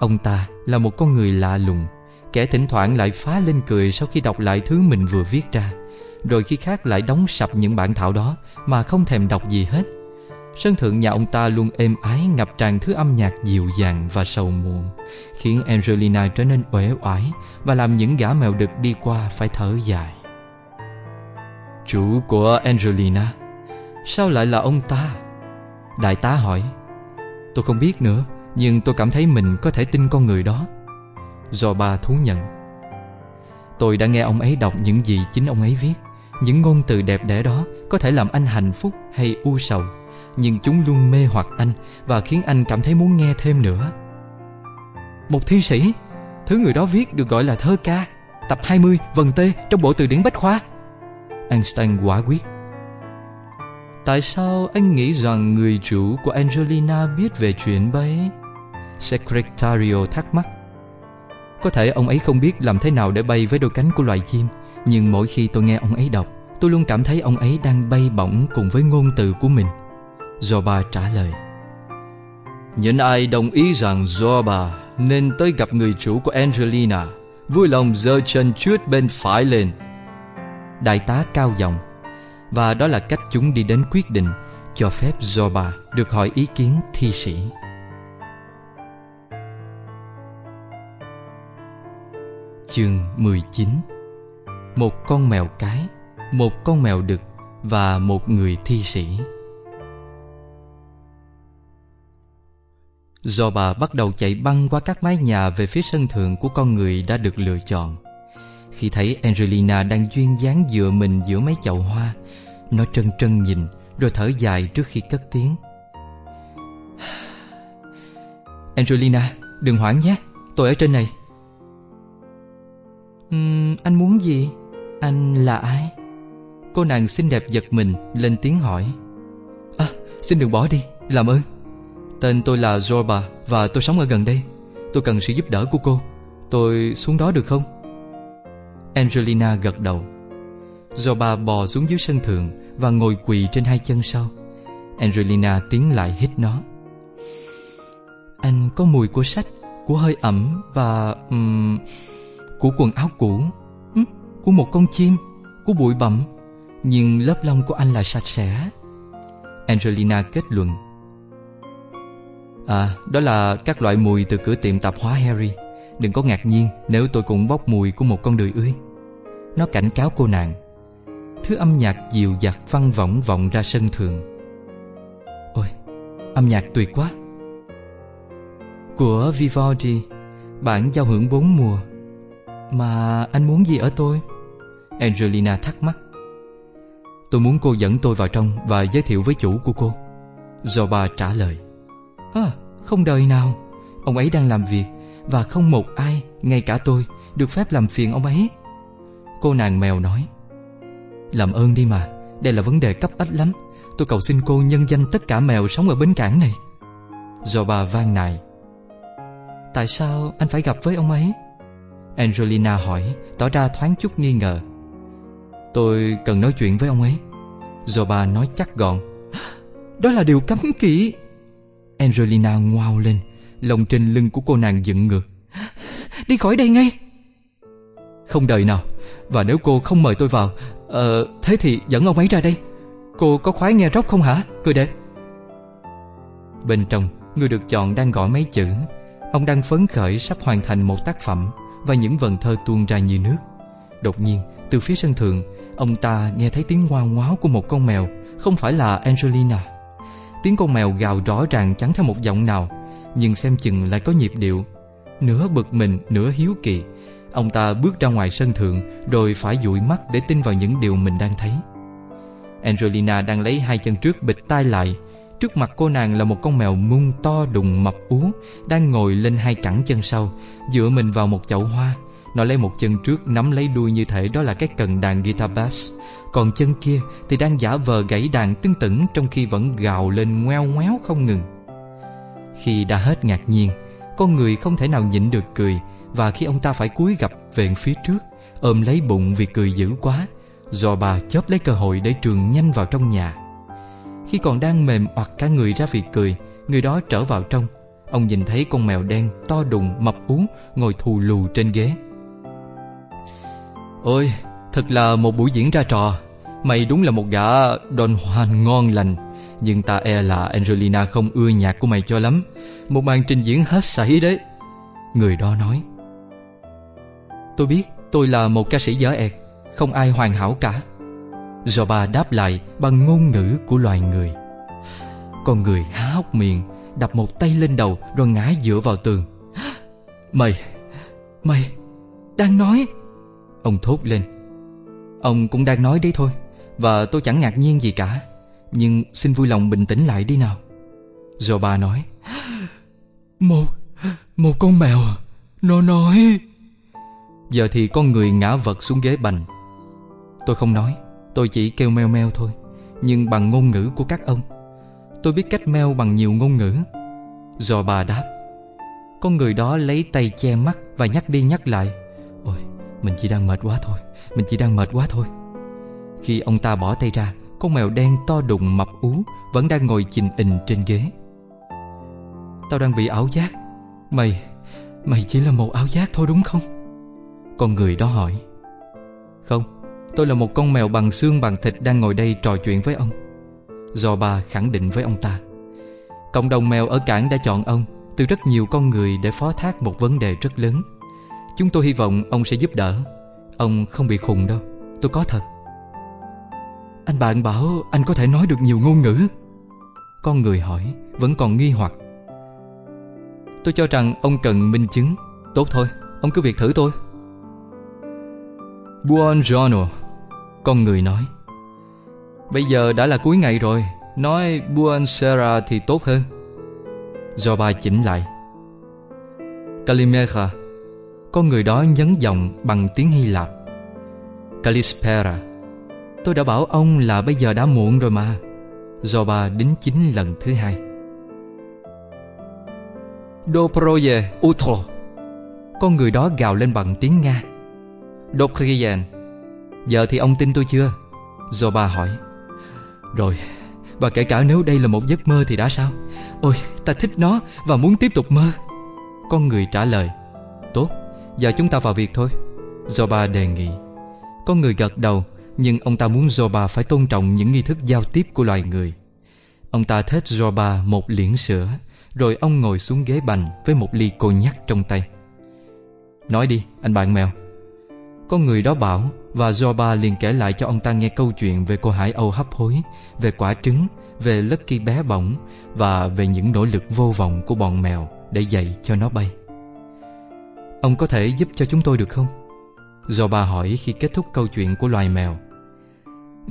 Ông ta là một con người lạ lùng, Kẻ thỉnh thoảng lại phá lên cười Sau khi đọc lại thứ mình vừa viết ra, Rồi khi khác lại đóng sập những bản thảo đó Mà không thèm đọc gì hết. Sân thượng nhà ông ta luôn êm ái ngập tràn thứ âm nhạc dịu dàng và sầu muộn, Khiến Angelina trở nên uể oải Và làm những gã mèo đực đi qua phải thở dài. Chủ của Angelina, Sao lại là ông ta? Đại tá hỏi. Tôi không biết nữa, Nhưng tôi cảm thấy mình có thể tin con người đó. Do bà thú nhận. Tôi đã nghe ông ấy đọc những gì chính ông ấy viết. Những ngôn từ đẹp đẽ đó Có thể làm anh hạnh phúc hay u sầu, Nhưng chúng luôn mê hoặc anh Và khiến anh cảm thấy muốn nghe thêm nữa. Một thi sĩ, Thứ người đó viết được gọi là thơ ca, Tập 20 vần tê trong bộ từ điển Bách Khoa. Einstein quả quyết. Tại sao anh nghĩ rằng người chủ của Angelina biết về chuyện bay? Secretario thắc mắc. Có thể ông ấy không biết làm thế nào để bay với đôi cánh của loài chim Nhưng mỗi khi tôi nghe ông ấy đọc Tôi luôn cảm thấy ông ấy đang bay bổng cùng với ngôn từ của mình. Zoba trả lời. Những ai đồng ý rằng Zoba nên tới gặp người chủ của Angelina Vui lòng giơ chân trước bên phải lên. Đại tá cao giọng và đó là cách chúng đi đến quyết định Cho phép Zoba được hỏi ý kiến thi sĩ. Chương 19 Một con mèo cái, Một con mèo đực Và một người thi sĩ. Zoba bắt đầu chạy băng qua các mái nhà về phía sân thượng của con người đã được lựa chọn. Khi thấy Angelina đang duyên dáng dựa mình giữa mấy chậu hoa nó trân trân nhìn Rồi thở dài trước khi cất tiếng. Angelina Đừng hoảng nhé Tôi ở trên này. Uhm, Anh muốn gì? Anh là ai? Cô nàng xinh đẹp giật mình Lên tiếng hỏi. À xin đừng bỏ đi Làm ơn. Tên tôi là Zorba Và tôi sống ở gần đây. Tôi cần sự giúp đỡ của cô. Tôi xuống đó được không? Angelina gật đầu. Zorba bò xuống dưới sân thượng và ngồi quỳ trên hai chân sau. Angelina tiến lại hít nó. Anh có mùi của sách Của hơi ẩm Và um, Của quần áo cũ Của một con chim Của bụi bặm. Nhưng lớp lông của anh là sạch sẽ. Angelina kết luận. À, đó là các loại mùi từ cửa tiệm tạp hóa Harry. Đừng có ngạc nhiên nếu tôi cũng bốc mùi của một con đười ươi. Nó cảnh cáo cô nàng. Thứ âm nhạc dịu dặt văng vọng vọng ra sân thượng. Ôi, âm nhạc tuyệt quá. Của Vivaldi Bản giao hưởng bốn mùa. Mà anh muốn gì ở tôi? Angelina thắc mắc. Tôi muốn cô dẫn tôi vào trong Và giới thiệu với chủ của cô. Zoba trả lời. À, không đời nào. Ông ấy đang làm việc Và không một ai, ngay cả tôi Được phép làm phiền ông ấy. Cô nàng mèo nói. Làm ơn đi mà, Đây là vấn đề cấp bách lắm. Tôi cầu xin cô nhân danh tất cả mèo sống ở bến cảng này. Do bà van nài. Tại sao anh phải gặp với ông ấy? Angelina hỏi, Tỏ ra thoáng chút nghi ngờ. Tôi cần nói chuyện với ông ấy. Do bà nói chắc gọn. Đó là điều cấm kỵ. Angelina ngoao lên, Lòng trên lưng của cô nàng dựng ngược. Đi khỏi đây ngay. Không đời nào. Và nếu cô không mời tôi vào Ờ thế thì dẫn ông ấy ra đây. Cô có khoái nghe róc không hả, Cười đẹp? Bên trong, Người được chọn đang gõ mấy chữ. Ông đang phấn khởi sắp hoàn thành một tác phẩm Và những vần thơ tuôn ra như nước. Đột nhiên, từ phía sân thượng, Ông ta nghe thấy tiếng ngoao ngoáo của một con mèo, Không phải là Angelina. Tiếng con mèo gào rõ ràng chẳng theo một giọng nào, Nhưng xem chừng lại có nhịp điệu. Nửa bực mình, nửa hiếu kỳ Ông ta bước ra ngoài sân thượng, Rồi phải dụi mắt để tin vào những điều mình đang thấy. Angelina đang lấy hai chân trước bịt tai lại. Trước mặt cô nàng là một con mèo mung to đùng mập ú, Đang ngồi lên hai cẳng chân sau. Dựa mình vào một chậu hoa, Nó lấy một chân trước nắm lấy đuôi như thể đó là cái cần đàn guitar bass. Còn chân kia thì đang giả vờ gãy đàn tưng tửng Trong khi vẫn gào lên ngoeo ngoéo không ngừng. Khi đã hết ngạc nhiên, Con người không thể nào nhịn được cười. Và khi ông ta phải cúi gặp về phía trước, Ôm lấy bụng vì cười dữ quá, Do bà chớp lấy cơ hội để trường nhanh vào trong nhà. Khi còn đang mềm oặt cả người ra vì cười, Người đó trở vào trong. Ông nhìn thấy con mèo đen to đùng, mập ú, Ngồi thù lù trên ghế. Ôi, Thật là một buổi diễn ra trò. Mày đúng là một gã đòn hoàn ngon lành. Nhưng ta e là Angelina không ưa nhạc của mày cho lắm. Một màn trình diễn hết sảy đấy. Người đó nói. Tôi biết tôi là một ca sĩ dở ẹt, Không ai hoàn hảo cả. Rồi bà đáp lại bằng ngôn ngữ của loài người. Con người há hốc miệng, Đập một tay lên đầu Rồi ngã dựa vào tường. Mày Mày, Đang nói. Ông thốt lên. Ông cũng đang nói đấy thôi, Và tôi chẳng ngạc nhiên gì cả. Nhưng xin vui lòng bình tĩnh lại đi nào. Rồi bà nói. Một Một con mèo, Nó nói. Giờ thì con người ngã vật xuống ghế bành. Tôi không nói, Tôi chỉ kêu meo meo thôi. Nhưng bằng ngôn ngữ của các ông, Tôi biết cách meo bằng nhiều ngôn ngữ. Rồi bà đáp, Con người đó lấy tay che mắt Và nhắc đi nhắc lại. Ôi, mình chỉ đang mệt quá thôi, Mình chỉ đang mệt quá thôi. Khi ông ta bỏ tay ra, Con mèo đen to đùng mập ú Vẫn đang ngồi chình ình trên ghế. Tao đang bị ảo giác. Mày Mày chỉ là một ảo giác thôi đúng không? Con người đó hỏi Không Tôi là một con mèo bằng xương bằng thịt Đang ngồi đây trò chuyện với ông. Do bà khẳng định với ông ta Cộng đồng mèo ở cảng đã chọn ông Từ rất nhiều con người để phó thác một vấn đề rất lớn. Chúng tôi hy vọng ông sẽ giúp đỡ. Ông không bị khùng đâu Tôi có thật. Anh bạn bảo anh có thể nói được nhiều ngôn ngữ. Con người hỏi Vẫn còn nghi hoặc. Tôi cho rằng ông cần minh chứng. Tốt thôi, ông cứ việc thử tôi. Buongiorno Con người nói. Bây giờ đã là cuối ngày rồi, Nói buonasera thì tốt hơn. Do bà chỉnh lại. Kalimera Con người đó nhấn giọng bằng tiếng Hy Lạp. Kalispera Tôi đã bảo ông là bây giờ đã muộn rồi mà. Do bà đính chính lần thứ hai. Doproje utro. Con người đó gào lên bằng tiếng Nga. Dopriyen Giờ thì ông tin tôi chưa? Do bà hỏi. Rồi, Và kể cả nếu đây là một giấc mơ thì đã sao? Ôi ta thích nó và muốn tiếp tục mơ. Con người trả lời. Tốt Giờ chúng ta vào việc thôi. Zoba đề nghị. Con người gật đầu Nhưng ông ta muốn Zoba phải tôn trọng những nghi thức giao tiếp của loài người. Ông ta thết Zoba một liễn sữa Rồi ông ngồi xuống ghế bành Với một ly cô nhắc trong tay. Nói đi anh bạn mèo. Con người đó bảo Và Zorba liền kể lại cho ông ta nghe câu chuyện Về cô hải âu hấp hối Về quả trứng Về Lucky bé bỏng Và về những nỗ lực vô vọng của bọn mèo Để dạy cho nó bay. Ông có thể giúp cho chúng tôi được không? Zorba hỏi khi kết thúc câu chuyện của loài mèo.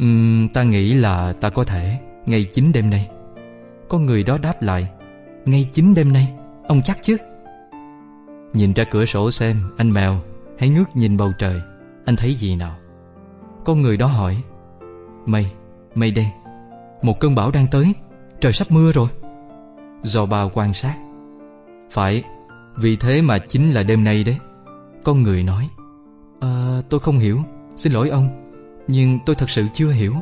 Uhm, Ta nghĩ là ta có thể Ngày chính đêm nay. Con người đó đáp lại Ngay chính đêm nay Ông chắc chứ? Nhìn ra cửa sổ xem Anh mèo Hãy ngước nhìn bầu trời. Anh thấy gì nào? Con người đó hỏi. Mây Mây đen. Một cơn bão đang tới. Trời sắp mưa rồi. Dò bao quan sát. Phải Vì thế mà chính là đêm nay đấy. Con người nói. À, Tôi không hiểu. Xin lỗi ông. Nhưng tôi thật sự chưa hiểu.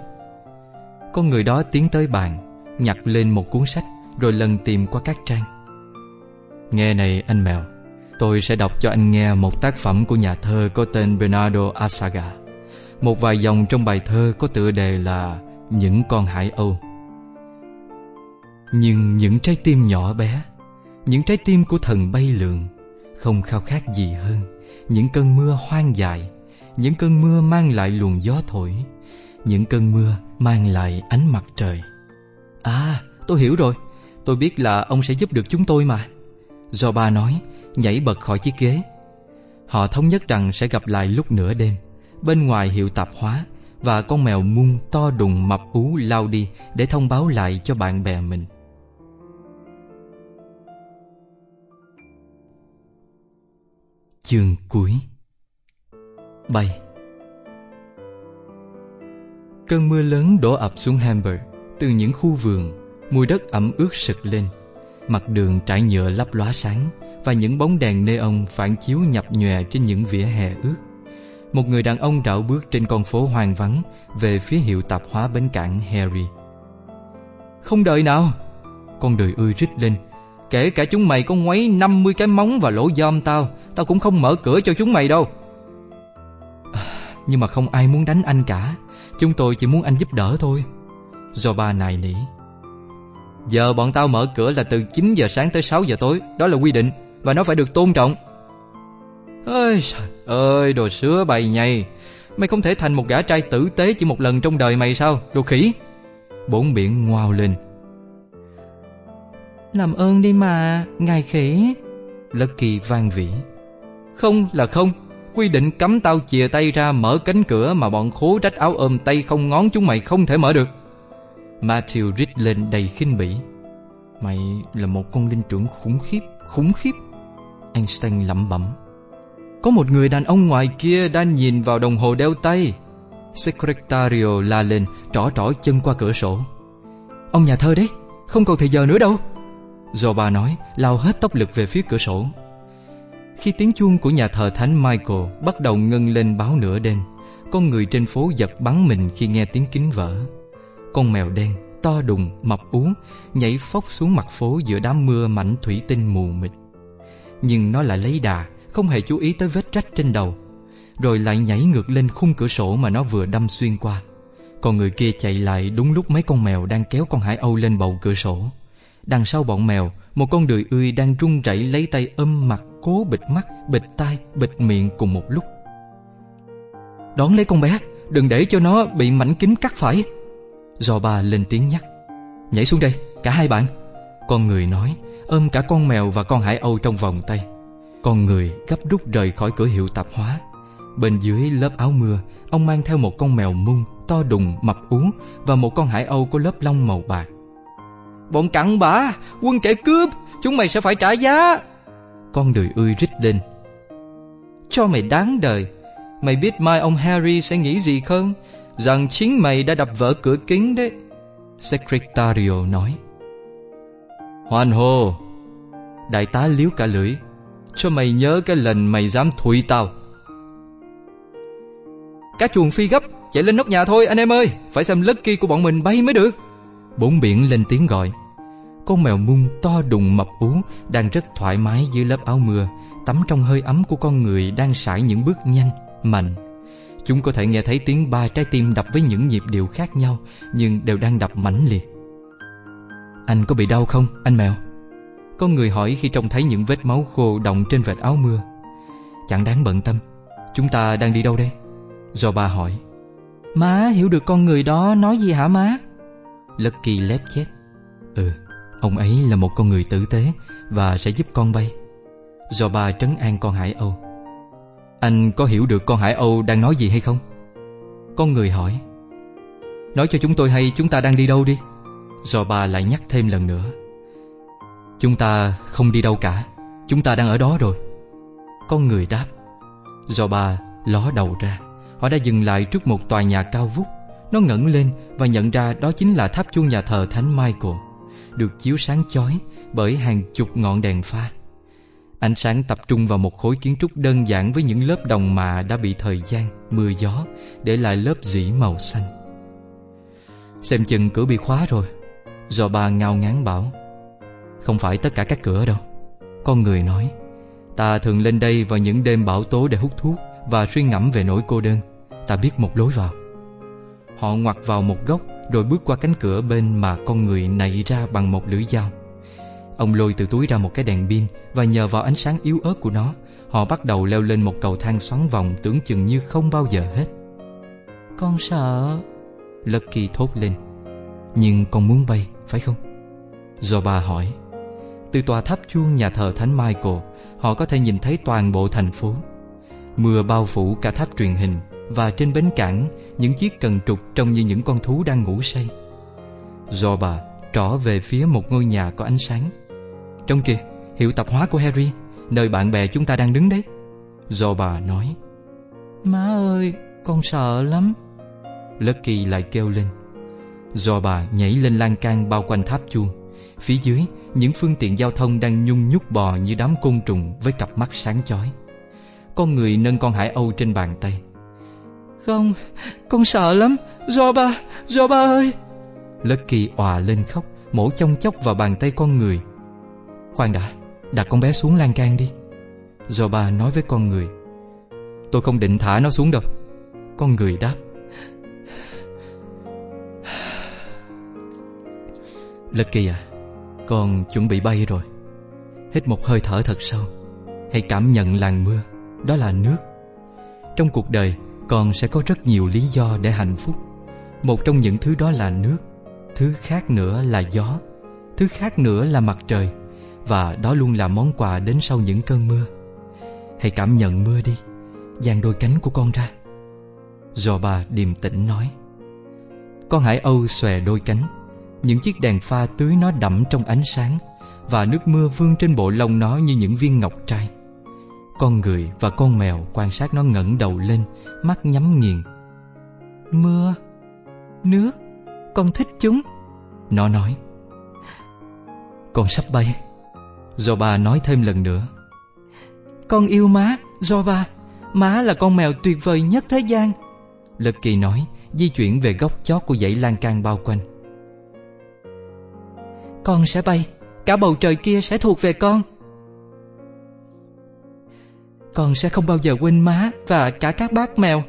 Con người đó tiến tới bàn Nhặt lên một cuốn sách Rồi lần tìm qua các trang. Nghe này anh mèo. Tôi sẽ đọc cho anh nghe một tác phẩm của nhà thơ có tên Bernardo Asaga. Một vài dòng trong bài thơ có tựa đề là Những con hải âu. Nhưng những trái tim nhỏ bé, Những trái tim của thần bay lượn, Không khao khát gì hơn. Những cơn mưa hoang dại, Những cơn mưa mang lại luồng gió thổi, Những cơn mưa mang lại ánh mặt trời. À tôi hiểu rồi. Tôi biết là ông sẽ giúp được chúng tôi mà. Do ba nói Nhảy bật khỏi chiếc ghế. Họ thống nhất rằng sẽ gặp lại lúc nửa đêm, Bên ngoài hiệu tạp hóa, Và con mèo mung to đùng mập ú lao đi Để thông báo lại cho bạn bè mình. Chương cuối. Bay. Cơn mưa lớn đổ ập xuống Hamburg, Từ những khu vườn, Mùi đất ẩm ướt sực lên, Mặt đường trải nhựa lấp lóa sáng. Và những bóng đèn neon phản chiếu nhập nhòe trên những vỉa hè ướt. Một người đàn ông rảo bước trên con phố hoang vắng Về phía hiệu tạp hóa bến cảng Harry. Không đợi nào. Con đời ươi rít lên. Kể cả chúng mày có ngoáy 50 cái móng và lỗ giom tao Tao cũng không mở cửa cho chúng mày đâu. À, Nhưng mà không ai muốn đánh anh cả. Chúng tôi chỉ muốn anh giúp đỡ thôi. Do ba nài nỉ. Giờ bọn tao mở cửa là từ 9 giờ sáng tới 6 giờ tối Đó là quy định. Và nó phải được tôn trọng. Ơi trời ơi, đồ sứa bày nhầy. Mày không thể thành một gã trai tử tế chỉ một lần trong đời mày sao, Đồ khỉ? Bốn biển ngoao lên. Làm ơn đi mà, Ngài khỉ. Lucky vang vỉ Không là không, Quy định cấm tao chìa tay ra mở cánh cửa Mà bọn khố rách áo ôm tay không ngón chúng mày không thể mở được. Matthew rít lên đầy khinh bỉ. Mày là một con linh trưởng khủng khiếp Khủng khiếp. Einstein lẩm bẩm. Có một người đàn ông ngoài kia đang nhìn vào đồng hồ đeo tay. Secretario la lên, Trỏ trỏ chân qua cửa sổ. Ông nhà thơ đấy, Không còn thời giờ nữa đâu. Do bà nói, lao hết tốc lực về phía cửa sổ. Khi tiếng chuông của nhà thờ Thánh Michael Bắt đầu ngân lên báo nửa đêm, Con người trên phố giật bắn mình khi nghe tiếng kính vỡ. Con mèo đen, to đùng, mập ú, nhảy phóc xuống mặt phố giữa đám mưa mảnh thủy tinh mù mịt nhưng nó lại lấy đà không hề chú ý tới vết rách trên đầu. Rồi lại nhảy ngược lên khung cửa sổ mà nó vừa đâm xuyên qua. Còn người kia chạy lại đúng lúc mấy con mèo đang kéo con hải âu lên bầu cửa sổ. Đằng sau bọn mèo một con đười ươi đang run rẩy lấy tay ôm mặt cố bịt mắt bịt tai bịt miệng cùng một lúc. Đón lấy con bé đừng để cho nó bị mảnh kính cắt phải. Rò ba lên tiếng nhắc. Nhảy xuống đây, cả hai bạn. Con người nói. Ôm cả con mèo và con hải âu trong vòng tay. Con người gấp rút rời khỏi cửa hiệu tạp hóa. Bên dưới lớp áo mưa Ông mang theo một con mèo mung To đùng, mập ú Và một con hải âu có lớp lông màu bạc Bọn cặn bã Quân kẻ cướp Chúng mày sẽ phải trả giá. Con đời ươi rít lên. Cho mày đáng đời Mày biết mai ông Harry sẽ nghĩ gì không? Rằng chính mày đã đập vỡ cửa kính đấy. Secretario nói Hoan hô. Đại tá liếu cả lưỡi. Cho mày nhớ cái lần mày dám thụi tao. Cá chuồng phi gấp Chạy lên nóc nhà thôi anh em ơi. Phải xem Lucky của bọn mình bay mới được. Bốn biển lên tiếng gọi. Con mèo mung to đùng mập ú Đang rất thoải mái dưới lớp áo mưa Tắm trong hơi ấm của con người Đang sải những bước nhanh, mạnh. Chúng có thể nghe thấy tiếng ba trái tim đập với những nhịp điệu khác nhau Nhưng đều đang đập mãnh liệt. Anh có bị đau không, anh mèo? Con người hỏi khi trông thấy những vết máu khô động trên vệt áo mưa Chẳng đáng bận tâm Chúng ta đang đi đâu đây? Do ba hỏi Má hiểu được con người đó nói gì hả má? Lucky lép chép Ừ, ông ấy là một con người tử tế Và sẽ giúp con bay Do ba trấn an con Hải Âu Anh có hiểu được con Hải Âu đang nói gì hay không? Con người hỏi Nói cho chúng tôi hay chúng ta đang đi đâu đi Do ba lại nhắc thêm lần nữa. Chúng ta không đi đâu cả. Chúng ta đang ở đó rồi. Con người đáp. Do ba ló đầu ra. Họ đã dừng lại trước một tòa nhà cao vút. Nó ngẩng lên và nhận ra đó chính là tháp chuông nhà thờ Thánh Michael Được chiếu sáng chói bởi hàng chục ngọn đèn pha. Ánh sáng tập trung vào một khối kiến trúc đơn giản với những lớp đồng mạ đã bị thời gian, mưa gió để lại lớp dĩ màu xanh. Xem chừng cửa bị khóa rồi. Do bà ngao ngán bảo Không phải tất cả các cửa đâu. Con người nói Ta thường lên đây vào những đêm bão tố để hút thuốc và suy ngẫm về nỗi cô đơn. Ta biết một lối vào. Họ ngoặt vào một góc rồi bước qua cánh cửa bên mà con người nảy ra bằng một lưỡi dao. Ông lôi từ túi ra một cái đèn pin Và nhờ vào ánh sáng yếu ớt của nó Họ bắt đầu leo lên một cầu thang xoắn vòng Tưởng chừng như không bao giờ hết Con sợ Lucky thốt lên Nhưng con muốn bay, phải không? Do bà hỏi. Từ tòa tháp chuông nhà thờ Thánh Michael Họ có thể nhìn thấy toàn bộ thành phố. Mưa bao phủ cả tháp truyền hình Và trên bến cảng Những chiếc cần trục trông như những con thú đang ngủ say. Do bà trỏ về phía một ngôi nhà có ánh sáng. Trong kìa Hiệu tập hóa của Harry Nơi bạn bè chúng ta đang đứng đấy. Do bà nói. Má ơi con sợ lắm. Lucky lại kêu lên Do bà nhảy lên lan can bao quanh tháp chuông. Phía dưới Những phương tiện giao thông đang nhung nhúc bò Như đám côn trùng với cặp mắt sáng chói. Con người nâng con hải âu trên bàn tay. Không Con sợ lắm Do ba, Do ba ơi. Lucky òa lên khóc Mổ chong chóc vào bàn tay con người. Khoan đã Đặt con bé xuống lan can đi. Do ba nói với con người. Tôi không định thả nó xuống đâu. Con người đáp. Lucky à Con chuẩn bị bay rồi. Hít một hơi thở thật sâu, Hãy cảm nhận làn mưa, Đó là nước. Trong cuộc đời, Con sẽ có rất nhiều lý do để hạnh phúc. Một trong những thứ đó là nước, Thứ khác nữa là gió, Thứ khác nữa là mặt trời, và đó luôn là món quà đến sau những cơn mưa. Hãy cảm nhận mưa đi, Dàn đôi cánh của con ra. Do bà điềm tĩnh nói, Con hải âu xòe đôi cánh. Những chiếc đèn pha tưới nó đậm trong ánh sáng, Và nước mưa vương trên bộ lông nó như những viên ngọc trai. Con người và con mèo quan sát nó ngẩng đầu lên, Mắt nhắm nghiền. Mưa, Nước, Con thích chúng, Nó nói. Con sắp bay Do nói thêm lần nữa. Con yêu má Do Má là con mèo tuyệt vời nhất thế gian, Lucky nói, Di chuyển về góc chót của dãy lan can bao quanh. Con sẽ bay. Cả bầu trời kia sẽ thuộc về con. Con sẽ không bao giờ quên má Và cả các bác mèo.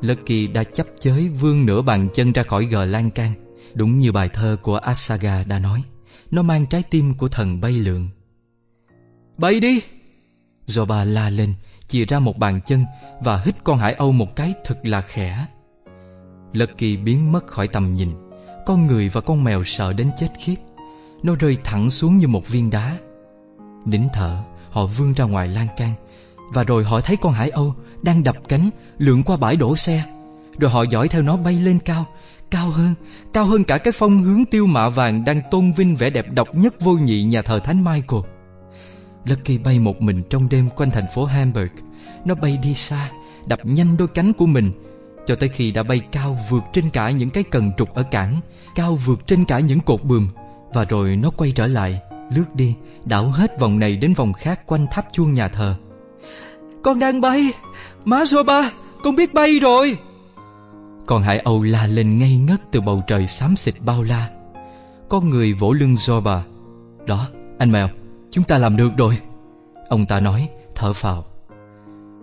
Lucky đã chấp chới vươn nửa bàn chân ra khỏi gờ lan can, Đúng như bài thơ của Asaga đã nói. Nó mang trái tim của thần bay lượn. Bay đi! Do bà la lên, Chìa ra một bàn chân Và hít con hải âu một cái thật là khẽ. Lucky biến mất khỏi tầm nhìn. Con người và con mèo sợ đến chết khiếp. Nó rơi thẳng xuống như một viên đá. Nín thở Họ vươn ra ngoài lan can. Và rồi họ thấy con hải âu Đang đập cánh lượn qua bãi đổ xe. Rồi họ dõi theo nó bay lên cao. Cao hơn, cao hơn cả cái phong hướng tiêu mạ vàng đang tôn vinh vẻ đẹp độc nhất vô nhị nhà thờ Thánh Michael. Lucky bay một mình trong đêm quanh thành phố Hamburg. Nó bay đi xa, đập nhanh đôi cánh của mình, cho tới khi đã bay cao vượt trên cả những cái cần trục ở cảng, cao vượt trên cả những cột bườm Và rồi nó quay trở lại, lướt đi, đảo hết vòng này đến vòng khác quanh tháp chuông nhà thờ. Con đang bay! Má ba, con biết bay rồi! Còn hải âu la lên ngây ngất từ bầu trời xám xịt bao la Con người vỗ lưng Zorba Đó, anh mèo, chúng ta làm được rồi Ông ta nói, thở phào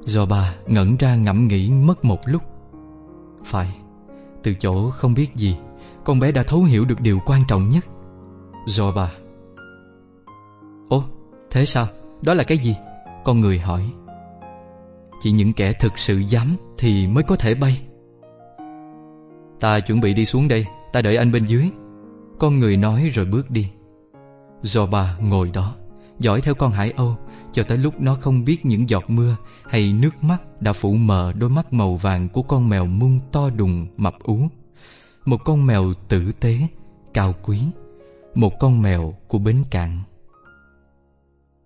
Zorba ngẩn ra ngẫm nghĩ mất một lúc phải, từ chỗ không biết gì Con bé đã thấu hiểu được điều quan trọng nhất. Zorba Ồ, thế sao? Đó là cái gì? Con người hỏi. Chỉ những kẻ thực sự dám Thì mới có thể bay. Ta chuẩn bị đi xuống đây Ta đợi anh bên dưới. Con người nói rồi bước đi. Rồi bà ngồi đó Dõi theo con hải âu cho tới lúc nó không biết những giọt mưa Hay nước mắt đã phủ mờ đôi mắt màu vàng Của con mèo mung to đùng mập ú. Một con mèo tử tế, Cao quý. Một con mèo của bến cạn.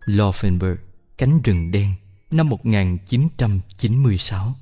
Laufenberg Cánh rừng đen, Năm 1996